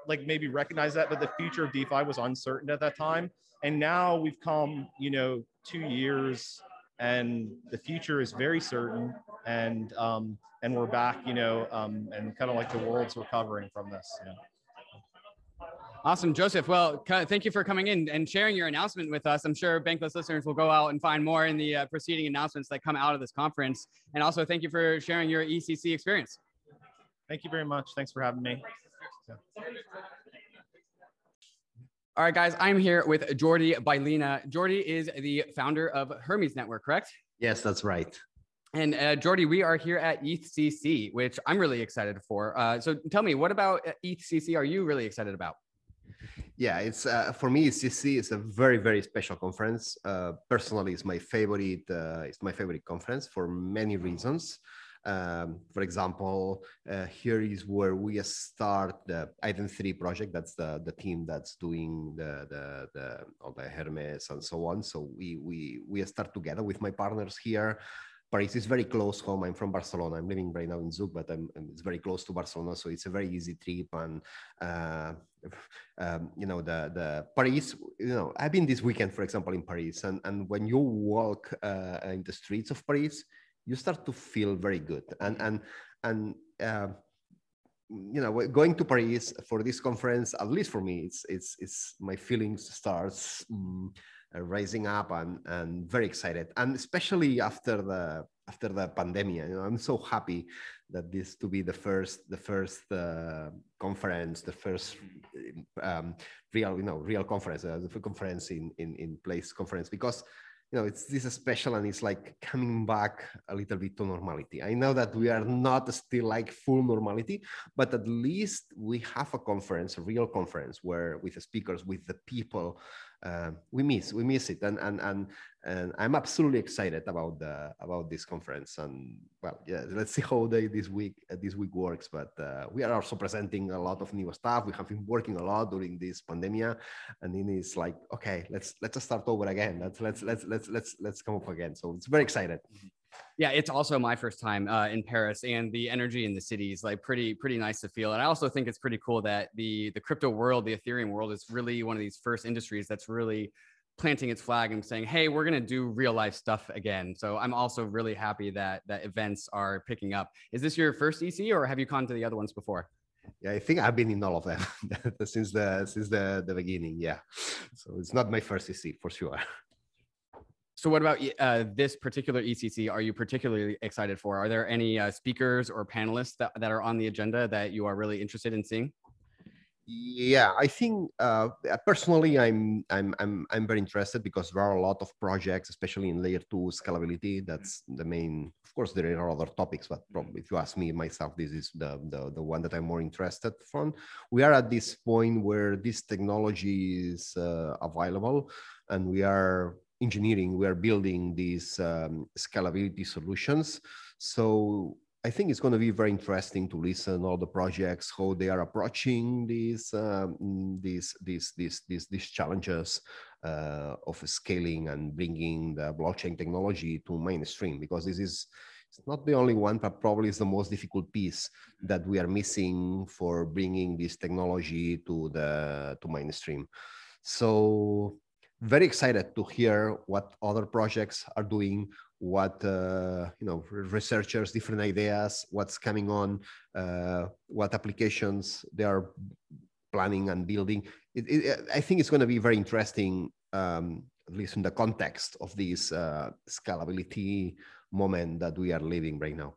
like maybe recognize that, but the future of DeFi was uncertain at that time. And now we've come, you know, two years and the future is very certain and um, and we're back, you know, um, and kind of like the world's recovering from this. Yeah. Awesome, Joseph. Well, thank you for coming in and sharing your announcement with us. I'm sure Bankless listeners will go out and find more in the uh, preceding announcements that come out of this conference. And also, thank you for sharing your ECC experience. Thank you very much. Thanks for having me. Yeah. All right, guys, I'm here with Jordi Baylina. Jordi is the founder of Hermez Network, correct? Yes, that's right. And uh, Jordi, we are here at ETHCC, which I'm really excited for. Uh, so tell me, what about ETHCC are you really excited about? Yeah, it's uh, for me. ETHCC is a very, very special conference. Uh, personally, it's my favorite. Uh, it's my favorite conference for many reasons. Um, for example, uh, here is where we start the iden3 project. That's the, the team that's doing the, the, the, all the Hermez and so on. So we, we, we start together with my partners here. Paris is very close home. I'm from Barcelona. I'm living right now in Zug, but I'm, it's very close to Barcelona, so it's a very easy trip. And uh, um, you know, the the Paris. You know, I've been this weekend, for example, in Paris, and and when you walk uh, in the streets of Paris, you start to feel very good. And and and uh, you know going to paris for this conference at least for me it's it's it's my feelings starts um, rising up and and very excited. And especially after the after the pandemic you know i'm so happy that this to be the first the first uh, conference the first um, real you know real conference uh, the conference in in in place conference because you know, it's this is special and it's like coming back a little bit to normality. I know that we are not still like full normality, but at least we have a conference, a real conference where with the speakers, with the people, uh, we miss we miss it. And and and and i'm absolutely excited about the about this conference. And well yeah let's see how they this week uh, this week works. But uh, we are also presenting a lot of new stuff. We have been working a lot during this pandemic and then it's like okay let's let's just start over again. Let's let's let's let's let's let's come up again. So it's very excited. Mm-hmm yeah it's also my first time uh, in paris and the energy in the city is like pretty pretty nice to feel and i also think it's pretty cool that the the crypto world the ethereum world is really one of these first industries that's really planting its flag and saying hey we're going to do real life stuff again. So i'm also really happy that that events are picking up. Is this your first ec or have you gone to the other ones before? Yeah i think i've been in all of them *laughs* since the since the the beginning yeah. So it's not my first ec for sure so, what about uh, this particular ECC? Are you particularly excited for? Are there any uh, speakers or panelists that, that are on the agenda that you are really interested in seeing? Yeah, I think uh, personally, I'm I'm I'm I'm very interested because there are a lot of projects, especially in layer two scalability. That's the main. Of course, there are other topics, but probably if you ask me myself, this is the the, the one that I'm more interested from. We are at this point where this technology is uh, available, and we are engineering, we are building these um, scalability solutions. So I think it's going to be very interesting to listen all the projects how they are approaching these um, these these these these, these challenges uh, of scaling and bringing the blockchain technology to mainstream because this is it's not the only one, but probably is the most difficult piece that we are missing for bringing this technology to the to mainstream. So very excited to hear what other projects are doing, what uh, you know researchers different ideas what's coming on uh, what applications they are planning and building. It, it, i think it's going to be very interesting um, at least in the context of this uh, scalability moment that we are living right now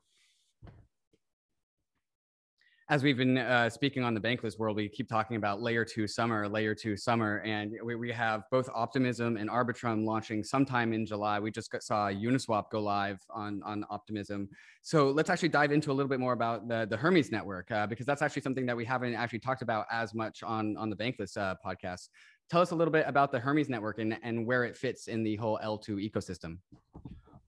as we've been uh, speaking on the bankless world, we keep talking about layer two summer, layer two summer, and we, we have both Optimism and Arbitrum launching sometime in July. We just got, saw Uniswap go live on, on Optimism. So let's actually dive into a little bit more about the, the Hermez network, uh, because that's actually something that we haven't actually talked about as much on, on the Bankless uh, podcast. Tell us a little bit about the Hermez network and, and where it fits in the whole L2 ecosystem.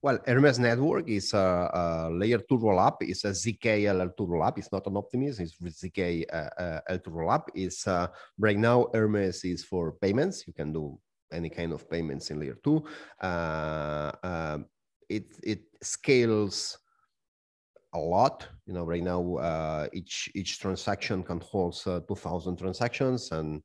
Well, Hermez Network is a, a layer two rollup. It's a ZK L2 rollup. It's not an Optimism. It's ZK uh, uh, L2 rollup. It's uh, right now Hermez is for payments. You can do any kind of payments in layer two. Uh, um, it it scales a lot. You know, right now uh, each each transaction can hold uh, 2,000 transactions and uh,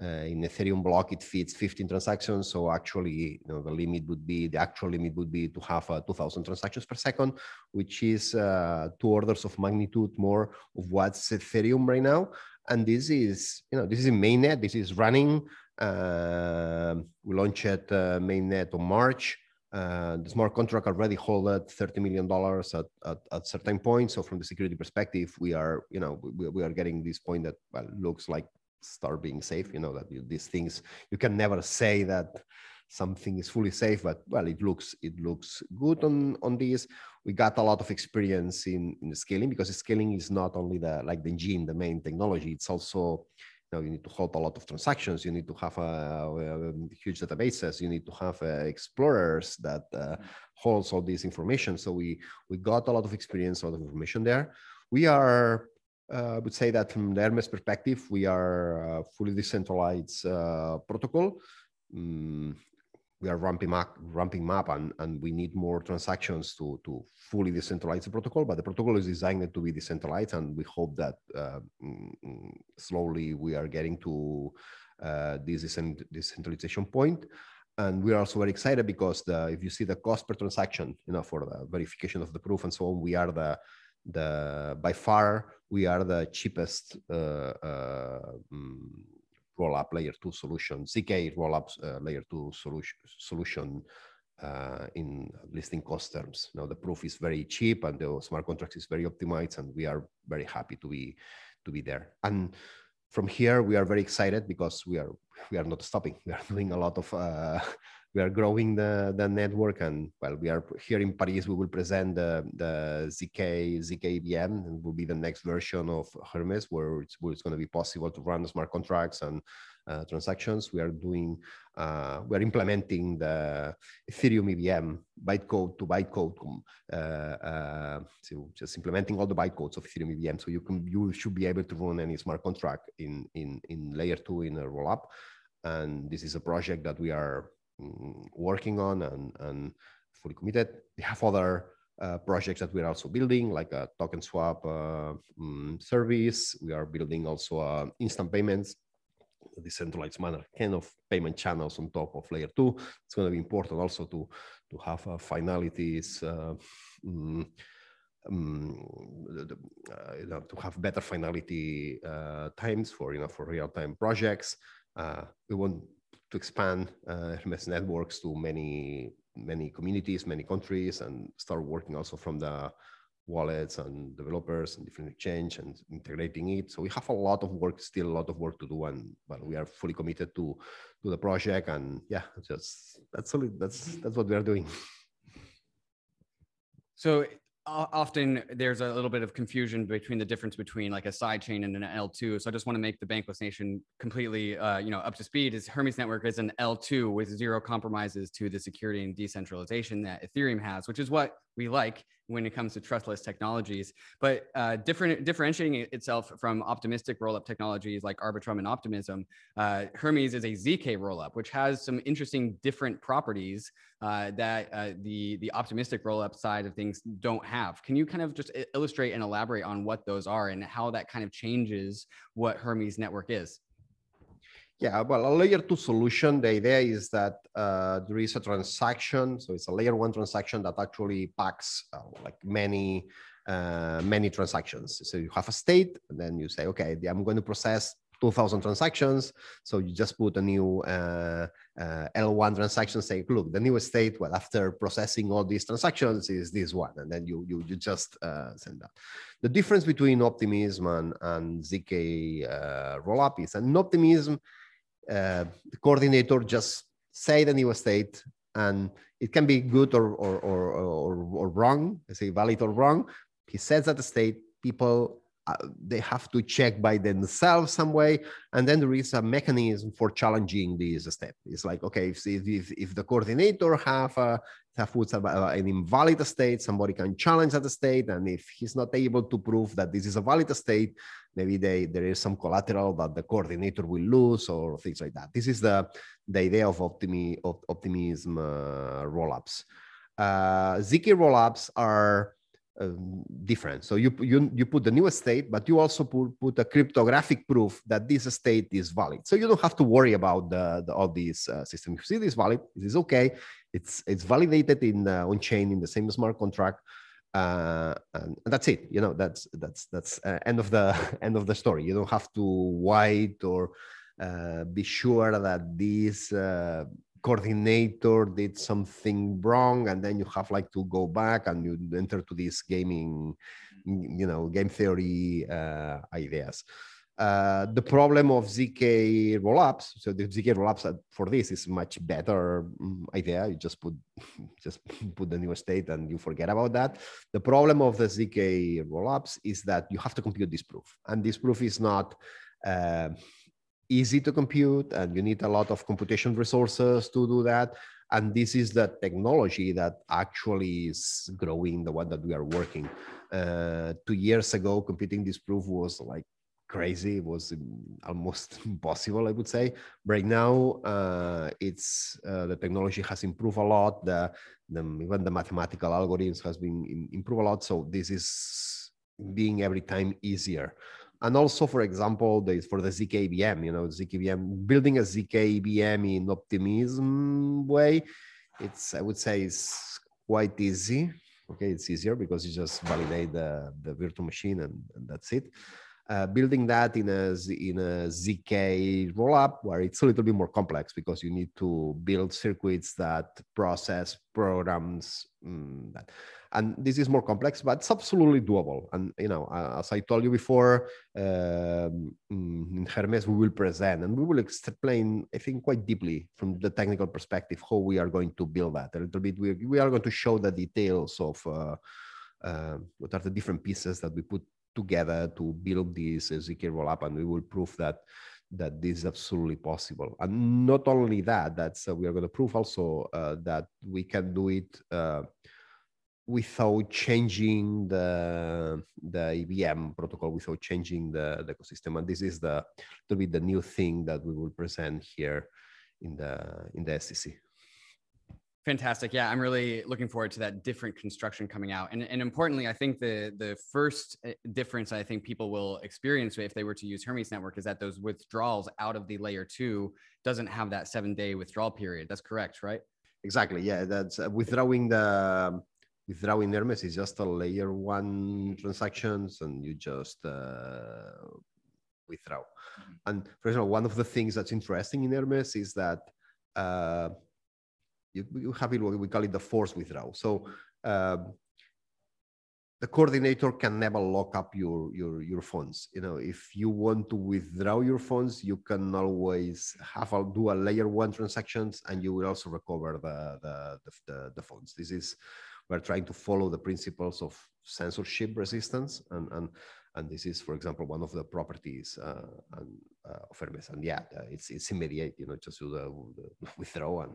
in Ethereum block, it fits 15 transactions. So actually, you know, the limit would be, the actual limit would be to have uh, 2000 transactions per second, which is uh, two orders of magnitude more of what's Ethereum right now. And this is, you know, this is mainnet. This is running. Uh, we launched uh, mainnet on March. Uh, the smart contract already hold at $30 million at, at, at certain points. So from the security perspective, we are, you know, we, we are getting this point that well, looks like start being safe. You know that you, these things you can never say that something is fully safe, but well, it looks it looks good on on this. We got a lot of experience in in scaling because scaling is not only the like the engine, the main technology. It's also you know you need to hold a lot of transactions. You need to have a, a huge databases. You need to have uh, explorers that uh, holds all this information. So we we got a lot of experience, a lot of information there. We are uh, I would say that from the Hermez perspective, we are a fully decentralized uh, protocol. Mm, we are ramping up, ramping up, and, and we need more transactions to, to fully decentralize the protocol. But the protocol is designed to be decentralized, and we hope that uh, mm, slowly we are getting to uh, this decentralization point. And we are also very excited because the, if you see the cost per transaction, you know, for the verification of the proof and so on, we are the the by far we are the cheapest uh, uh, mm, roll-up layer two solution, ZK roll-up uh, layer two solution solution uh, in listing cost terms. Now the proof is very cheap and the smart contracts is very optimized, and we are very happy to be to be there. And from here, we are very excited because we are we are not stopping. *laughs* We are doing a lot of uh, *laughs* we are growing the, the network and well we are here in paris we will present the, the zk zk EVM and will be the next version of hermez where it's, where it's going to be possible to run smart contracts and uh, transactions we are doing uh, we are implementing the ethereum evm bytecode to bytecode uh, uh, so just implementing all the bytecodes of ethereum evm so you can you should be able to run any smart contract in in in layer two in a rollup and this is a project that we are Mm, working on and, and fully committed. We have other uh, projects that we're also building, like a token swap uh, um, service. We are building also uh, instant payments, decentralized manner, kind of payment channels on top of layer two. It's going to be important also to to have uh, finalities. Um, um, uh, to have better finality uh, times for you know for real time projects. we want to expand uh, Hermez networks to many many communities, many countries, and start working also from the wallets and developers and different exchange and integrating it. So we have a lot of work, still a lot of work to do, and but we are fully committed to to the project. And yeah, just that's all. That's that's what we are doing. So often there's a little bit of confusion between the difference between like a side chain and an L2. So I just want to make the Bankless Nation completely, uh, you know, up to speed. Is Hermez Network is an L2 with zero compromises to the security and decentralization that Ethereum has, which is what we like when it comes to trustless technologies. But uh, different differentiating itself from optimistic rollup technologies like Arbitrum and Optimism, uh, Hermez is a ZK rollup, which has some interesting different properties uh, that uh, the the optimistic rollup side of things don't have. Can you kind of just illustrate and elaborate on what those are and how that kind of changes what Hermez network is? Yeah, well, a layer two solution, the idea is that uh, there is a transaction. So it's a layer one transaction that actually packs uh, like many, uh, many transactions. So you have a state, and then you say, okay, I'm going to process 2000 transactions. So you just put a new uh, uh, L1 transaction, say, look, the new state, well, after processing all these transactions is this one. And then you, you, you just uh, send that. The difference between Optimism and, and ZK uh, rollup is an Optimism, uh, the coordinator just say the new state and it can be good or, or, or, or, or wrong, I say valid or wrong. He says that the state, people uh, they have to check by themselves some way and then there is a mechanism for challenging this step it's like okay if if, if the coordinator have a have put an invalid state somebody can challenge that state and if he's not able to prove that this is a valid state maybe they, there is some collateral that the coordinator will lose or things like that this is the the idea of, optimi, of optimism uh, rollups uh, zk rollups are um, different. So you, you, you put the new state, but you also put, put a cryptographic proof that this state is valid. So you don't have to worry about the, the all these uh, systems. You see this valid, it is okay. It's, it's validated in uh, on chain in the same smart contract. Uh, and, that's it. You know, that's, that's, that's uh, end of the *laughs* end of the story. You don't have to wait or uh, be sure that this uh, coordinator did something wrong and then you have like to go back and you enter to this gaming you know game theory uh, ideas uh, the problem of zk rollups so the zk rollups for this is much better mm, idea you just put *laughs* just *laughs* put the new state and you forget about that the problem of the zk rollups is that you have to compute this proof and this proof is not uh, easy to compute and you need a lot of computation resources to do that. And this is the technology that actually is growing, the one that we are working. Uh, two years ago, computing this proof was like crazy. It was almost *laughs* impossible, I would say. Right now, uh, it's uh, the technology has improved a lot. The, the, even the mathematical algorithms has been improved a lot. So this is being every time easier and also for example the, for the zkvm you know zkvm building a zkvm in optimism way it's i would say it's quite easy okay it's easier because you just validate the, the virtual machine and, and that's it uh, building that in a in a zk rollup where it's a little bit more complex because you need to build circuits that process programs mm, that. And this is more complex but it's absolutely doable. And you know as i told you before um, in hermez we will present and we will explain i think quite deeply from the technical perspective how we are going to build that. A little bit we, we are going to show the details of uh, uh, what are the different pieces that we put together to build this zk rollup and we will prove that that this is absolutely possible and not only that that's uh, we are going to prove also uh, that we can do it uh, without changing the the EVM protocol, without changing the, the ecosystem. And this is the to be the new thing that we will present here in the in the SDC. Fantastic. Yeah, I'm really looking forward to that different construction coming out. And, and importantly, I think the the first eh, difference I think people will experience if they were to use Hermez Network is that those withdrawals out of the layer two doesn't have that seven day withdrawal period. That's correct, right? Exactly. Yeah, that's uh, withdrawing the withdrawing Hermez is just a layer one transactions and you just uh, withdraw. Mm-hmm. And for example, one of the things that's interesting in Hermez is that uh, you, you, have it, we call it the force withdrawal. So uh, the coordinator can never lock up your, your, your funds. You know, if you want to withdraw your funds, you can always have a, do a layer one transactions and you will also recover the, the, the, the, the funds. This is we're trying to follow the principles of censorship resistance and and and this is for example one of the properties uh, and, uh, of Hermez and yeah uh, it's it's immediate you know just do the, the withdraw and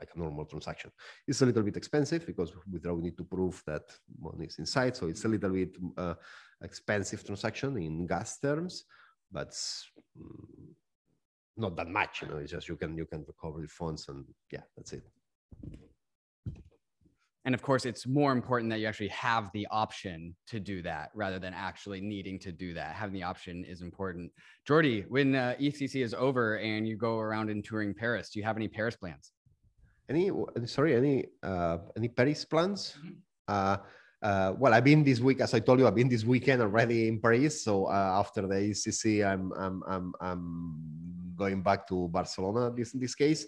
like a normal transaction. It's a little bit expensive because withdraw we need to prove that money is inside. So it's a little bit uh, expensive transaction in gas terms but mm, not that much you know it's just you can you can recover the funds and yeah that's it. And of course it's more important that you actually have the option to do that rather than actually needing to do that. Having the option is important. Jordi when uh, ethcc is over and you go around and touring paris do you have any paris plans any sorry any uh, any paris plans mm-hmm. uh, uh, well, I've been this week, as I told you, I've been this weekend already in Paris. So uh, after the ECC, I'm, I'm, I'm, I'm going back to Barcelona. This in this case,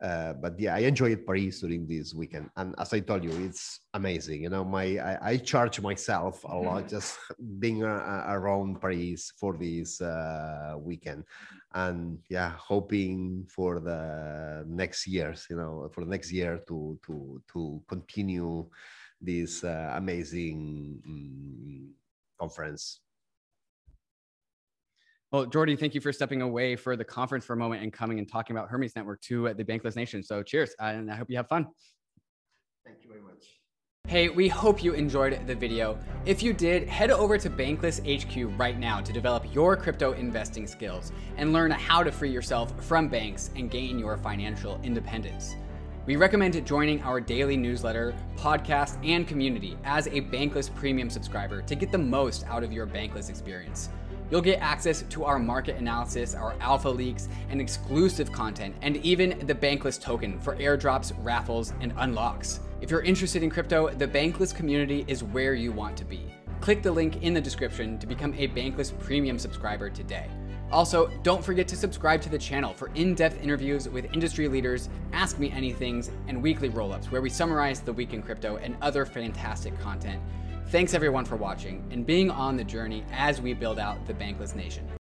uh, but yeah, I enjoyed Paris during this weekend, and as I told you, it's amazing. You know, my I, I charge myself a lot just being uh, around Paris for this uh, weekend, and yeah, hoping for the next years. You know, for the next year to to to continue this uh, amazing um, conference. Well, Jordi, thank you for stepping away for the conference for a moment and coming and talking about Hermez Network to the Bankless Nation. So cheers, uh, and I hope you have fun. Thank you very much. Hey, we hope you enjoyed the video. If you did, head over to Bankless HQ right now to develop your crypto investing skills and learn how to free yourself from banks and gain your financial independence. We recommend joining our daily newsletter, podcast, and community as a Bankless Premium subscriber to get the most out of your Bankless experience. You'll get access to our market analysis, our alpha leaks, and exclusive content, and even the Bankless token for airdrops, raffles, and unlocks. If you're interested in crypto, the Bankless community is where you want to be. Click the link in the description to become a Bankless Premium subscriber today. Also, don't forget to subscribe to the channel for in depth interviews with industry leaders, Ask Me Anythings, and weekly roll ups where we summarize the week in crypto and other fantastic content. Thanks everyone for watching and being on the journey as we build out the Bankless Nation.